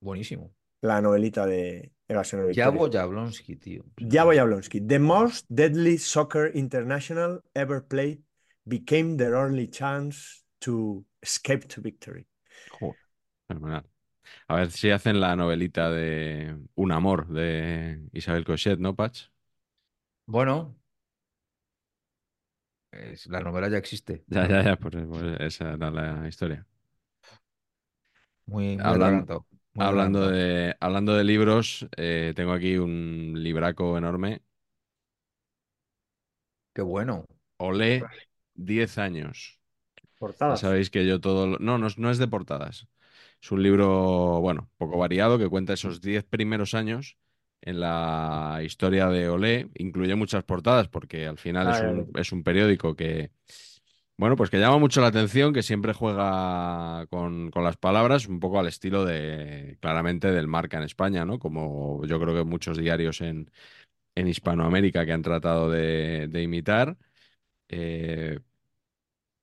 buenísimo. La novelita de Evasión o Victoria. Yago Jablonski, tío. Javo Jablonski. The most deadly soccer international ever played became their only chance to escape to victory. Joder, fenomenal. A ver si hacen la novelita de Un amor de Isabel Cochet, ¿no, Patch? Bueno, es- la novela ya existe. Ya, ya, ya, pues, pues esa era la historia. Muy, muy Hablan- muy Hablando de, hablando de libros, eh, tengo aquí un libraco enorme. Qué bueno. Olé, 10 años. Ya Portadas. sabéis que yo todo... lo- No, no, es- no es de portadas. Es un libro, bueno, poco variado que cuenta esos 10 primeros años en la historia de Olé. Incluye muchas portadas porque al final es un, es un periódico que, bueno, pues que llama mucho la atención, que siempre juega con, con las palabras, un poco al estilo de, claramente, del Marca en España, ¿no? Como yo creo que muchos diarios en, en Hispanoamérica que han tratado de, de imitar. Eh,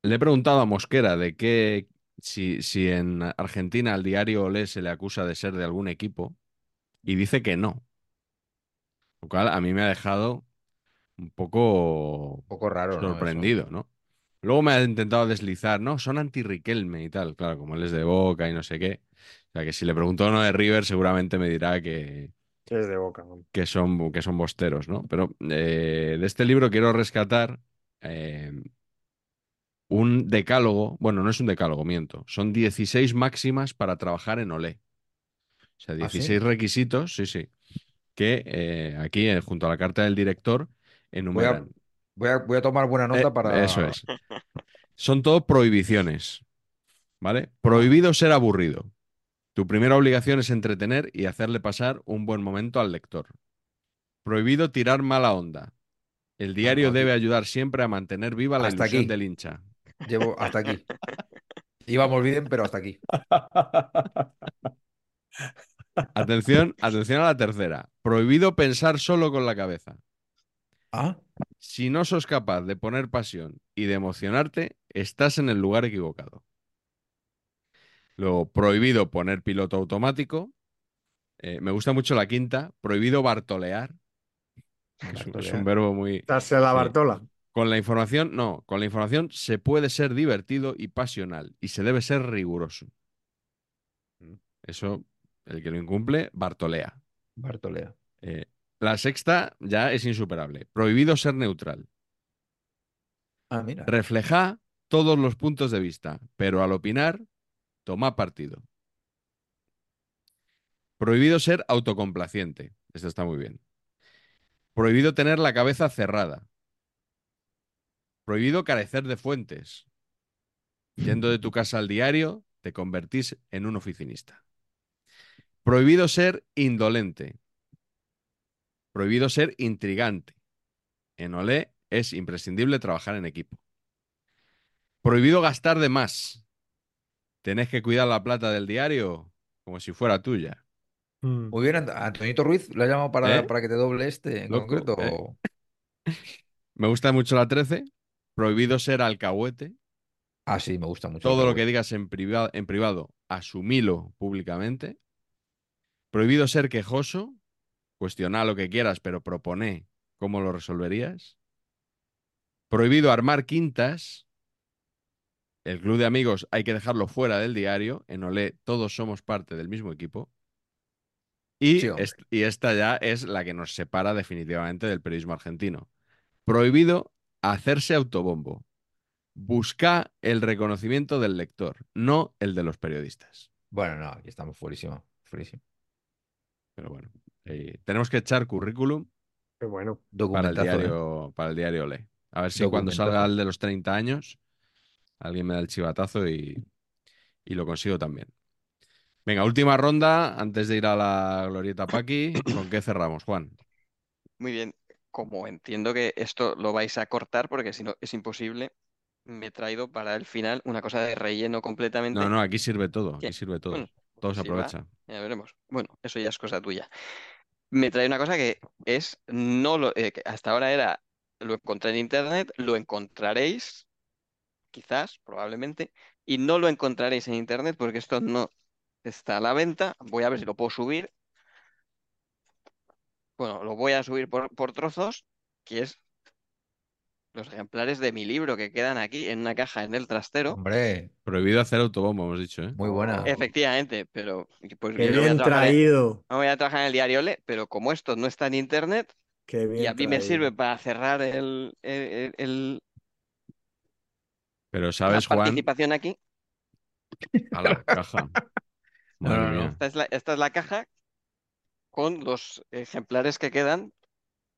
le he preguntado a Mosquera de qué, si, si en Argentina al diario Olé se le acusa de ser de algún equipo, y dice que no. Lo cual a mí me ha dejado un poco Un poco raro, sorprendido. ¿no? Luego me ha intentado deslizar, no, son anti-Riquelme y tal, claro, como él es de Boca y no sé qué. O sea, que si le pregunto a uno de River, seguramente me dirá que, es de boca. que son, que son bosteros, ¿no? Pero eh, de este libro quiero rescatar eh, un decálogo, bueno, no es un decálogo, miento, son 16 máximas para trabajar en Olé. O sea, ¿Ah, sí? 16 requisitos, sí, sí, que eh, aquí, junto a la carta del director, enumeran. Voy a, voy a tomar buena nota Eh, para. Eso es. Son todo prohibiciones, ¿vale? Prohibido ser aburrido. Tu primera obligación es entretener y hacerle pasar un buen momento al lector. Prohibido tirar mala onda. El diario debe ayudar siempre a mantener viva la Hasta ilusión aquí. del hincha. Llevo hasta aquí. Íbamos bien, pero hasta aquí. Atención, atención a la tercera. Prohibido pensar solo con la cabeza. Ah, Si no sos capaz de poner pasión y de emocionarte, estás en el lugar equivocado. Luego, prohibido poner piloto automático. Eh, me gusta mucho la quinta. Prohibido bartolear. Es un, verbo muy... Darse la. Bartola. Con la información, no, con la información se puede ser divertido y pasional y se debe ser riguroso. Eso, el que lo incumple, bartolea. Bartolea. Eh, la sexta ya es insuperable. Prohibido ser neutral. Ah, mira. Refleja todos los puntos de vista, pero al opinar, toma partido. Prohibido ser autocomplaciente. Esto está muy bien. Prohibido tener la cabeza cerrada. Prohibido carecer de fuentes. Yendo de tu casa al diario, te convertís en un oficinista. Prohibido ser indolente. Prohibido ser intrigante. En Olé es imprescindible trabajar en equipo. Prohibido gastar de más. Tenés que cuidar la plata del diario como si fuera tuya. Mm. Muy bien, Ant- Antonito Ruiz, ¿lo ha llamado para, ¿Eh? para que te doble este en Loco, concreto? ¿eh? Me gusta mucho la 13. Prohibido ser alcahuete. Ah, sí, me gusta mucho. Todo lo que digas en privado, en privado, asumilo públicamente. Prohibido ser quejoso. Cuestiona lo que quieras, pero propone cómo lo resolverías. Prohibido armar quintas. El club de amigos hay que dejarlo fuera del diario. En Olé todos somos parte del mismo equipo. Y, Sí, hombre. est- y esta ya es la que nos separa definitivamente del periodismo argentino. Prohibido hacerse autobombo. Busca el reconocimiento del lector, no el de los periodistas. Bueno, no, aquí estamos fuerísimo. Fuerísimo. Pero bueno, eh, tenemos que echar currículum Qué bueno. para el ¿eh? diario, para el diario. A ver si cuando salga el de los 30 años, alguien me da el chivatazo y, y lo consigo también. Venga, última ronda antes de ir a la glorieta Paqui. ¿Con qué cerramos, Juan? Muy bien, como entiendo que esto lo vais a cortar porque si no es imposible, me he traído para el final una cosa de relleno completamente. No, no, aquí sirve todo, ¿Qué? aquí sirve todo. Bueno, Todo se si va, aprovecha. ya veremos. Bueno, eso ya es cosa tuya. Me trae una cosa que es, no lo, eh, que hasta ahora era, lo encontré en internet, lo encontraréis, quizás, probablemente, y no lo encontraréis en internet porque esto no está a la venta. Voy a ver si lo puedo subir. Bueno, lo voy a subir por, por trozos, que es los ejemplares de mi libro que quedan aquí en una caja en el trastero. Hombre, Prohibido hacer autobombo, hemos dicho, ¿eh? muy buena. Efectivamente, pero pues Qué yo bien trabajar traído. no voy a trabajar en el diario Le, pero como esto no está en internet Qué y bien a mí me sirve para cerrar el, el- el- Pero la sabes, Juan, participación aquí, a la caja. No, no, esta es la, esta es la caja con los ejemplares que quedan,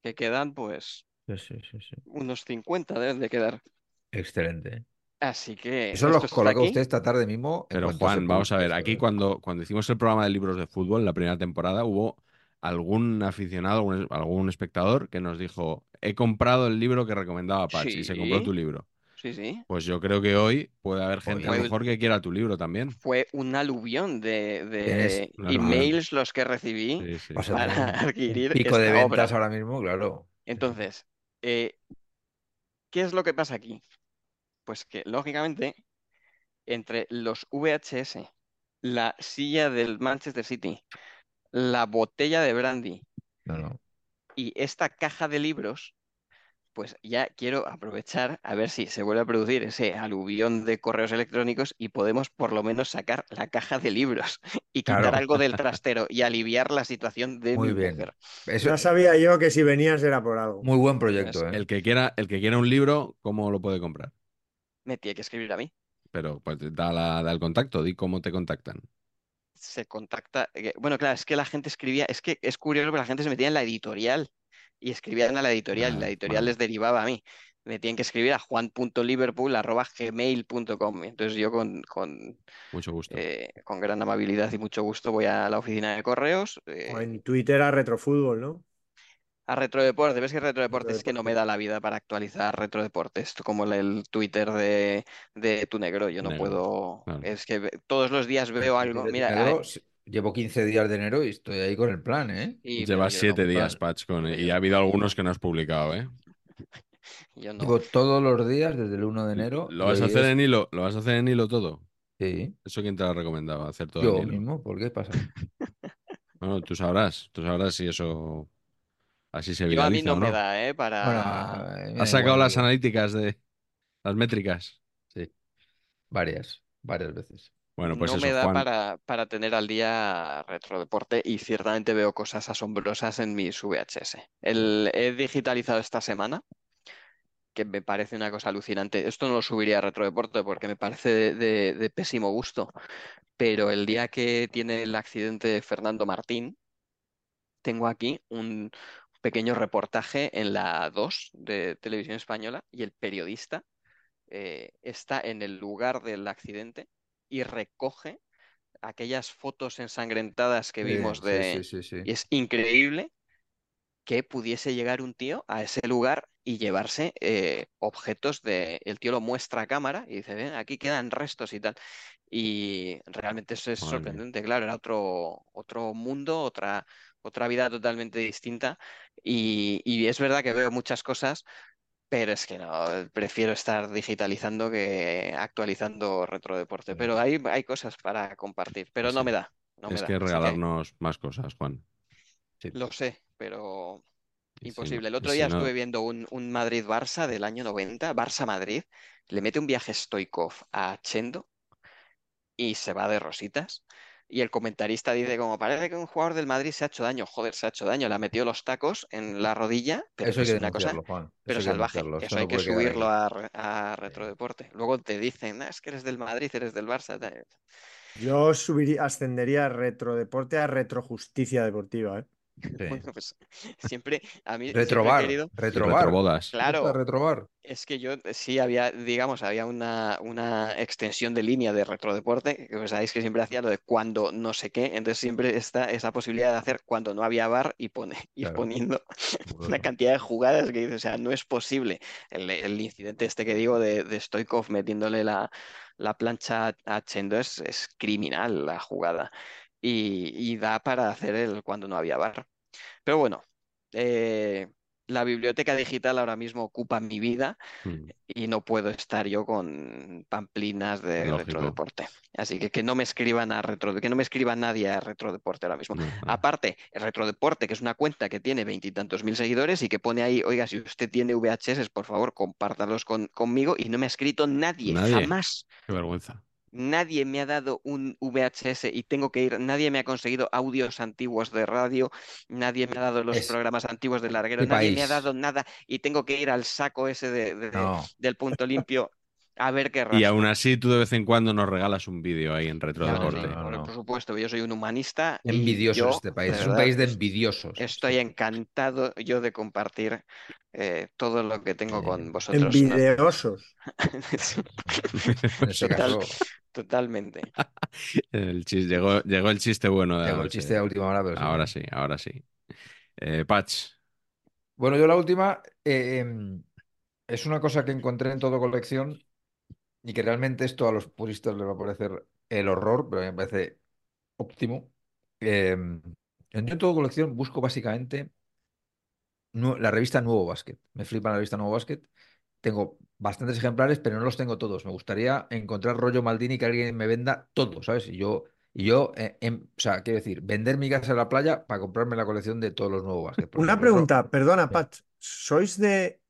que quedan pues Sí, sí, sí, sí. unos 50 deben de quedar. Excelente. Así que Eso los coloca usted esta tarde mismo. Pero Juan, vamos a ver, aquí ¿eh? cuando, cuando hicimos el programa de libros de fútbol, la primera temporada, hubo algún aficionado, algún, algún espectador que nos dijo, he comprado el libro que recomendaba Pachi y se compró Sí. tu libro. Sí, sí. Pues yo creo que hoy puede haber gente a lo Fue- mejor que quiera tu libro también. Fue un aluvión de, emails los que recibí Sí, sí. Para adquirir pico de obra. ventas ahora mismo, claro. Entonces, eh, ¿qué es lo que pasa aquí? Pues que, lógicamente, entre los VHS, la silla del Manchester City, la botella de brandy No, no. y esta caja de libros, pues ya quiero aprovechar a ver si se vuelve a producir ese aluvión de correos electrónicos y podemos por lo menos sacar la caja de libros y quitar Claro. algo del trastero y aliviar la situación de Muy mi bien. mujer. Eso Ya sabía yo que si venías era por algo. muy buen proyecto, Pues ¿eh? El que quiera, el que quiera un libro, ¿cómo lo puede comprar? Me tiene que escribir a mí. Pero pues da, la- da el contacto, di cómo te contactan. se contacta. eh, Bueno, claro, es que la gente escribía, es que es curioso, pero la gente se metía en la editorial y escribían a la editorial y la Ah, editorial les derivaba a mí. Me tienen que escribir a juan.liverpool.gmail.com. Entonces yo con, con, Mucho gusto. eh, con gran amabilidad y mucho gusto voy a la oficina de correos. eh, O en Twitter a Retrofútbol, ¿no? A Retrodeporte, ves que Retrodeporte es que no me da la vida para actualizar Retrodeporte. Esto como el, el Twitter de, de Tu Negro, yo no Negro, puedo. claro. Es que todos los días veo algo. Mira, ah, sí, llevo 15 días de enero y estoy ahí con el plan, ¿eh? y- Llevas yo siete no, días, plan. Patch, con y ha habido no. algunos que no has publicado, ¿eh? yo no. Llevo todos los días desde el 1 de enero. ¿Lo vas a hacer es- en hilo? ¿Lo vas a hacer en hilo todo? Sí, ¿Eso quién te lo ha recomendado? Hacer todo yo en hilo. mismo, ¿por qué pasa? Bueno, tú sabrás, tú sabrás si eso así se Yo a mí viraliza no me da, ¿eh? Para. ¿Has sacado las analíticas de las métricas? Sí, varias, varias veces. Bueno, pues no eso, me da Juan. para, para tener al día retrodeporte y ciertamente veo cosas asombrosas en mis VHS. El, he digitalizado esta semana, que me parece una cosa alucinante. Esto no lo subiría a retrodeporte porque me parece de, de- de pésimo gusto, pero el día que tiene el accidente Fernando Martín, tengo aquí un pequeño reportaje en la 2 de Televisión Española y el periodista eh, está en el lugar del accidente y recoge aquellas fotos ensangrentadas que Sí, vimos de... sí, sí, sí. Y es increíble que pudiese llegar un tío a ese lugar y llevarse eh, objetos de... El tío lo muestra a cámara y dice, ven, aquí quedan restos y tal. Y realmente eso es sorprendente, claro, era otro, otro mundo, otra, otra vida totalmente distinta. Y, y es verdad que veo muchas cosas, pero es que no, prefiero estar digitalizando que actualizando retrodeporte. Pero hay, hay cosas para compartir, pero no me da, no me da. que regalarnos más cosas, Juan. Sí. lo sé, pero si imposible. El otro si día no- estuve viendo un, un Madrid-Barça del año 90, Barça-Madrid, le mete un viaje Stoikov a Chendo y se va de rositas. Y el comentarista dice, como parece que un jugador del Madrid se ha hecho daño, joder, se ha hecho daño, le ha metido los tacos en la rodilla, pero Eso es una cosa, Juan. pero Eso salvaje. Eso hay que subirlo a, re- a Retrodeporte. Luego te dicen, "Ah, es que eres del Madrid, eres del Barça. tal". Yo subiría, ascendería retrodeporte a retrojusticia deportiva, ¿eh? Sí. Bueno, pues siempre, a mí siempre he Retrobar, querido... retrobar. retrobodas. ¿Te gusta Claro, retrobar? Es que yo sí había, digamos, había una, una extensión de línea de retrodeporte, que pues sabéis que siempre hacía lo de cuando no sé qué, entonces siempre está esa posibilidad de hacer cuando no había bar y pone, ir Claro. poniendo Bueno. una cantidad de jugadas que dices, o sea, no es posible. El, el incidente este que digo de, de Stoikov metiéndole la, la plancha a- a Chendo es, es criminal la jugada y, y da para hacer el cuando no había bar. Pero bueno, eh, la biblioteca digital ahora mismo ocupa mi vida Mm, y no puedo estar yo con pamplinas de Lógico. retrodeporte. Así que que no me escriban a retro, que no me escriba nadie a retrodeporte ahora mismo. no. Aparte, el retrodeporte, que es una cuenta que tiene veintitantos mil seguidores y que pone ahí, oiga, si usted tiene VHS, por favor, compártalos con, conmigo. Y no me ha escrito nadie, Nadie. jamás. Qué vergüenza. Nadie me ha dado un VHS y tengo que ir, nadie me ha conseguido audios antiguos de radio, nadie me ha dado los Es- programas antiguos de larguero, ¿Qué nadie me ha dado nada y tengo que ir al saco ese de, de- No. del punto limpio a ver qué Y aún así tú de vez en cuando nos regalas un vídeo ahí en sí, no, por, no. por supuesto, yo soy un humanista yo, este país. de Es un país de envidiosos. estoy encantado yo de compartir eh, todo lo que tengo Eh, con vosotros. Envidiosos. En ese Total- Totalmente. El llegó, llegó el chiste bueno de llegó el chiste a última hora, pero sí. Ahora sí, ahora sí. Eh, Patch, Bueno, yo la última eh, em, es una cosa que encontré en todo colección y que realmente esto a los puristas les va a parecer el horror, pero a mí me parece óptimo. Em, yo en todo colección busco básicamente la revista Nuevo Basket. Me flipa la revista Nuevo Basket. Tengo bastantes ejemplares, pero no los tengo todos. Me gustaría encontrar rollo Maldini que alguien me venda todo, ¿sabes? Y yo, y yo eh, em- o sea, quiero decir, vender mi casa en la playa para comprarme la colección de todos los Nuevo Basket. Una ejemplo. Pregunta, perdona. Pat. ¿Sois de...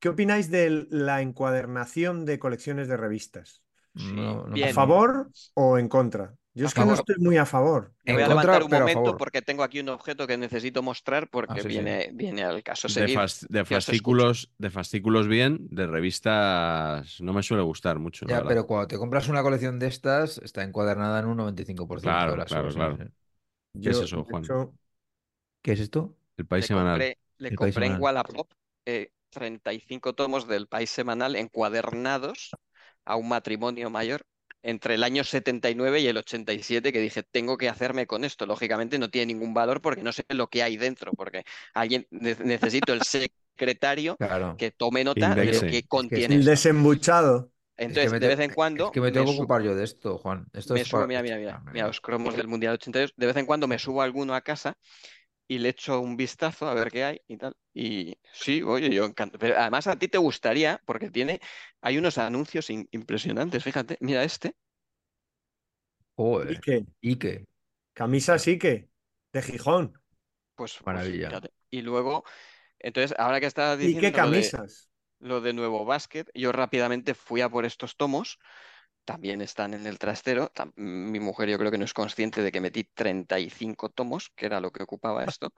¿Qué opináis de la encuadernación de colecciones de revistas? No, no me ¿A favor o en contra? Yo A es que no favor. estoy muy a favor. Me voy a contra, levantar un momento porque tengo aquí un objeto que necesito mostrar porque Ah, sí, sí. viene, viene al caso. de, fas- de fascículos, de fascículos bien, de revistas no me suele gustar mucho, Ya, pero cuando te compras una colección de estas, está encuadernada en un 95% Claro, de las claro, cosas, claro. ¿eh? ¿Qué es eso, Juan? hecho, ¿Qué es esto? El país Le semanal. compré, le El compré en. Wallapop eh, 35 tomos del País Semanal encuadernados a un matrimonio mayor entre el año 79 y el 87 que dije, tengo que hacerme con esto. Lógicamente no tiene ningún valor porque no sé lo que hay dentro, porque alguien ne- necesito el secretario Claro. que tome nota de lo que Es que contiene El desembuchado. Es que Entonces, de vez en cuando Es que me tengo que ocupar yo de esto, Juan. Esto me es subo, para- mira, mira, mira, Ah, mira, los cromos del Mundial 82. De vez en cuando me subo alguno a casa y le echo un vistazo a ver qué hay y tal. Y sí, oye, yo encantado. Pero además a ti te gustaría, porque tiene, hay unos anuncios in- impresionantes, fíjate, mira este. Joder. Ike. Ike. Camisa sí que. De Gijón. Pues, pues Maravilla. fíjate. Y luego, entonces, ahora que ¿Y qué diciendo lo de, camisas? lo de Nuevo Basket, yo rápidamente fui a por estos tomos. También están en el trastero. Mi mujer yo creo que no es consciente de que metí 35 tomos, que era lo que ocupaba esto.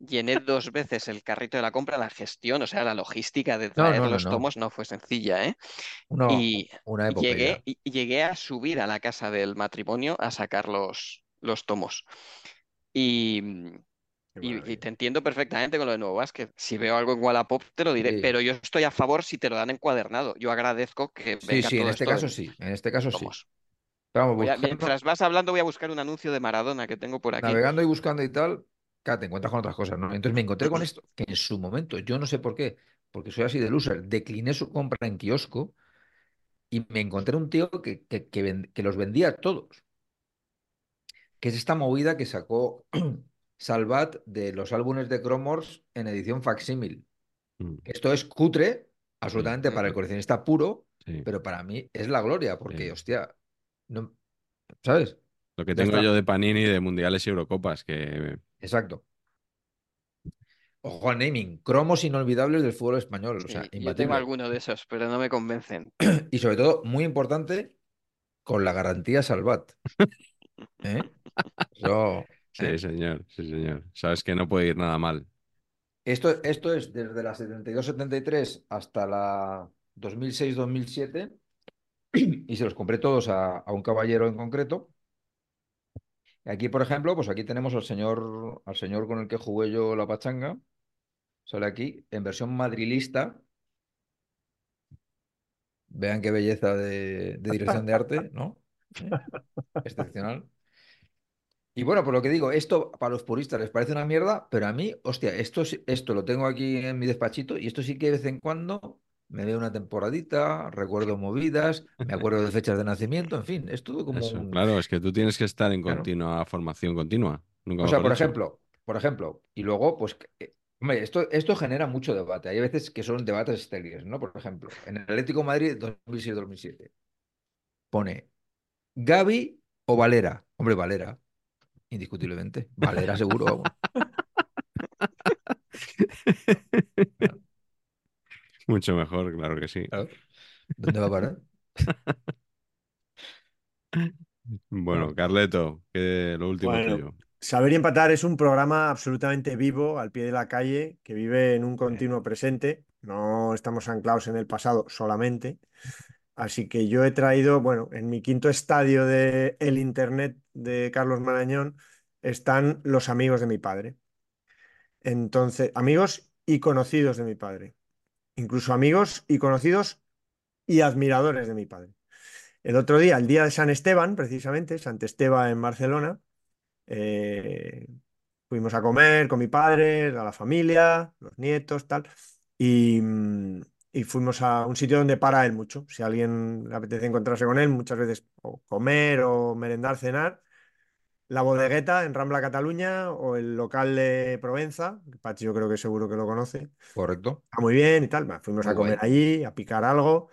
Llené dos veces el carrito de la compra, la gestión, o sea, la logística de traer no, no, los no. tomos no fue sencilla, ¿eh? Y una llegué, y- llegué a subir a la casa del matrimonio a sacar los, los tomos. Y, y- te entiendo perfectamente con lo de Nuevo Basket. Si veo algo en Wallapop, te lo diré, Sí. pero yo estoy a favor si te lo dan encuadernado. Yo agradezco que Sí, venga sí, en todo este caso en sí. En este caso sí. vamos, Voy a- mientras vas hablando, voy a buscar un anuncio de Maradona que tengo por aquí. navegando y buscando y tal, claro, te encuentras con otras cosas, ¿no? Entonces me encontré con esto, que en su momento, yo no sé por qué, porque soy así de loser, decliné su compra en kiosco y me encontré un tío que, que, que que los vendía todos. Que es esta movida que sacó Salvat de los álbumes de Cromors en edición facsímil. Mm, Esto es cutre, absolutamente para el coleccionista puro, sí. pero para mí es la gloria, porque, Sí. hostia, no, ¿sabes? Lo que tengo yo de Panini de mundiales y Eurocopas, que Exacto. Ojo al naming, cromos inolvidables del fútbol español, o sea, yo tengo alguno de esos, pero no me convencen. Y sobre todo, muy importante, con la garantía Salvat. ¿Eh? Eso, sí, ¿eh? señor, sí, señor. Sabes que no puede ir nada mal. Esto, esto es desde la 72-73 hasta la 2006-2007 y se los compré todos a, a un caballero en concreto. Aquí, por ejemplo, pues aquí tenemos al señor, al señor con el que jugué yo la pachanga. Sale aquí, en versión madrilista. Vean qué belleza de, de dirección de arte, ¿no? ¿Eh? Excepcional. Y bueno, por lo que digo, esto para los puristas les parece una mierda, pero a mí, hostia, esto, esto lo tengo aquí en mi despachito y esto sí que de vez en cuando me veo una temporadita, recuerdo movidas, me acuerdo de fechas de nacimiento, en fin, es todo como Eso, un... claro, es que tú tienes que estar en Claro. continua formación continua. Nunca O sea, por ejemplo, por ejemplo, y luego, pues, eh, hombre, esto, esto genera mucho debate. Hay veces que son debates estériles, ¿no? Por ejemplo, en el Atlético de Madrid 2006-2007 pone Gaby o Valera. Hombre, Valera, indiscutiblemente. Valera seguro, vamos. Mucho mejor, claro que sí. Claro. ¿Dónde va a parar? Bueno, Bueno. Carleto, que lo último Bueno. tuyo. Saber y Empatar es un programa absolutamente vivo, al pie de la calle, que vive en un continuo presente. No estamos anclados en el pasado solamente. Así que yo he traído, bueno, en mi quinto estadio de el Internet de Carlos Marañón están los amigos de mi padre. Entonces, amigos y conocidos de mi padre. Incluso amigos y conocidos y admiradores de mi padre. El otro día, el día de San Esteban, precisamente, Sant Esteban en Barcelona, eh, fuimos a comer con mi padre, a la familia, los nietos, tal, y, mm, y fuimos a un sitio donde para él mucho. Si a alguien le apetece encontrarse con él, muchas veces o comer o merendar, cenar. La bodegueta en Rambla Cataluña o el local de Provenza, que Pachi yo creo que seguro que lo conoce. Correcto. Está muy bien y tal. Fuimos Muy a comer guay. allí, a picar algo.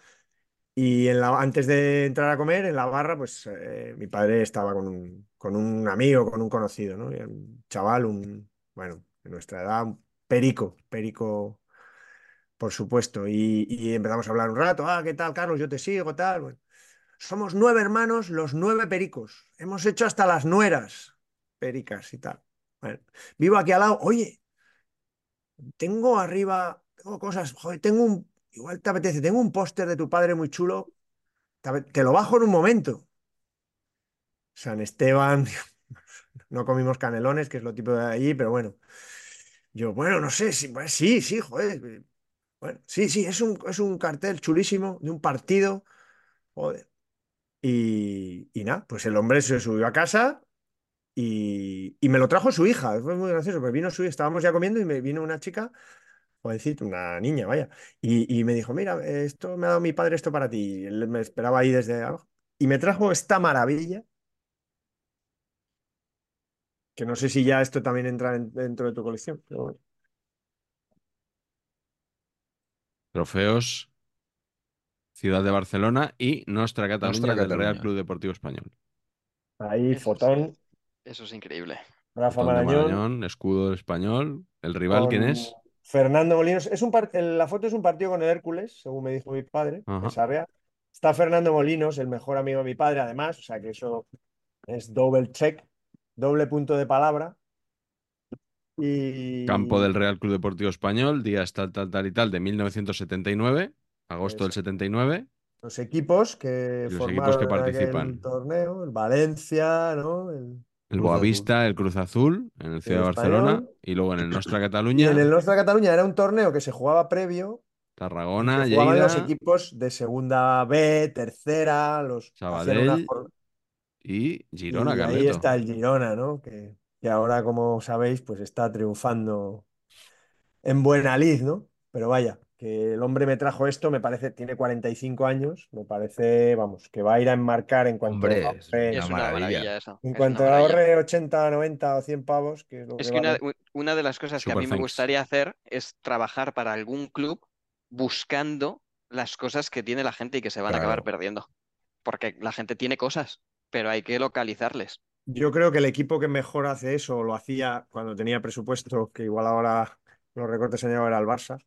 Y en la, antes de entrar a comer, en la barra, pues eh, mi padre estaba con un, con un amigo, con un conocido, ¿no? Y un chaval, un, bueno, de nuestra edad, un perico, perico, por supuesto. Y, empezamos a hablar un rato, ah, ¿qué tal, Carlos? Yo te sigo, tal. Somos nueve hermanos, los nueve pericos. Hemos hecho hasta las nueras pericas y tal. Vivo aquí al lado, oye, tengo arriba, tengo cosas, joder, tengo un, igual te apetece, tengo un póster de tu padre muy chulo, te, lo bajo en un momento. San Esteban, no comimos canelones, que es lo típico de allí, pero bueno. Yo, bueno, no sé, sí, pues sí, sí, joder. Bueno, sí, sí, es un, es un cartel chulísimo de un partido. Joder. Y, y nada, pues el hombre se subió a casa y, y me lo trajo su hija. Fue muy gracioso, porque vino su hija, estábamos ya comiendo y me vino una chica, jovencita, una niña, vaya, y, y me dijo, mira, esto me ha dado mi padre esto para ti. Y él me esperaba ahí desde abajo. Y me trajo esta maravilla, que no sé si ya esto también entra en- dentro de tu colección. pero bueno. Trofeos Ciudad de Barcelona y Nostra Cataluña Nostra del Real. Club Deportivo Español. Ahí, Eso fotón, Eso es increíble. Rafa Marañón. Marañón, escudo del español. ¿El rival quién es? Fernando Molinos. Es un la foto es un partido con el Hércules, según me dijo mi padre, Sarriá. Está Fernando Molinos, el mejor amigo de mi padre, además, o sea que eso es double check, doble punto de palabra. Y Campo del Real Club Deportivo Español, días tal, tal, tal y tal, de 1979, agosto del Eso. 79. los equipos que Y los formaron equipos que participan. torneo, el Valencia, ¿no? El El Boavista, el Cruz Azul, en el Ciudad de El Barcelona. Español. Y luego en el Nostra Y Cataluña, en el Nostra Cataluña era un torneo que se jugaba previo, y Tarragona, jugaban los equipos de segunda B, tercera, los una Sabadell y Girona, y ahí está el Girona, ¿no? Que, que ahora, como sabéis, pues está triunfando en buena lid, ¿no? Pero vaya, que el hombre me trajo esto, me parece, tiene 45 años, me parece, vamos, que va a ir a enmarcar en cuanto Hombre, ahorre, Y es una una maravilla. maravilla eso. en es cuanto una maravilla. ahorre 80, 90 o 100 pavos, que es lo Es que que una, vale. una de las cosas que a mí me gustaría hacer es trabajar para algún club buscando las cosas que tiene la gente y que se van a acabar perdiendo. Porque la gente tiene cosas, pero hay que localizarles. Yo creo que el equipo que mejor hace eso, lo hacía cuando tenía presupuesto, que igual ahora los recortes han llegado era el Barça.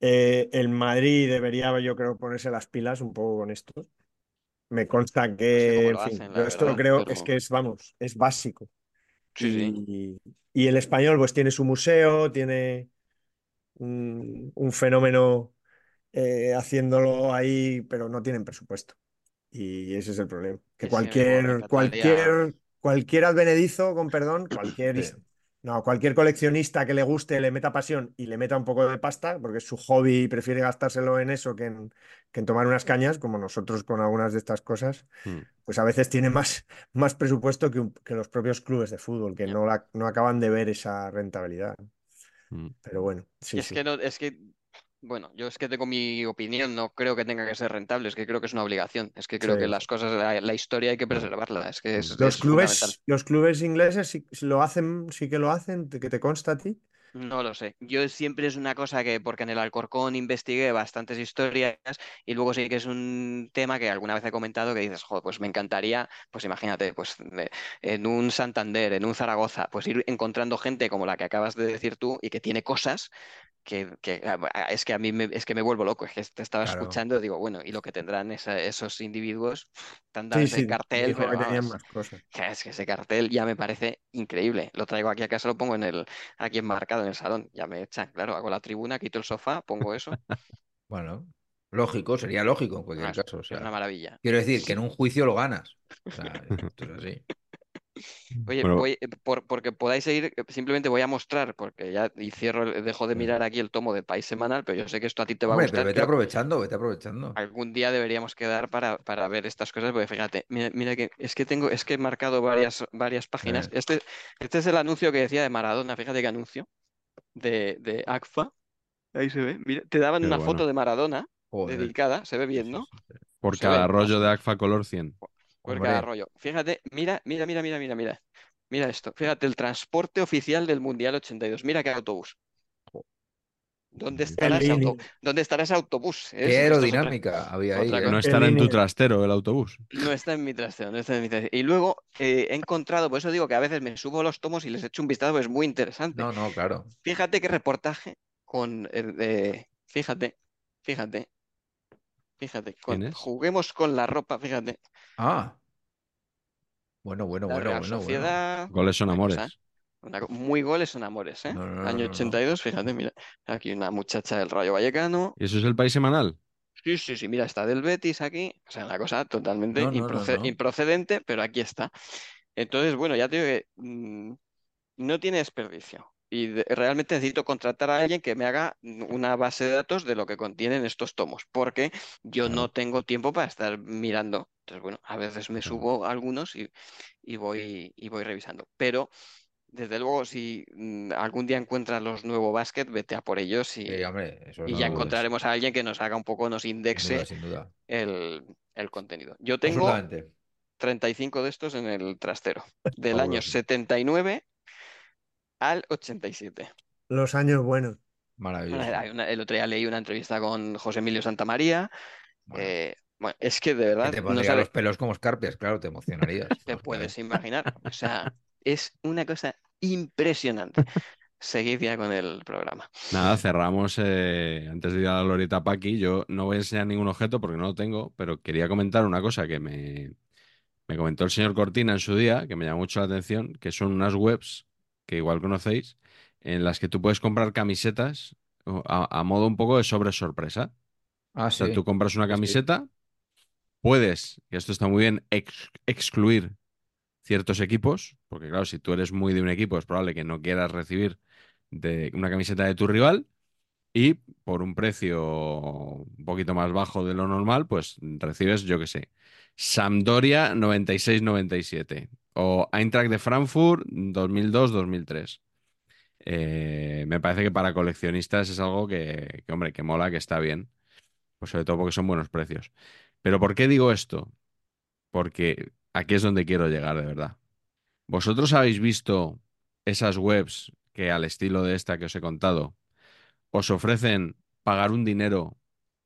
Eh, el Madrid debería, yo creo, ponerse las pilas un poco con esto. Me consta No sé que, en lo fin, yo esto verdad, creo pero es que es, vamos, es básico. sí, sí. Y, y el español, pues tiene su museo, tiene un, un fenómeno eh, haciéndolo ahí, pero no tienen presupuesto. Y ese es el problema. Que cualquier, cualquier, cualquier advenedizo, con perdón, cualquier, Sí. no, cualquier coleccionista que le guste, le meta pasión y le meta un poco de pasta, porque es su hobby y prefiere gastárselo en eso que en, que en tomar unas cañas, como nosotros con algunas de estas cosas, Hmm. pues a veces tiene más, más presupuesto que, un- que los propios clubes de fútbol, que no, la- no acaban de ver esa rentabilidad. Hmm. Pero bueno, sí, es sí. que no, es que, bueno, yo es que tengo mi opinión, no creo que tenga que ser rentable, es que creo que es una obligación, es que creo Sí, que las cosas, la, la historia hay que preservarla, es que es, Los es clubes, los clubes ingleses sí lo hacen, sí que lo hacen, que te consta a ti. No lo sé. Yo siempre es una cosa que, porque en el Alcorcón investigué bastantes historias y luego sí que es un tema que alguna vez he comentado que dices, joder, pues me encantaría, pues imagínate, pues en un Santander, en un Zaragoza, pues ir encontrando gente como la que acabas de decir tú y que tiene cosas que, que, ah, es que a mí me, es que me vuelvo loco, es que te estaba Claro. escuchando y digo, bueno, y lo que tendrán esa- esos individuos, dado Sí, ese sí, cartel, pero que vamos, más cosas. Es que ese cartel ya me parece increíble. Lo traigo aquí a casa, lo pongo en el, aquí enmarcado en el salón. Ya me echan, claro, hago la tribuna, quito el sofá, pongo eso. Bueno, lógico, sería lógico en cualquier Ah, caso. O es una maravilla. quiero decir que en un juicio lo ganas. O sea, esto es así. Oye, Bueno, voy, eh, por, porque podáis seguir, eh, simplemente voy a mostrar, porque ya y cierro, el- dejo de mirar aquí el tomo de País Semanal, pero yo sé que esto a ti te va a Hombre, pero gustar. vete Creo- aprovechando, vete aprovechando. algún día deberíamos quedar para, para ver estas cosas, porque fíjate, mira, mira que es que tengo, es que he marcado varias, varias páginas. Eh. Este, este es el anuncio que decía de Maradona, fíjate qué anuncio, de, de ACFA. Ahí se ve, mira, te daban Qué una bueno. foto de Maradona Joder. dedicada, se ve bien, ¿no? Por Se ve, cada más rollo de. ACFA color 100. Por Hombre. cada rollo. Fíjate, mira, mira, mira, mira, mira, mira. Mira esto. Fíjate, el transporte oficial del Mundial 82. Mira qué autobús. ¿Dónde estará ese? ¿Dónde estará ese autobús? Es- Qué esto es otra- aerodinámica había ahí. otra ¿eh? No estará en tu trastero el autobús. No está en mi trastero, no está en mi trastero. Y luego eh, he encontrado, por eso digo que a veces me subo los tomos y les echo un vistazo, porque es muy interesante. No, no, claro. Fíjate qué reportaje con el de. Fíjate, fíjate, fíjate. con-. Juguemos con la ropa, fíjate. Ah. Bueno, bueno, La bueno, bueno, bueno. Sociedad. Goles son una amores. cosa, una muy goles son amores, ¿eh? No, no, no, Año no, no. 82, fíjate, mira. Aquí una muchacha del Rayo Vallecano. ¿Y eso es el país semanal? Sí, sí, sí, mira, está del Betis aquí. O sea, una cosa totalmente improcedente, pero aquí está. Entonces, bueno, ya te digo que mm, no tiene desperdicio. y de- realmente necesito contratar a alguien que me haga una base de datos de lo que contienen estos tomos, porque yo no tengo tiempo para estar mirando. Entonces, bueno, a veces me subo algunos y, y voy, y voy revisando. Pero, desde luego, si mm, algún día encuentras los nuevos basket, vete a por ellos y, Sí, hombre, eso y no ya encontraremos a alguien que nos haga un poco, nos Sin indexe duda, sin duda. el, el contenido. Yo tengo Absolutamente. 35 de estos en el trastero, del año Fabuloso. 79 al 87. Los años buenos. Maravilloso. Una- el otro día leí una entrevista con José Emilio Santamaría. Bueno, eh, bueno, es que de que verdad te no pondría sabes, los pelos como escarpias, claro, te emocionarías. te puedes imaginar. O sea, es una cosa impresionante. Seguid ya con el programa. Nada, cerramos eh, antes de ir a la glorieta Paqui. Yo no voy a enseñar ningún objeto porque no lo tengo, pero quería comentar una cosa que me, me comentó el señor Cortina en su día, que me llamó mucho la atención, que son unas webs que igual conocéis, en las que tú puedes comprar camisetas a, a modo un poco de sobre sorpresa. Ah, O sea, sí. tú compras una sí. camiseta, puedes, y esto está muy bien, ex- excluir ciertos equipos, porque claro, si tú eres muy de un equipo, es probable que no quieras recibir de una camiseta de tu rival, y por un precio un poquito más bajo de lo normal, pues recibes, yo qué sé, Sampdoria 96-97 o Eintracht de Frankfurt 2002-2003. Eh, me parece que para coleccionistas es algo que, que, hombre, que mola, que está bien. Pues sobre todo porque son buenos precios. Pero ¿por qué digo esto? Porque aquí es donde quiero llegar, de verdad. ¿Vosotros habéis visto esas webs que al estilo de esta que os he contado os ofrecen pagar un dinero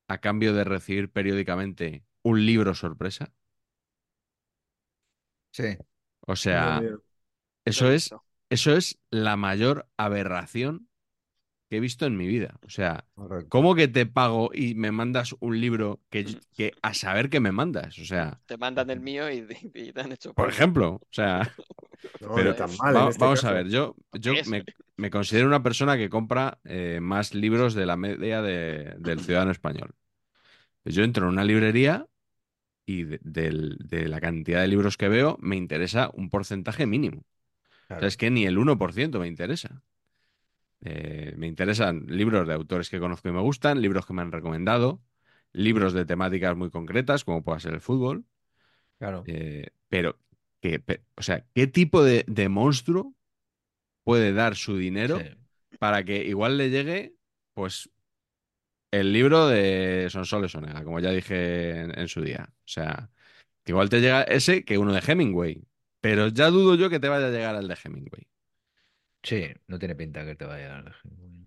a cambio de recibir periódicamente un libro sorpresa? Sí. O sea, eso es, eso es la mayor aberración que he visto en mi vida. O sea, Correcto. ¿cómo que te pago y me mandas un libro que, que a saber que me mandas? O sea, Te mandan el mío y, y te han hecho por ejemplo, o sea, No, pero no tan mal va- en este vamos a ver, yo, yo me, me considero una persona que compra eh, más libros de la media de- del ciudadano español. Pues yo entro en una librería y de, la cantidad de libros que veo me interesa un porcentaje mínimo. O Claro. sea, es que ni el 1% me interesa. Eh, me interesan libros de autores que conozco y me gustan, libros que me han recomendado, libros de temáticas muy concretas, como pueda ser el fútbol. Claro. Eh, pero, que, o sea, ¿qué tipo de, de monstruo puede dar su dinero Sí. para que igual le llegue, pues, el libro de Sonsoles Onega, como ya dije en, en su día? O sea, que igual te llega ese que uno de Hemingway, pero ya dudo yo que te vaya a llegar al de Hemingway. Sí, no tiene pinta que te vaya a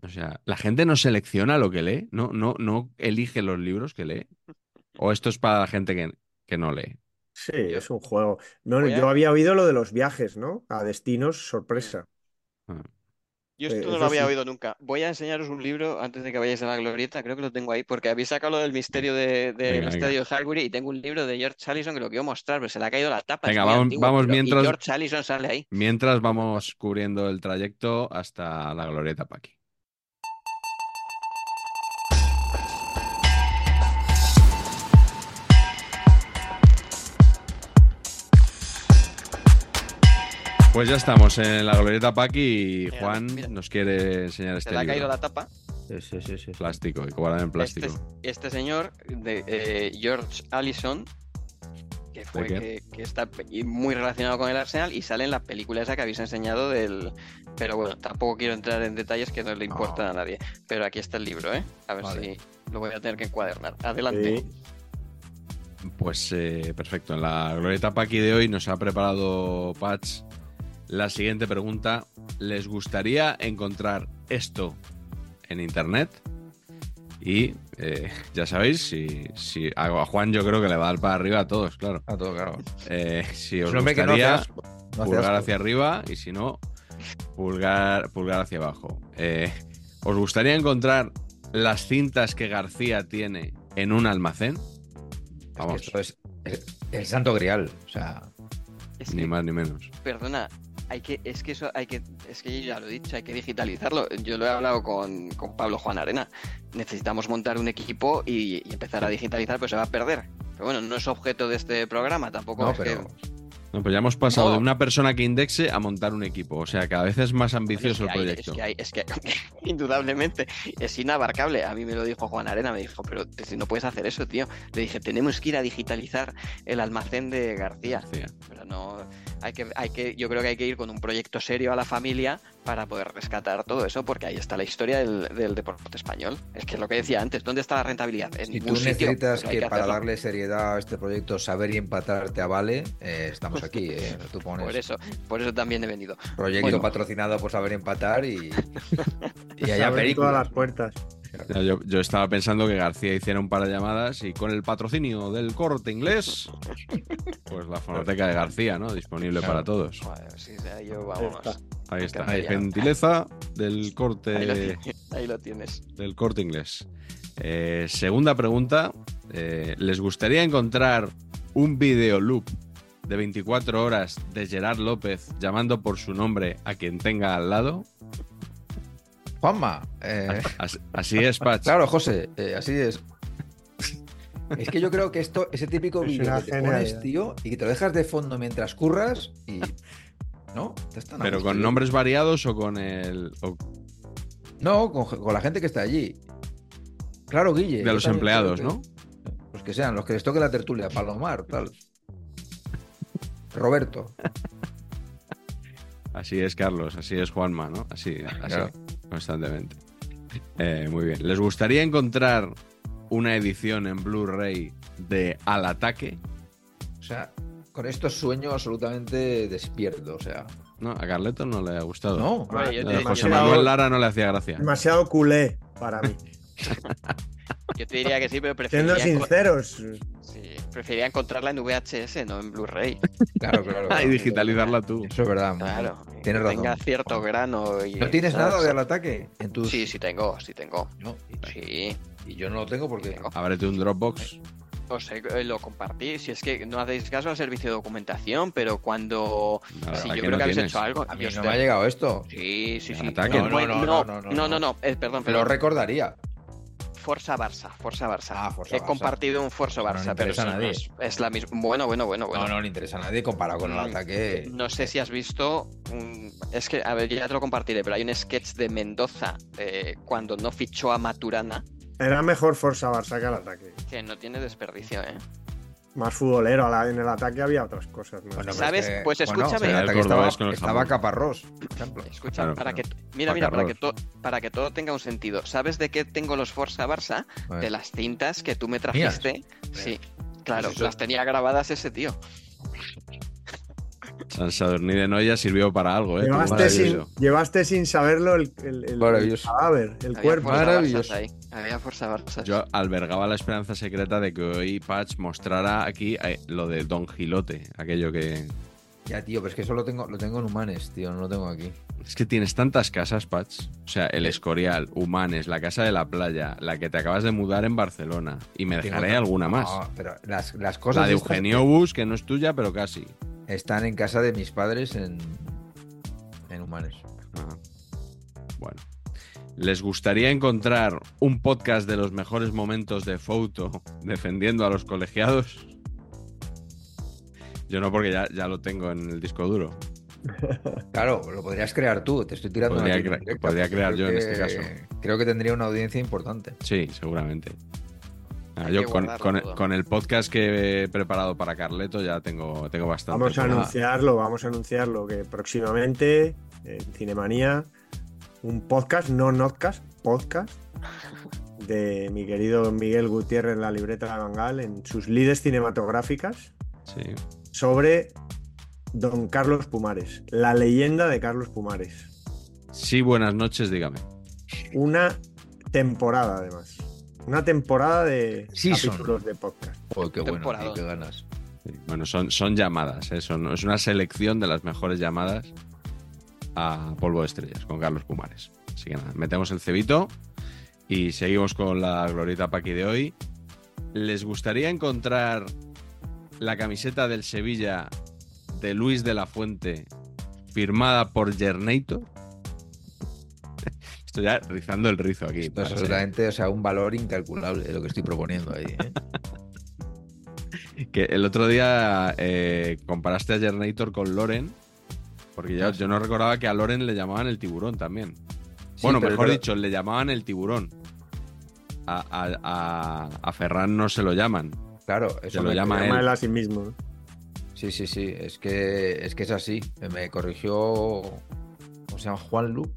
O sea, la gente no selecciona lo que lee, no, no, no elige los libros que lee. O esto es para la gente que, que no lee. Sí, Yo- es un juego. No, Voy a- yo había oído lo de los viajes, ¿no? A destinos sorpresa. Ah. Yo Eh, esto no lo había sí. oído nunca. Voy a enseñaros un libro antes de que vayáis a la glorieta, creo que lo tengo ahí, porque habéis sacado lo del misterio de, Venga, venga. estadio de Highbury y tengo un libro de George Allison que lo quiero mostrar, pero se le ha caído la tapa. Venga, vamos- antiguo, vamos pero- mientras- George Allison sale ahí. Mientras vamos cubriendo el trayecto hasta la glorieta Paqui. Pues ya estamos en la glorieta Paqui y Mira, Juan mira. nos quiere enseñar Se este le ha caído la tapa. Sí, sí, sí, sí. Plástico, y guardado en plástico. Este, este señor, de, eh, George Allison, que fue que, que está muy relacionado con el Arsenal y sale en la película esa que habéis enseñado del... Pero bueno, tampoco quiero entrar en detalles que no le importan a nadie. Pero aquí está el libro, ¿eh? A ver Vale. si lo voy a tener que encuadernar. Adelante. Sí. Pues eh, perfecto. En la glorieta Paqui de hoy nos ha preparado Patch la siguiente pregunta. ¿Les gustaría encontrar esto en internet? Y eh, ya sabéis, si, si a Juan yo creo que le va a dar para arriba a todos, claro. A todo, claro. Eh, si Es os no gustaría, asco. No pulgar hacia arriba y si no, pulgar, pulgar hacia abajo. Eh, ¿Os gustaría encontrar las cintas que García tiene en un almacén? Es que Vamos, esto es el, el santo grial. O sea, Es ni que, más ni menos. perdona, hay que, es que eso hay que, es que yo ya lo he dicho, hay que digitalizarlo. Yo lo he hablado con, con Pablo Juan Arena. Necesitamos montar un equipo y, y empezar a digitalizar, pues se va a perder. Pero bueno, no es objeto de este programa, tampoco no, es que- pero, No, pues ya hemos pasado No. de una persona que indexe a montar un equipo. O sea, cada vez es más Bueno, es ambicioso que el hay- proyecto. Es que, hay- es que indudablemente es inabarcable. A mí me lo dijo Juan Arena, me dijo, pero si no puedes hacer eso, tío. Le dije, tenemos que ir a digitalizar el almacén de García. García. Pero no, hay que, hay que, yo creo que hay que ir con un proyecto serio a la familia para poder rescatar todo eso, porque ahí está la historia del, del deporte español. Es que es lo que decía antes, ¿dónde está la rentabilidad? En Si tú necesitas que para darle seriedad a este proyecto saber y empatar te avale, eh, estamos aquí. eh. Tú pones Por eso, por eso también he venido. proyecto Bueno. patrocinado por saber y empatar y, y allá películas. todas las puertas. Yo, yo estaba pensando que García hiciera un par de llamadas y con el patrocinio del corte inglés, pues la fonoteca de García, ¿no? Disponible Claro. para todos. Sí, está. Ahí está. Ahí. Gentileza del Ahí lo, corte, tienes, ahí lo tienes. del corte inglés. Eh, segunda pregunta. eh, ¿Les gustaría encontrar un video loop de 24 horas de Gerard López llamando por su nombre a quien tenga al lado? Juanma, eh, Así, así es, Patch. claro, José, eh, así es. Es que yo creo que esto es el típico Es vídeo que te pones, tío, y que te lo dejas de fondo mientras curras y. ¿No? Pero con tío. nombres variados o con el. o No, con, con la gente que está allí. Claro, Guille. de los empleados, ¿no? Los que sean, los que les toque la tertulia, Palomar, tal. Roberto. Así es, Carlos, así es Juanma, ¿no? Así, así Claro. Constantemente. Eh, muy bien. ¿Les gustaría encontrar una edición en Blu-ray de Al Ataque? O sea, con esto sueño absolutamente despierto. O sea, No, a Carleto no le ha gustado. no. Vale, yo A te- José demasiado- Manuel Lara no le hacía gracia. Demasiado culé para mí. Yo te diría que sí, pero Siendo preferiría, enco- sinceros, sí, prefería encontrarla en VHS, no en Blu-ray. Claro, claro. claro. y digitalizarla tú. Eso es verdad. Claro. Man. Tienes razón. Tenga cierto grano. Y, ¿No tienes ¿sabes? nada del ataque? En tus... Sí, sí tengo, sí tengo. No, sí. Y yo no lo tengo porque. Tengo. Ábrete un Dropbox. Sí. O sea, lo compartí. Si es que no hacéis caso al servicio de documentación, pero cuando. No, si yo creo no que habéis hecho algo. A mí no me ha llegado esto. Sí, sí, sí. Ataque. No, no, no, no, no, no, no, eh, perdón, perdón. Lo recordaría. Forza Barça, Forza Barça. Ah, Forza He Barça. compartido un Forza No, no Barça, pero interesa a nadie. es, es la misma. Bueno, bueno, bueno, bueno. No, no le interesa a nadie comparado con el ataque. No sé si has visto. Es que, a ver, ya te lo compartiré, pero hay un sketch de Mendoza eh, cuando no fichó a Maturana era mejor Forza Barça que al ataque. que no tiene desperdicio, ¿eh? Más futbolero, la- en el ataque había otras cosas. más. Bueno, ¿Sabes? es que- Pues bueno, escúchame. o sea, el El ataque cordobés estaba, estaba. Caparrós, por ejemplo. Escucha, Claro, para que. Mira, mira, para que, to- para que todo tenga un sentido. ¿Sabes de qué tengo los Forza Barça? De las cintas que tú me trajiste. Sí, claro, Pues eso- las tenía grabadas ese tío. San Sadurní de Noya sirvió para algo, ¿eh? Llevaste sin, llevaste sin saberlo el, el- el- el cadáver, el Había cuerpo. Maravilloso. Ahí. Había Forza Barça. Yo albergaba la esperanza secreta de que hoy Patch mostrara aquí eh, lo de Don Gilote, aquello que... Ya, tío, pero es que eso lo tengo, lo tengo en Humanes, tío, no lo tengo aquí. Es que tienes tantas casas, Patch. O sea, el Escorial, Humanes, la Casa de la Playa, la que te acabas de mudar en Barcelona. Y me dejaré alguna No, más. pero las, las cosas La de estas Eugenio Bus, que no es tuya, pero casi. están en casa de mis padres en, en Humanes. Ah, Bueno. ¿Les gustaría encontrar un podcast de los mejores momentos de Foto defendiendo a los colegiados? Yo no, porque ya, ya lo tengo en el disco duro. Claro, lo podrías crear tú, te estoy tirando Podría cre- podría crear creo yo en que- este caso. Creo que tendría una audiencia importante. Sí, seguramente. Ah, yo con, con- el podcast que he preparado para Carleto ya tengo, tengo bastante. Vamos a anunciarlo, vamos a anunciarlo que próximamente en Cinemanía un podcast, no notcast, podcast de mi querido Miguel Gutiérrez la libreta de Bangal en sus lides cinematográficas Sí. sobre Don Carlos Pumares, la leyenda de Carlos Pumares. Sí, buenas noches, dígame. Una temporada además. Una temporada de Season. capítulos de podcast. Joder, qué bueno, qué ganas. Sí, Bueno, son, son llamadas, ¿eh? Son- es una selección de las mejores llamadas a Polvo de Estrellas con Carlos Pumares. Así que nada, metemos el cebito y seguimos con la glorieta Paqui de hoy. ¿Les gustaría encontrar la camiseta del Sevilla de Luis de la Fuente firmada por Jerneito? Estoy ya rizando el rizo aquí. Esto es absolutamente, o sea, un valor incalculable lo que estoy proponiendo ahí. ¿eh? Que el otro día eh, comparaste a Jernator con Loren, porque ya, yo no recordaba que a Loren le llamaban el tiburón también. Sí, bueno, mejor dicho, le llamaban el tiburón. A, a, a- a Ferran no se lo llaman. Claro, Se eso lo me- llama Se él. llama él a sí mismo. ¿no? Sí, sí, sí, es que es que es así. Me corrigió, ¿cómo se llama? Juan Lu,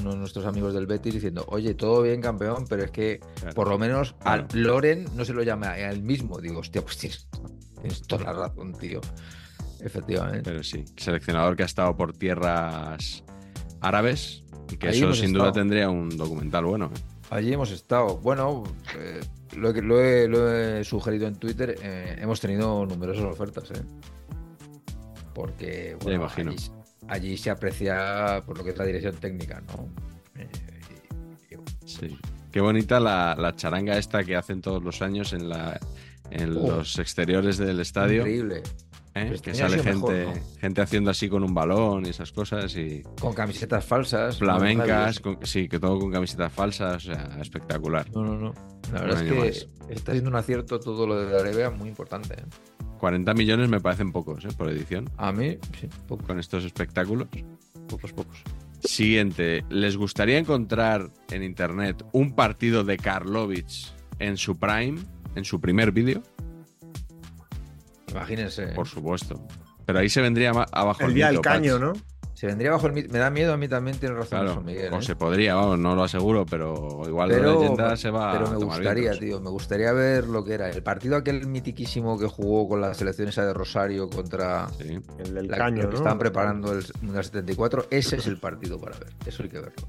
uno de nuestros amigos del Betis, diciendo, oye, todo bien, campeón, pero es que Claro. por lo menos al Loren no se lo llama a él mismo. Digo, hostia, pues tienes, tienes toda la razón, tío. Efectivamente. Pero sí, seleccionador que ha estado por tierras árabes, que Ahí eso sin duda tendría un documental bueno. ¿eh? Allí hemos estado. Bueno, eh, lo, he, lo he- lo he sugerido en Twitter. eh, hemos tenido numerosas ofertas, ¿eh? Porque, bueno, imagino. Allí, allí se aprecia por lo que es la dirección técnica, ¿no? Y- y- Sí. Qué bonita la, la charanga esta que hacen todos los años en, la, en Oh. los exteriores del estadio. Increíble. ¿Eh? Este Que ha sale gente, mejor, ¿no? gente haciendo así con un balón y esas cosas y Con camisetas falsas. flamencas, con- sí, que todo con camisetas falsas, o sea, espectacular. No, no, no. La verdad es que está siendo un acierto todo lo de la Arabia muy importante. ¿eh? 40 millones me parecen pocos ¿eh? por edición A mí, sí, poco- con estos espectáculos. pocos, pocos. Siguiente, ¿les gustaría encontrar en internet un partido de Karlovic en su prime, en su primer vídeo? Imagínense. Por supuesto. Pero ahí se vendría abajo El día del mito, caño. ¿no? Se vendría bajo el mito. Me da miedo a mí también, tiene razón Claro, eso, Miguel. o ¿eh? se podría, vamos, no lo aseguro, pero igual la Pero, leyenda se va pero a me tomar gustaría, vientos. tío, me gustaría ver lo que era. El partido aquel mitiquísimo que jugó con la selección esa de Rosario contra Sí. El del la, caño, lo que ¿no? estaban preparando el Mundial 74. Ese es el partido para ver. Eso hay que verlo.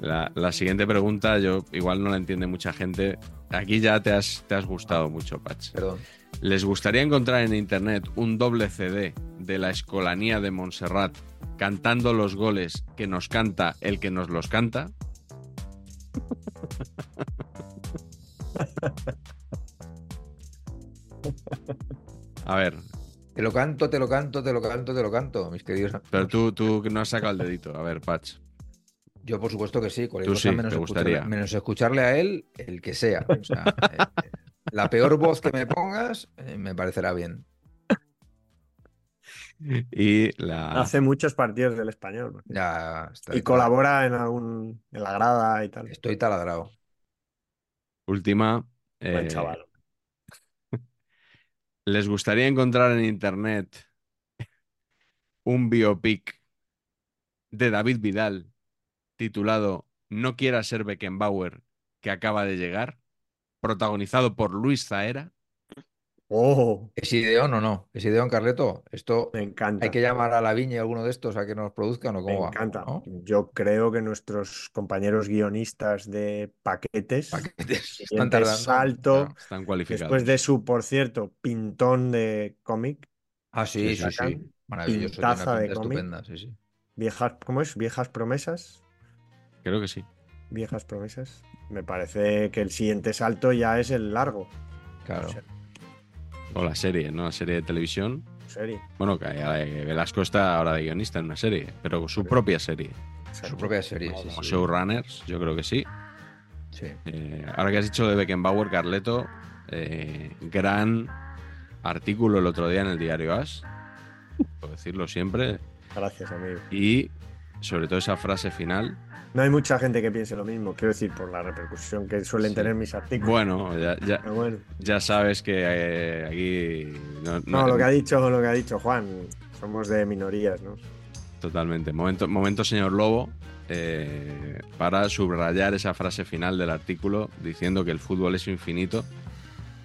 La, la siguiente pregunta, yo igual no la entiende mucha gente. Aquí ya te has, te has gustado mucho, Patch. Perdón. ¿Les gustaría encontrar en internet un doble CD de la Escolanía de Montserrat cantando los goles que nos canta el que nos los canta? A ver, Te lo canto, te lo canto, te lo canto, te lo canto, mis queridos. pero tú, tú no has sacado el dedito. A ver, Patch. Yo, por supuesto que sí. Cualquier Tú cosa sí, menos, escucharle, gustaría. menos escucharle a él, el que sea. O sea, eh, la peor voz que me pongas, eh, me parecerá bien. Y la, Hace muchos partidos del español. Ya está. Y colabora en algún en la grada y tal. Estoy taladrado. última. Buen eh, chaval. ¿Les gustaría encontrar en internet un biopic de David Vidal titulado No quiera ser Beckenbauer que acaba de llegar? Protagonizado por Luis Zaera. Oh, ¿Es ideón o no? ¿Es ideón, Carleto? Esto me encanta. hay que llamar a la viña y alguno de estos a que nos produzcan o Me cómo va, encanta. ¿no? Yo creo que nuestros compañeros guionistas de paquetes, Paquetes. Están tardando. salto, Claro. Están cualificados. después de su, por cierto, pintón de cómic, Ah, sí, Sí, sí, Maravilloso. pintaza de cómic. estupenda, sí, sí. viejas, ¿cómo es? Viejas promesas. Creo que sí. Viejas promesas. Me parece que el siguiente salto ya es el largo. Claro. O sea, O la serie, ¿no? La serie de televisión. serie. Bueno, que eh, Velasco está ahora de guionista en una serie, pero su propia serie. Su propia serie, sí, Como sí. showrunners, yo creo que sí. Sí. Eh, ahora que has dicho de Beckenbauer, Carleto, eh, gran artículo el otro día en el diario As, por decirlo siempre, Gracias, amigo. y sobre todo esa frase final. No hay mucha gente que piense lo mismo, quiero decir, por la repercusión que suelen Sí. tener mis artículos. Bueno, ya, ya- Pero bueno. ya sabes que eh, aquí no, No, no- lo que ha dicho, lo que ha dicho Juan, somos de minorías, ¿no? totalmente. Momento, momento señor Lobo, eh, para subrayar esa frase final del artículo diciendo que el fútbol es infinito,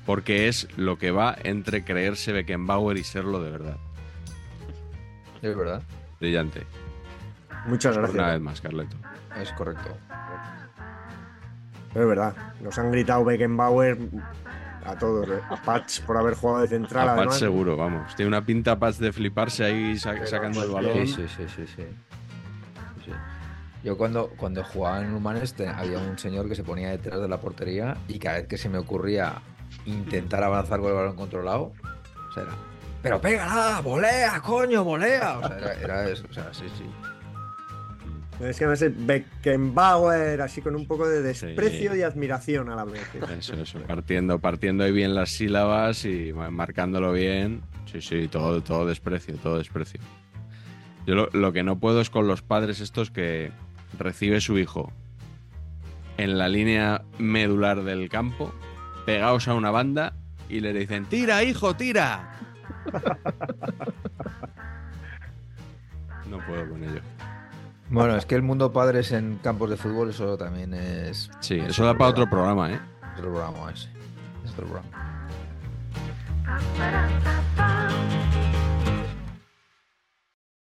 porque es lo que va entre creerse Beckenbauer y serlo de verdad. Es verdad. Brillante. Muchas Una gracias. vez más, Carleto. Es correcto. Pero es verdad, nos han gritado Beckenbauer a todos, ¿eh? a Patch por haber jugado de central, A Patch además. seguro, vamos. Tiene una pinta Patch de fliparse ahí sa- sacando el balón. Sí, sí, sí, sí, sí. Yo cuando, cuando jugaba en Humanes había un señor que se ponía detrás de la portería y cada vez que se me ocurría intentar avanzar con el balón controlado, o sea, era, pero pégala, volea, coño, volea. O sea, era, era eso, o sea, sí, sí. Es que llamarse Beckenbauer, así con un poco de desprecio Sí. y admiración a la vez. Eso, eso. Partiendo, partiendo ahí bien las sílabas y ma- marcándolo bien. Sí, sí, todo, todo desprecio, todo desprecio. Yo lo, lo que no puedo es con los padres estos que recibe su hijo en la línea medular del campo, pegados a una banda y le dicen, tira, hijo, tira. No puedo con ello. Bueno, es que el mundo padres en campos de fútbol, eso también es. Sí, es eso da para otro programa, ¿eh? Otro programa ese. Es otro programa.